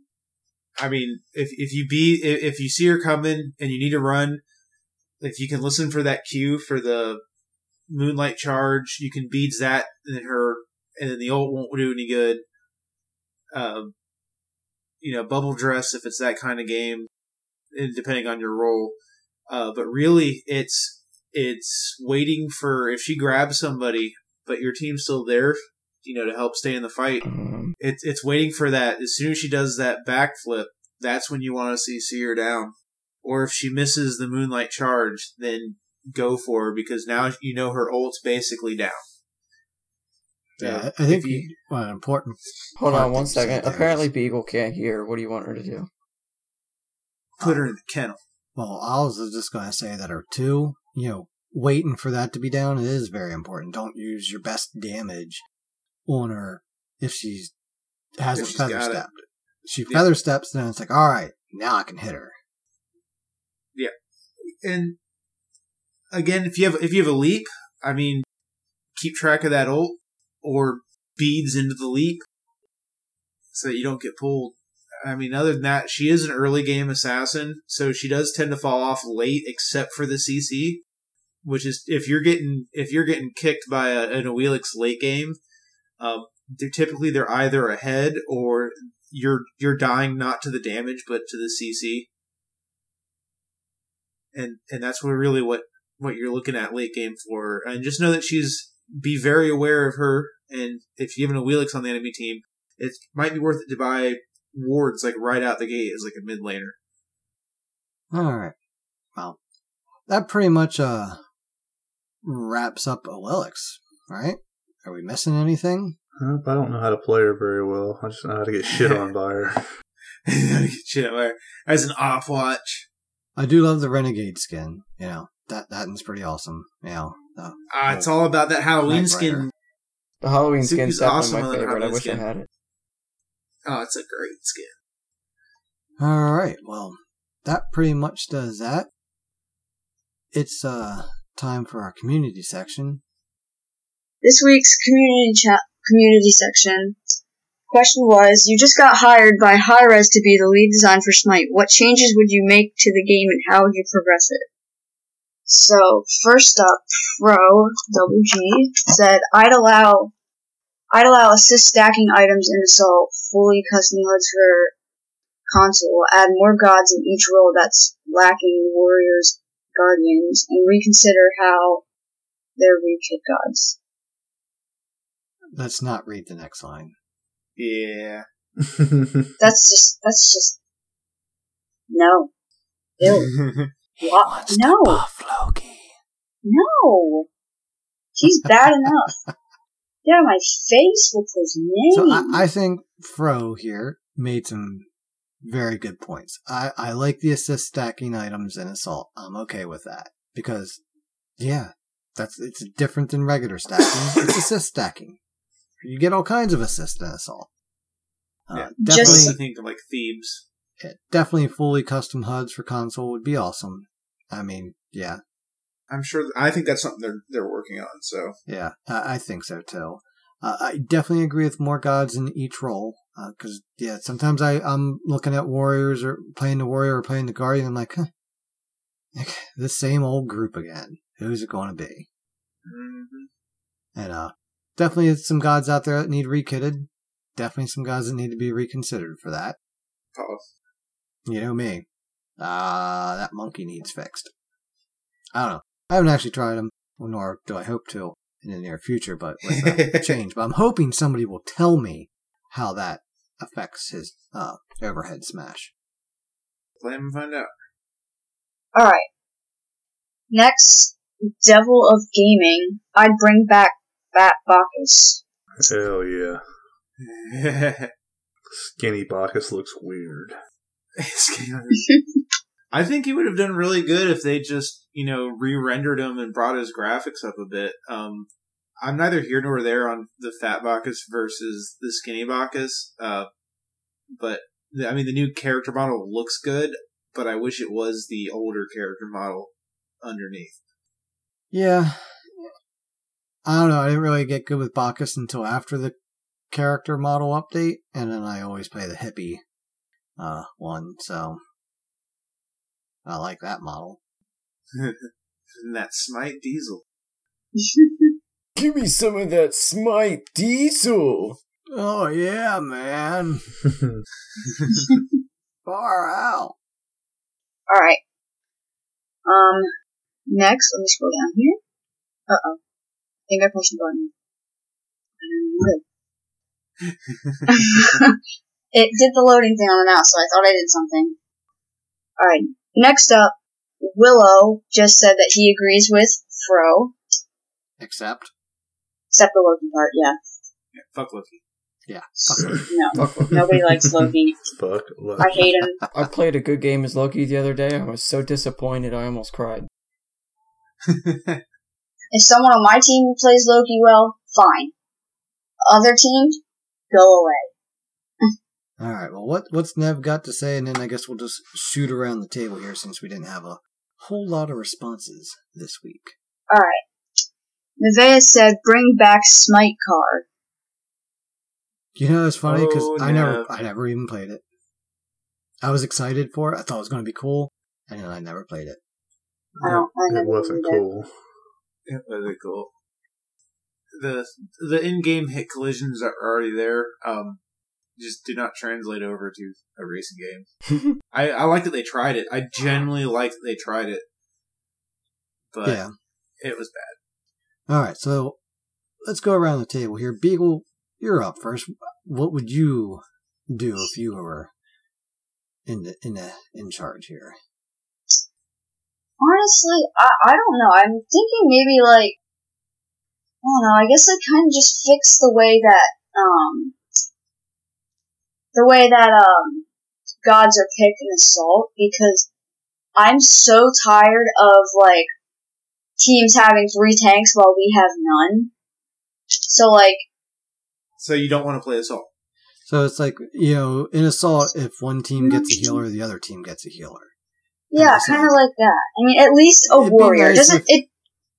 I mean, if if you be if, you see her coming and you need to run, if you can listen for that cue for the moonlight charge, you can beads that and her, and then the ult won't do any good. Um, you know, bubble dress if it's that kind of game, depending on your role. Uh, but really, it's it's waiting for if she grabs somebody, but your team's still there, you know, to help stay in the fight. Um, It's it's waiting for that. As soon as she does that backflip, that's when you want to see see her down. Or if she misses the moonlight charge, then go for her because now you know her ult's basically down. Yeah, So I think if you- well, an important. hold on one second. that you said second. there Apparently, Beagle can't hear. What do you want her to do? put her in the kennel. Well, I was just going to say that her two, you know, waiting for that to be down is very important. Don't use your best damage on her if she's hasn't If feather got it. stepped. She Yeah. feather steps, then it's like, all right, now I can hit her. Yeah, and again, if you have if you have a leap, I mean, keep track of that ult or beads into the leap so that you don't get pulled. I mean, other than that, she is an early game assassin, so she does tend to fall off late, except for the CC. which is if you're getting if you're getting kicked by a, an Awilix late game, um, they're typically they're either ahead or you're you're dying not to the damage but to the CC, and and that's what really what what you're looking at late game for. And just know that she's be very aware of her, and if you have an Awilix on the enemy team, it might be worth it to buy wards like right out the gate as like a mid laner. All right. Well, that pretty much uh wraps up Awilix, right? Are we missing anything? I don't know how to play her very well. I just know how to get shit on by her. Shit, where- as an op watch. I do love the Renegade skin. You know that that is pretty awesome. You know, uh, Uh, it's all about that Halloween Knight skin. Rider. The Halloween Suki's skin's definitely awesome my favorite. I Halloween wish I had it. Oh, it's a great skin. All right. Well, that pretty much does that. It's uh time for our community section. This week's community chat community section question was: You just got hired by Hi-Rez to be the lead design for Smite. What changes would you make to the game, and how would you progress it? So first up, Pro WG said, "I'd allow, I'd allow assist stacking items in Assault, fully custom HUDs for console, add more gods in each role that's lacking warriors, guardians, and reconsider how they're re-kit gods." Let's not read the next line. Yeah. That's just that's just no. Ew. What? No, Loki. no. He's bad enough. Get out of my face with his name. So I, I think Fro here made some very good points. I, I like the assist stacking items in Assault. I'm okay with that because, yeah, that's it's different than regular stacking. it's assist stacking. You get all kinds of assist in Assault. Uh, Yeah. Just- I definitely, think like Thebes. yeah, definitely fully custom HUDs for console would be awesome. I mean, yeah, I'm sure. I think that's something they're they're working on. So Yeah, I, I think so too. Uh, I definitely agree with more gods in each role. Because, yeah, sometimes I, I'm looking at warriors or playing the warrior or playing the guardian. I'm like, huh, like, the same old group again. Who's it going to be? And uh, definitely some gods out there that need rekitted. Definitely some gods that need to be reconsidered for that. pause. You know me. Ah, that monkey needs fixed. I don't know. I haven't actually tried them, nor do I hope to in the near future, but with uh, change. But I'm hoping somebody will tell me how that affects his uh, overhead smash. Play 'em and find out. Alright. Next, Devil of Gaming. I'd bring back Bat Bacchus. Hell yeah. Skinny Bacchus looks weird. I think he would have done really good if they just, you know, re-rendered him and brought his graphics up a bit. Um, I'm neither here nor there on the fat Bacchus versus the skinny Bacchus. Uh, but the- I mean, the new character model looks good, but I wish it was the older character model underneath. Yeah. I don't know. I didn't really get good with Bacchus until after the character model update, and then I always play the hippie uh, one, so I like that model. and that Smite Diesel. Give me some of that Smite Diesel. Oh yeah, man. Far out. Alright. Um, next, let me scroll down here. Uh oh. I think I pushed the button. I it did the loading thing on the mouse, so I thought I did something. Alright, next up, Willow just said that he agrees with Fro, Except, except the Loki part, yeah. Yeah, fuck Loki. yeah, fuck it. No, Fuck. nobody likes Loki. Fuck. Loki. I hate him. I played a good game as Loki the other day. I was so disappointed I almost cried. If someone on my team plays Loki well, fine. Other team, go away. All right. Well, what what's Nev got to say, and then I guess we'll just shoot around the table here since we didn't have a whole lot of responses this week. Alright. Nevea said, bring back Smite card. You know, it's funny because Oh, I never, I never even played it. I was excited for it. I thought it was going to be cool, and then I never played it. I don't, I it wasn't did it. cool. It was cool. The the in-game hit collisions are already there. Um, just do not translate over to a racing game. I, I like that they tried it. I genuinely like that they tried it, but yeah. it was bad. All right, so let's go around the table here. Beagle, you're up first. What would you do if you were in the, in the, in charge here? Honestly, I, I don't know. I'm thinking maybe like I don't know. I guess I kind of just fix the way that um the way that um gods are picked in Assault because I'm so tired of like teams having three tanks while we have none. So like So you don't want to play assault. So it's like, you know, in assault, if one team gets a healer, the other team gets a healer. Yeah, kind of like that. I mean, at least a It'd warrior nice doesn't if- it.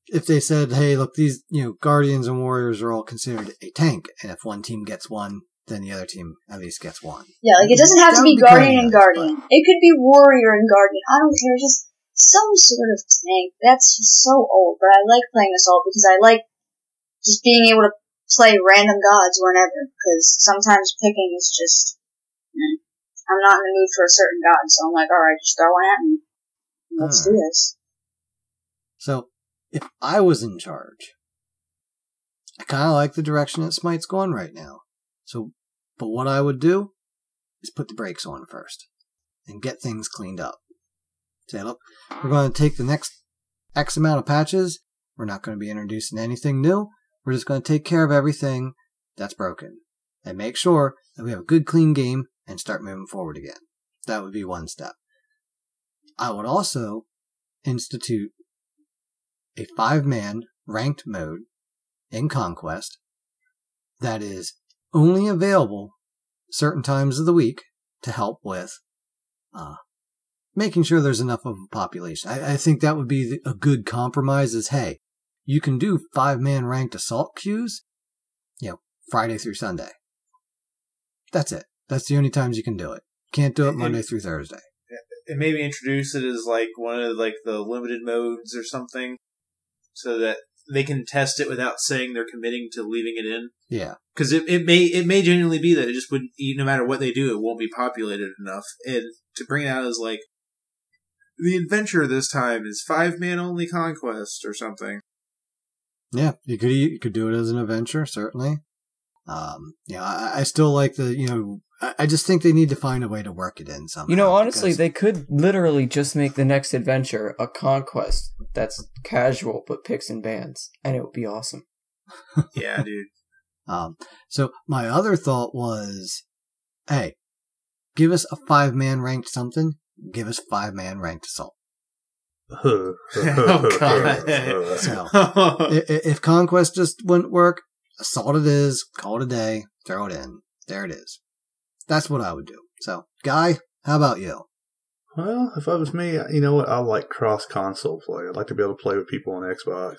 If they said, hey, look, these, you know, guardians and warriors are all considered a tank, and if one team gets one, then the other team at least gets one. Yeah, like it doesn't have That to be guardian and guardian. It could be warrior and guardian. I don't care. Just some sort of tank. That's just so old. But I like playing assault because I like just being able to play random gods whenever. Because sometimes picking is just. mm, I'm not in the mood for a certain god, so I'm like, all right, just throw one at me. Let's do hmm. this. So, if I was in charge, I kind of like the direction that Smite's going right now. So, but what I would do is put the brakes on first and get things cleaned up. Say, look, we're going to take the next X amount of patches. We're not going to be introducing anything new. We're just going to take care of everything that's broken and make sure that we have a good, clean game and start moving forward again. That would be one step. I would also institute a five man ranked mode in Conquest that is only available certain times of the week to help with uh, making sure there's enough of a population. I, I think that would be a good compromise is hey, you can do five man ranked assault queues, you know, Friday through Sunday. That's it. That's the only times you can do it. Can't do it Monday through Thursday. And maybe introduce it as like one of like the limited modes or something, so that they can test it without saying they're committing to leaving it in. Yeah. Because it, it may it may genuinely be that it just wouldn't no matter what they do, it won't be populated enough. And to bring it out as like the adventure this time is five man only conquest or something. Yeah, you could you could do it as an adventure, certainly. Um, yeah, I, I still like the you know I, I just think they need to find a way to work it in somehow. You know, honestly, because- they could literally just make the next adventure a conquest that's casual but picks and bans, and it would be awesome. Yeah, dude. Um, so my other thought was, hey, give us a five man ranked something. Give us five man ranked assault. oh god. So- I- i- If conquest just wouldn't work, assault it is. Call it a day. Throw it in. There it is. That's what I would do. So, guy, how about you? Well, if I was me, you know what? I like cross console play. I'd like to be able to play with people on Xbox.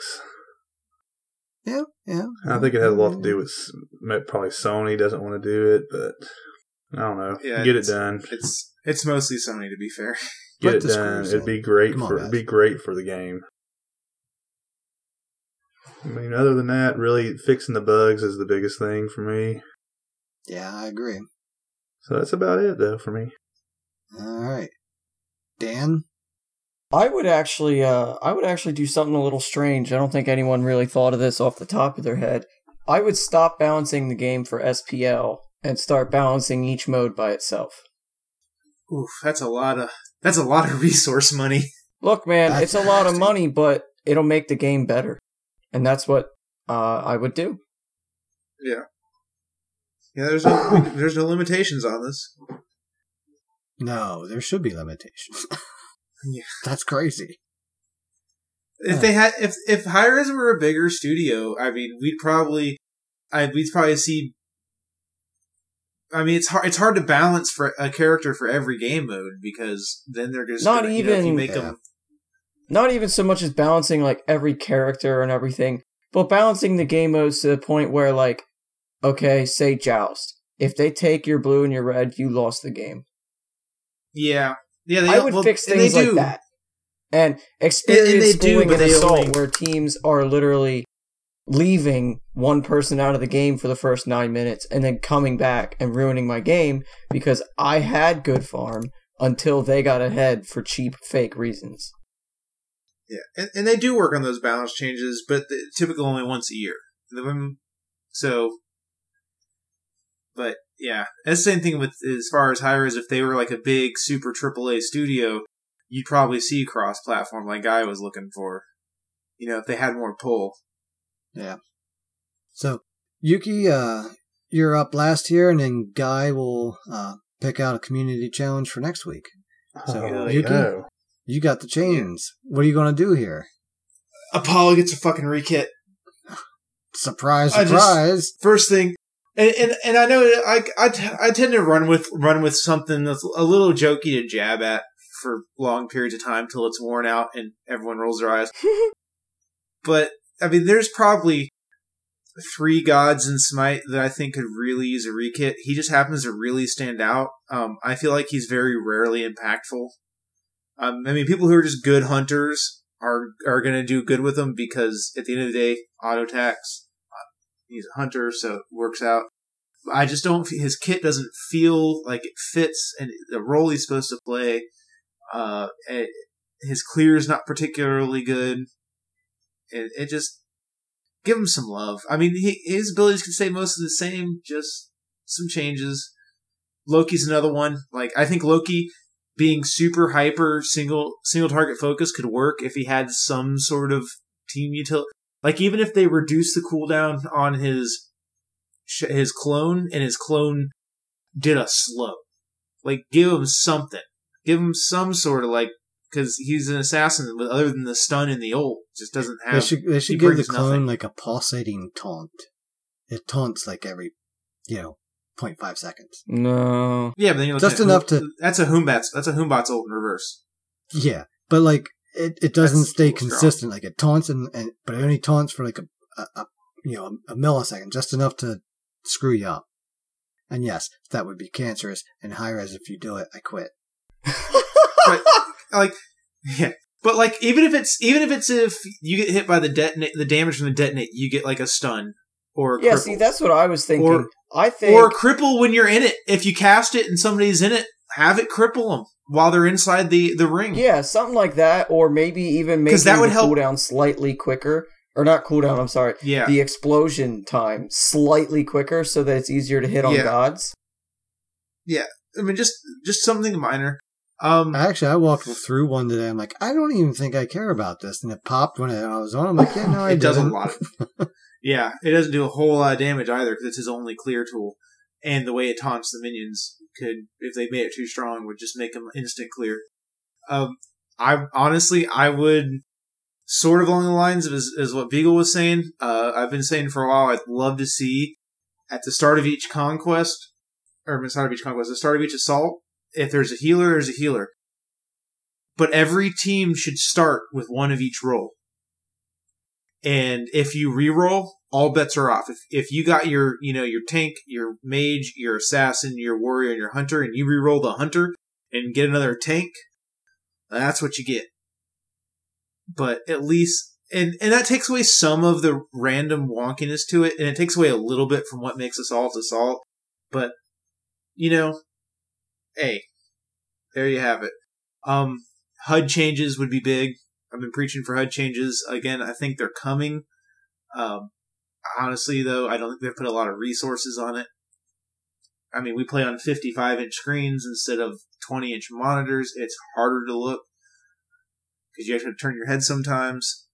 Yeah, yeah. I think it has a lot to do mm-hmm. with probably Sony doesn't want to do it, but I don't know. Yeah, Get it done. It's it's mostly Sony to be fair. Get Put it done. It'd be great on, for guys. it'd be great for the game. I mean, other than that, really fixing the bugs is the biggest thing for me. Yeah, I agree. So that's about it, though, for me. All right. Dan? I would actually, uh, I would actually do something a little strange. I don't think anyone really thought of this off the top of their head. I would stop balancing the game for SPL and start balancing each mode by itself. Oof, that's a lot of that's a lot of resource money. Look, man, That's it's a lot of money, but it'll make the game better, and that's what uh, I would do. Yeah. Yeah, there's no there's no limitations on this. No, there should be limitations. Yeah. That's crazy. If they had, if if Hi-Rez were a bigger studio, I mean, we'd probably, I we'd probably see. I mean, it's hard. It's hard to balance for a character for every game mode because then they're just Not gonna, you know, if you even- make Yeah. them. Not even so much as balancing like every character and everything, but balancing the game modes to the point where like, okay, say Joust. If they take your blue and your red, you lost the game. Yeah, yeah. They, I would well, fix things they like do. that. And experience do, but and they assault only- where teams are literally leaving one person out of the game for the first nine minutes and then coming back and ruining my game because I had good farm until they got ahead for cheap fake reasons. Yeah, and, and they do work on those balance changes, but typically only once a year. So, but yeah, that's the same thing with as far as Hi-Rez. If they were like a big super AAA studio, you'd probably see cross-platform like Guy was looking for. You know, if they had more pull. Yeah. So Yuki, uh, you're up last year, and then Guy will uh, pick out a community challenge for next week. So Oh, Yuki, no. you got the chains. What are you gonna do here? Apollo gets a fucking rekit. Surprise! I just- Surprise! first thing and, and and I know I, I, t- I tend to run with run with something that's a little jokey to jab at for long periods of time till it's worn out and everyone rolls their eyes. but I mean, there's probably three gods in Smite that I think could really use a rekit. He just happens to really stand out. Um, I feel like he's very rarely impactful. Um, I mean, people who are just good hunters are are going to do good with him because at the end of the day, auto tax he's a hunter, so it works out. I just don't. His kit doesn't feel like it fits, and the role he's supposed to play. Uh, it, his clear is not particularly good. It, it just give him some love. I mean, he, his abilities can stay most of the same, just some changes. Loki's another one. Like I think Loki being super hyper single single target focus could work if he had some sort of team utility. Like even if they reduce the cooldown on his his clone and his clone did a slow, like give him something, give him some sort of like because he's an assassin, but other than the stun and the ult, just doesn't have. They should they should give the clone nothing. like a pulsating taunt. It taunts like every, you know, 0.5 seconds. No. Yeah, but then you're Just looking at- enough to- That's a Hun Batz. That's a Hun Batz ult in reverse. Yeah, but like it, it doesn't That's stay a little strong. consistent. Like it taunts and, and but it only taunts for like a, a, a you know a millisecond, just enough to screw you up. And yes, that would be cancerous and Hi-Rez if you do it. I quit. but like yeah but like even if it's even if it's if you get hit by the detonate the damage from the detonate you get like a stun or a Yeah, cripple. see, that's what I was thinking. Or- I think. or cripple when you're in it if you cast it and somebody's in it have it cripple them while they're inside the the ring Yeah, something like that, or maybe even making 'Cause that would the help- cooldown slightly quicker, or not cooldown. I'm sorry, yeah the explosion time slightly quicker, so that it's easier to hit on Yeah. gods. Yeah, I mean just just something minor um Actually, I walked through one today. I'm like, I don't even think I care about this, and it popped when I was on. I'm like, yeah, no, I it does a didn't. lot of, yeah it doesn't do a whole lot of damage either because it's his only clear tool and the way it taunts the minions could if they made it too strong would just make them instant clear. Um i honestly i would sort of along the lines of as, as what beagle was saying. Uh i've been saying for a while i'd love to see at the start of each conquest or the start of each conquest the start of each assault if there's a healer there's a healer. But every team should start with one of each role and if you reroll, all bets are off. If if you got your you know your tank, your mage, your assassin, your warrior, and your hunter, and you reroll the hunter and get another tank, that's what you get. But at least and and that takes away some of the random wonkiness to it, and it takes away a little bit from what makes assault assault. But you know, hey, there you have it. Um, HUD changes would be big. I've been preaching for HUD changes. Again, I think they're coming. Um, honestly, though, I don't think they've put a lot of resources on it. I mean, we play on 55 inch screens instead of 20 inch monitors. It's harder to look because you have to turn your head sometimes.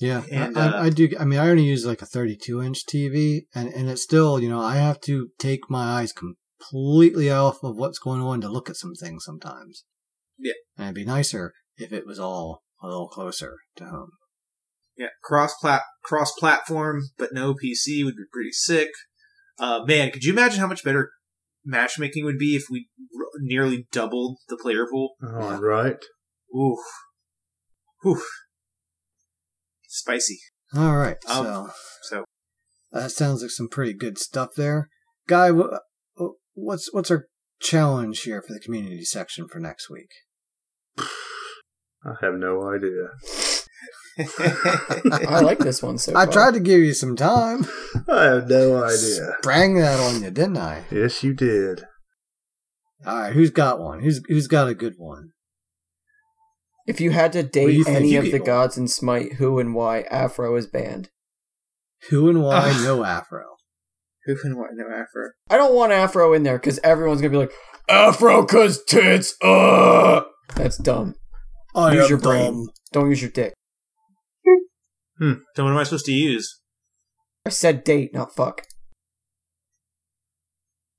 Yeah, And, I, uh, I, I do. I mean, I only use like a 32 inch TV, and and it's still, you know, I have to take my eyes completely off of what's going on to look at some things sometimes. Yeah. and it'd be nicer if it was all a little closer to home. Yeah, cross plat cross platform, but no PC would be pretty sick. Uh, man, could you imagine how much better matchmaking would be if we r- nearly doubled the player pool? All right. Ooh, ooh, spicy. All right, Um, so So that sounds like some pretty good stuff there, guy. wha- What's what's our challenge here for the community section for next week? I have no idea. I like this one so I far. tried to give you some time. I have no idea. Sprang that on you, didn't I? Yes, you did. All right, who's got one? Who's who's got a good one? If you had to do you date any of the one. gods in Smite, who and why Afro is banned? Who and why? Ugh. no afro. Who can what? No afro. I don't want Afro in there because everyone's gonna be like, Afro cause tits, uh That's dumb. I Use am your brain. Don't use your dick. Hmm. Then what am I supposed to use? I said date, not fuck.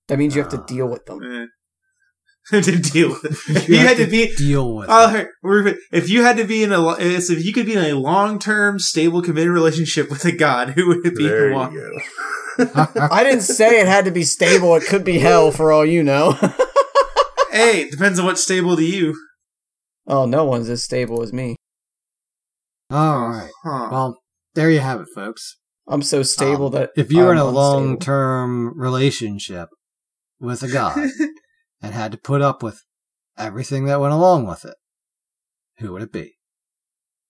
That means you have to Ah. deal with them. Eh. to deal with. If You you had to be. Deal with. It. if you had to be in a, if you could be in a long-term, stable, committed relationship with a god, who would it be? There and why? you go. I didn't say it had to be stable. It could be hell for all you know. Hey, it depends on what's stable to you. oh, no one's as stable as me. All right. Huh. Well, there you have it, folks. I'm so stable Um, that if you were in I'm a long-term relationship with a god and had to put up with everything that went along with it, who would it be?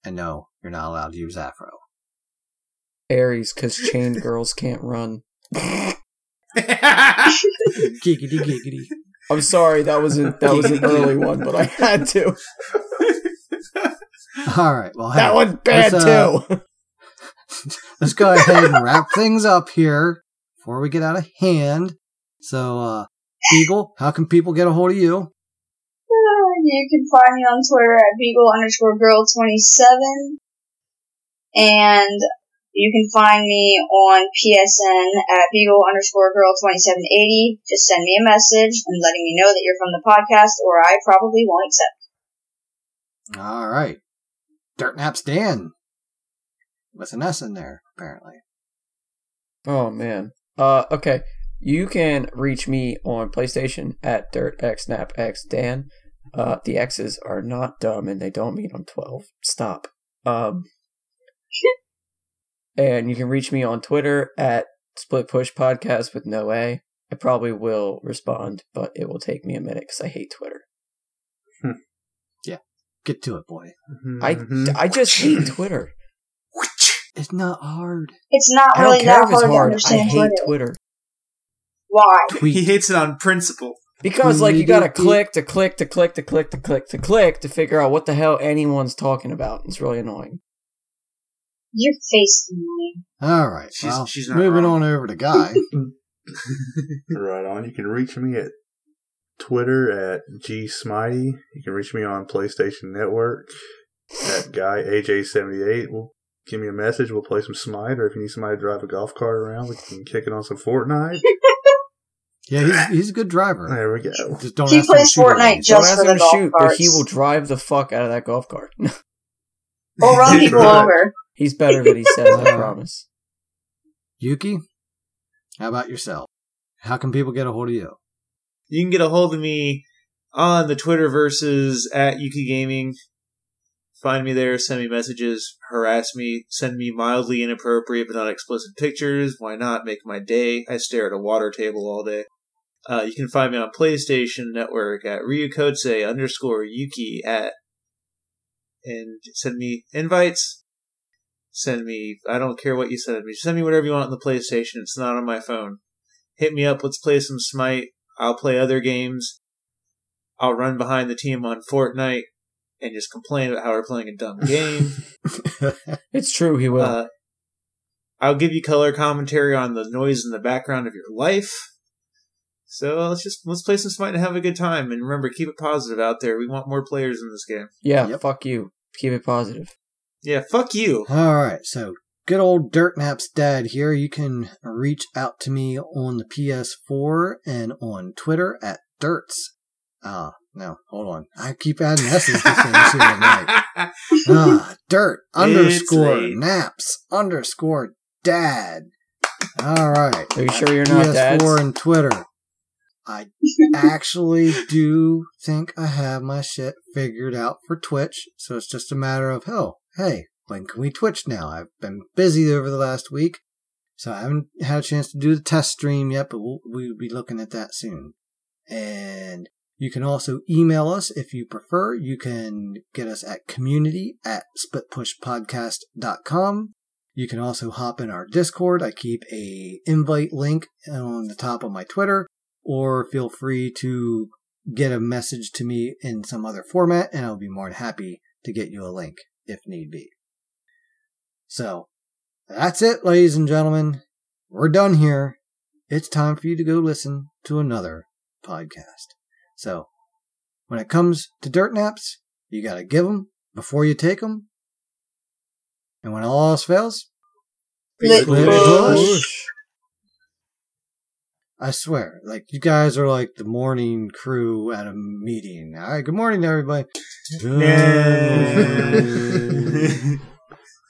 And no, you're not allowed to use afro. Ares, because chained girls can't run. Giggity giggity. I'm sorry, that was a, that was an early one, but I had to. All right. Well, hey, That one's bad let's, uh, too. let's go ahead and wrap things up here before we get out of hand. So, uh, Beagle, how can people get a hold of you? Uh, You can find me on Twitter at Beagle underscore girl 27. And you can find me on PSN at Beagle underscore girl 2780. Just send me a message and letting me know that you're from the podcast or I probably won't accept. All right. Dirt Naps Dan. With an S in there, apparently. Oh man. Uh, okay. You can reach me on PlayStation at DirtXNapXDan. Uh, the X's are not dumb and they don't mean I'm 12. Stop. Um, and you can reach me on Twitter at Split Push Podcast with no A. I probably will respond, but it will take me a minute because I hate Twitter. Get to it, boy. I, Mhm. I just hate Twitter. It's not hard. It's not I really that if it's hard to hard. I hate Twitter. Twitter. Why? he hates it on principle. Because like you gotta Tweet. click to click to click to click to click to click to figure out what the hell anyone's talking about. It's really annoying. Your face is annoying. All right. She's- well, she's not moving wrong. on over to Guy. Right on. You can reach me at Twitter at G Smitey. You can reach me on PlayStation Network at Guy AJ78. We'll give me a message. We'll play some Smite, or if you need somebody to drive a golf cart around, we can kick it on some Fortnite. yeah, he's, he's a good driver. There we go. Just don't He ask him to plays shoot Fortnite you. just- Don't for ask the him to golf shoot, but he will drive the fuck out of that golf cart. Or run people Right. over. He's better than he says. I promise. Yuki, how about yourself? How can people get a hold of you? You can get a hold of me on the Twitter versus at Yuki Gaming. Find me there, send me messages, harass me, send me mildly inappropriate but not explicit pictures. Why not? Make my day. I stare at a water table all day. Uh, you can find me on PlayStation Network at Ryukotse underscore Yuki at and send me invites. Send me I don't care what you send me. Send me whatever you want on the PlayStation. It's not on my phone. Hit me up, let's play some Smite. I'll play other games. I'll run behind the team on Fortnite and just complain about how we're playing a dumb game. It's true. He will. uh, I'll give you color commentary on the noise in the background of your life. So let's just let's play some Smite and have a good time. And remember, keep it positive out there. We want more players in this game. yeah. yep. Fuck you. Keep it positive. Yeah, fuck you. All right, so good old Dirt Naps dad here. You can reach out to me on the PS4 and on Twitter at Dirts. Ah, no, hold on. I keep adding S's to things here tonight. Ah, Dirt underscore. Naps underscore Dad. All right. Are you sure you're not PS4 dads? and Twitter. I actually do think I have my shit figured out for Twitch, so it's just a matter of, oh, hey, when can we Twitch now? I've been busy over the last week, so I haven't had a chance to do the test stream yet, but we'll, we'll be looking at that soon. And You can also email us if you prefer. You can get us at community at splitpushpodcast.com. You can also hop in our Discord. I keep a invite link on the top of my Twitter, or feel free to get a message to me in some other format, and I'll be more than happy to get you a link if need be. So, that's it, ladies and gentlemen. We're done here. It's time for you to go listen to another podcast. So, when it comes to dirt naps, you gotta give them before you take them. And when all else fails, Split Split push. I swear, like you guys are like the morning crew at a meeting. All right, good morning, everybody. Yeah.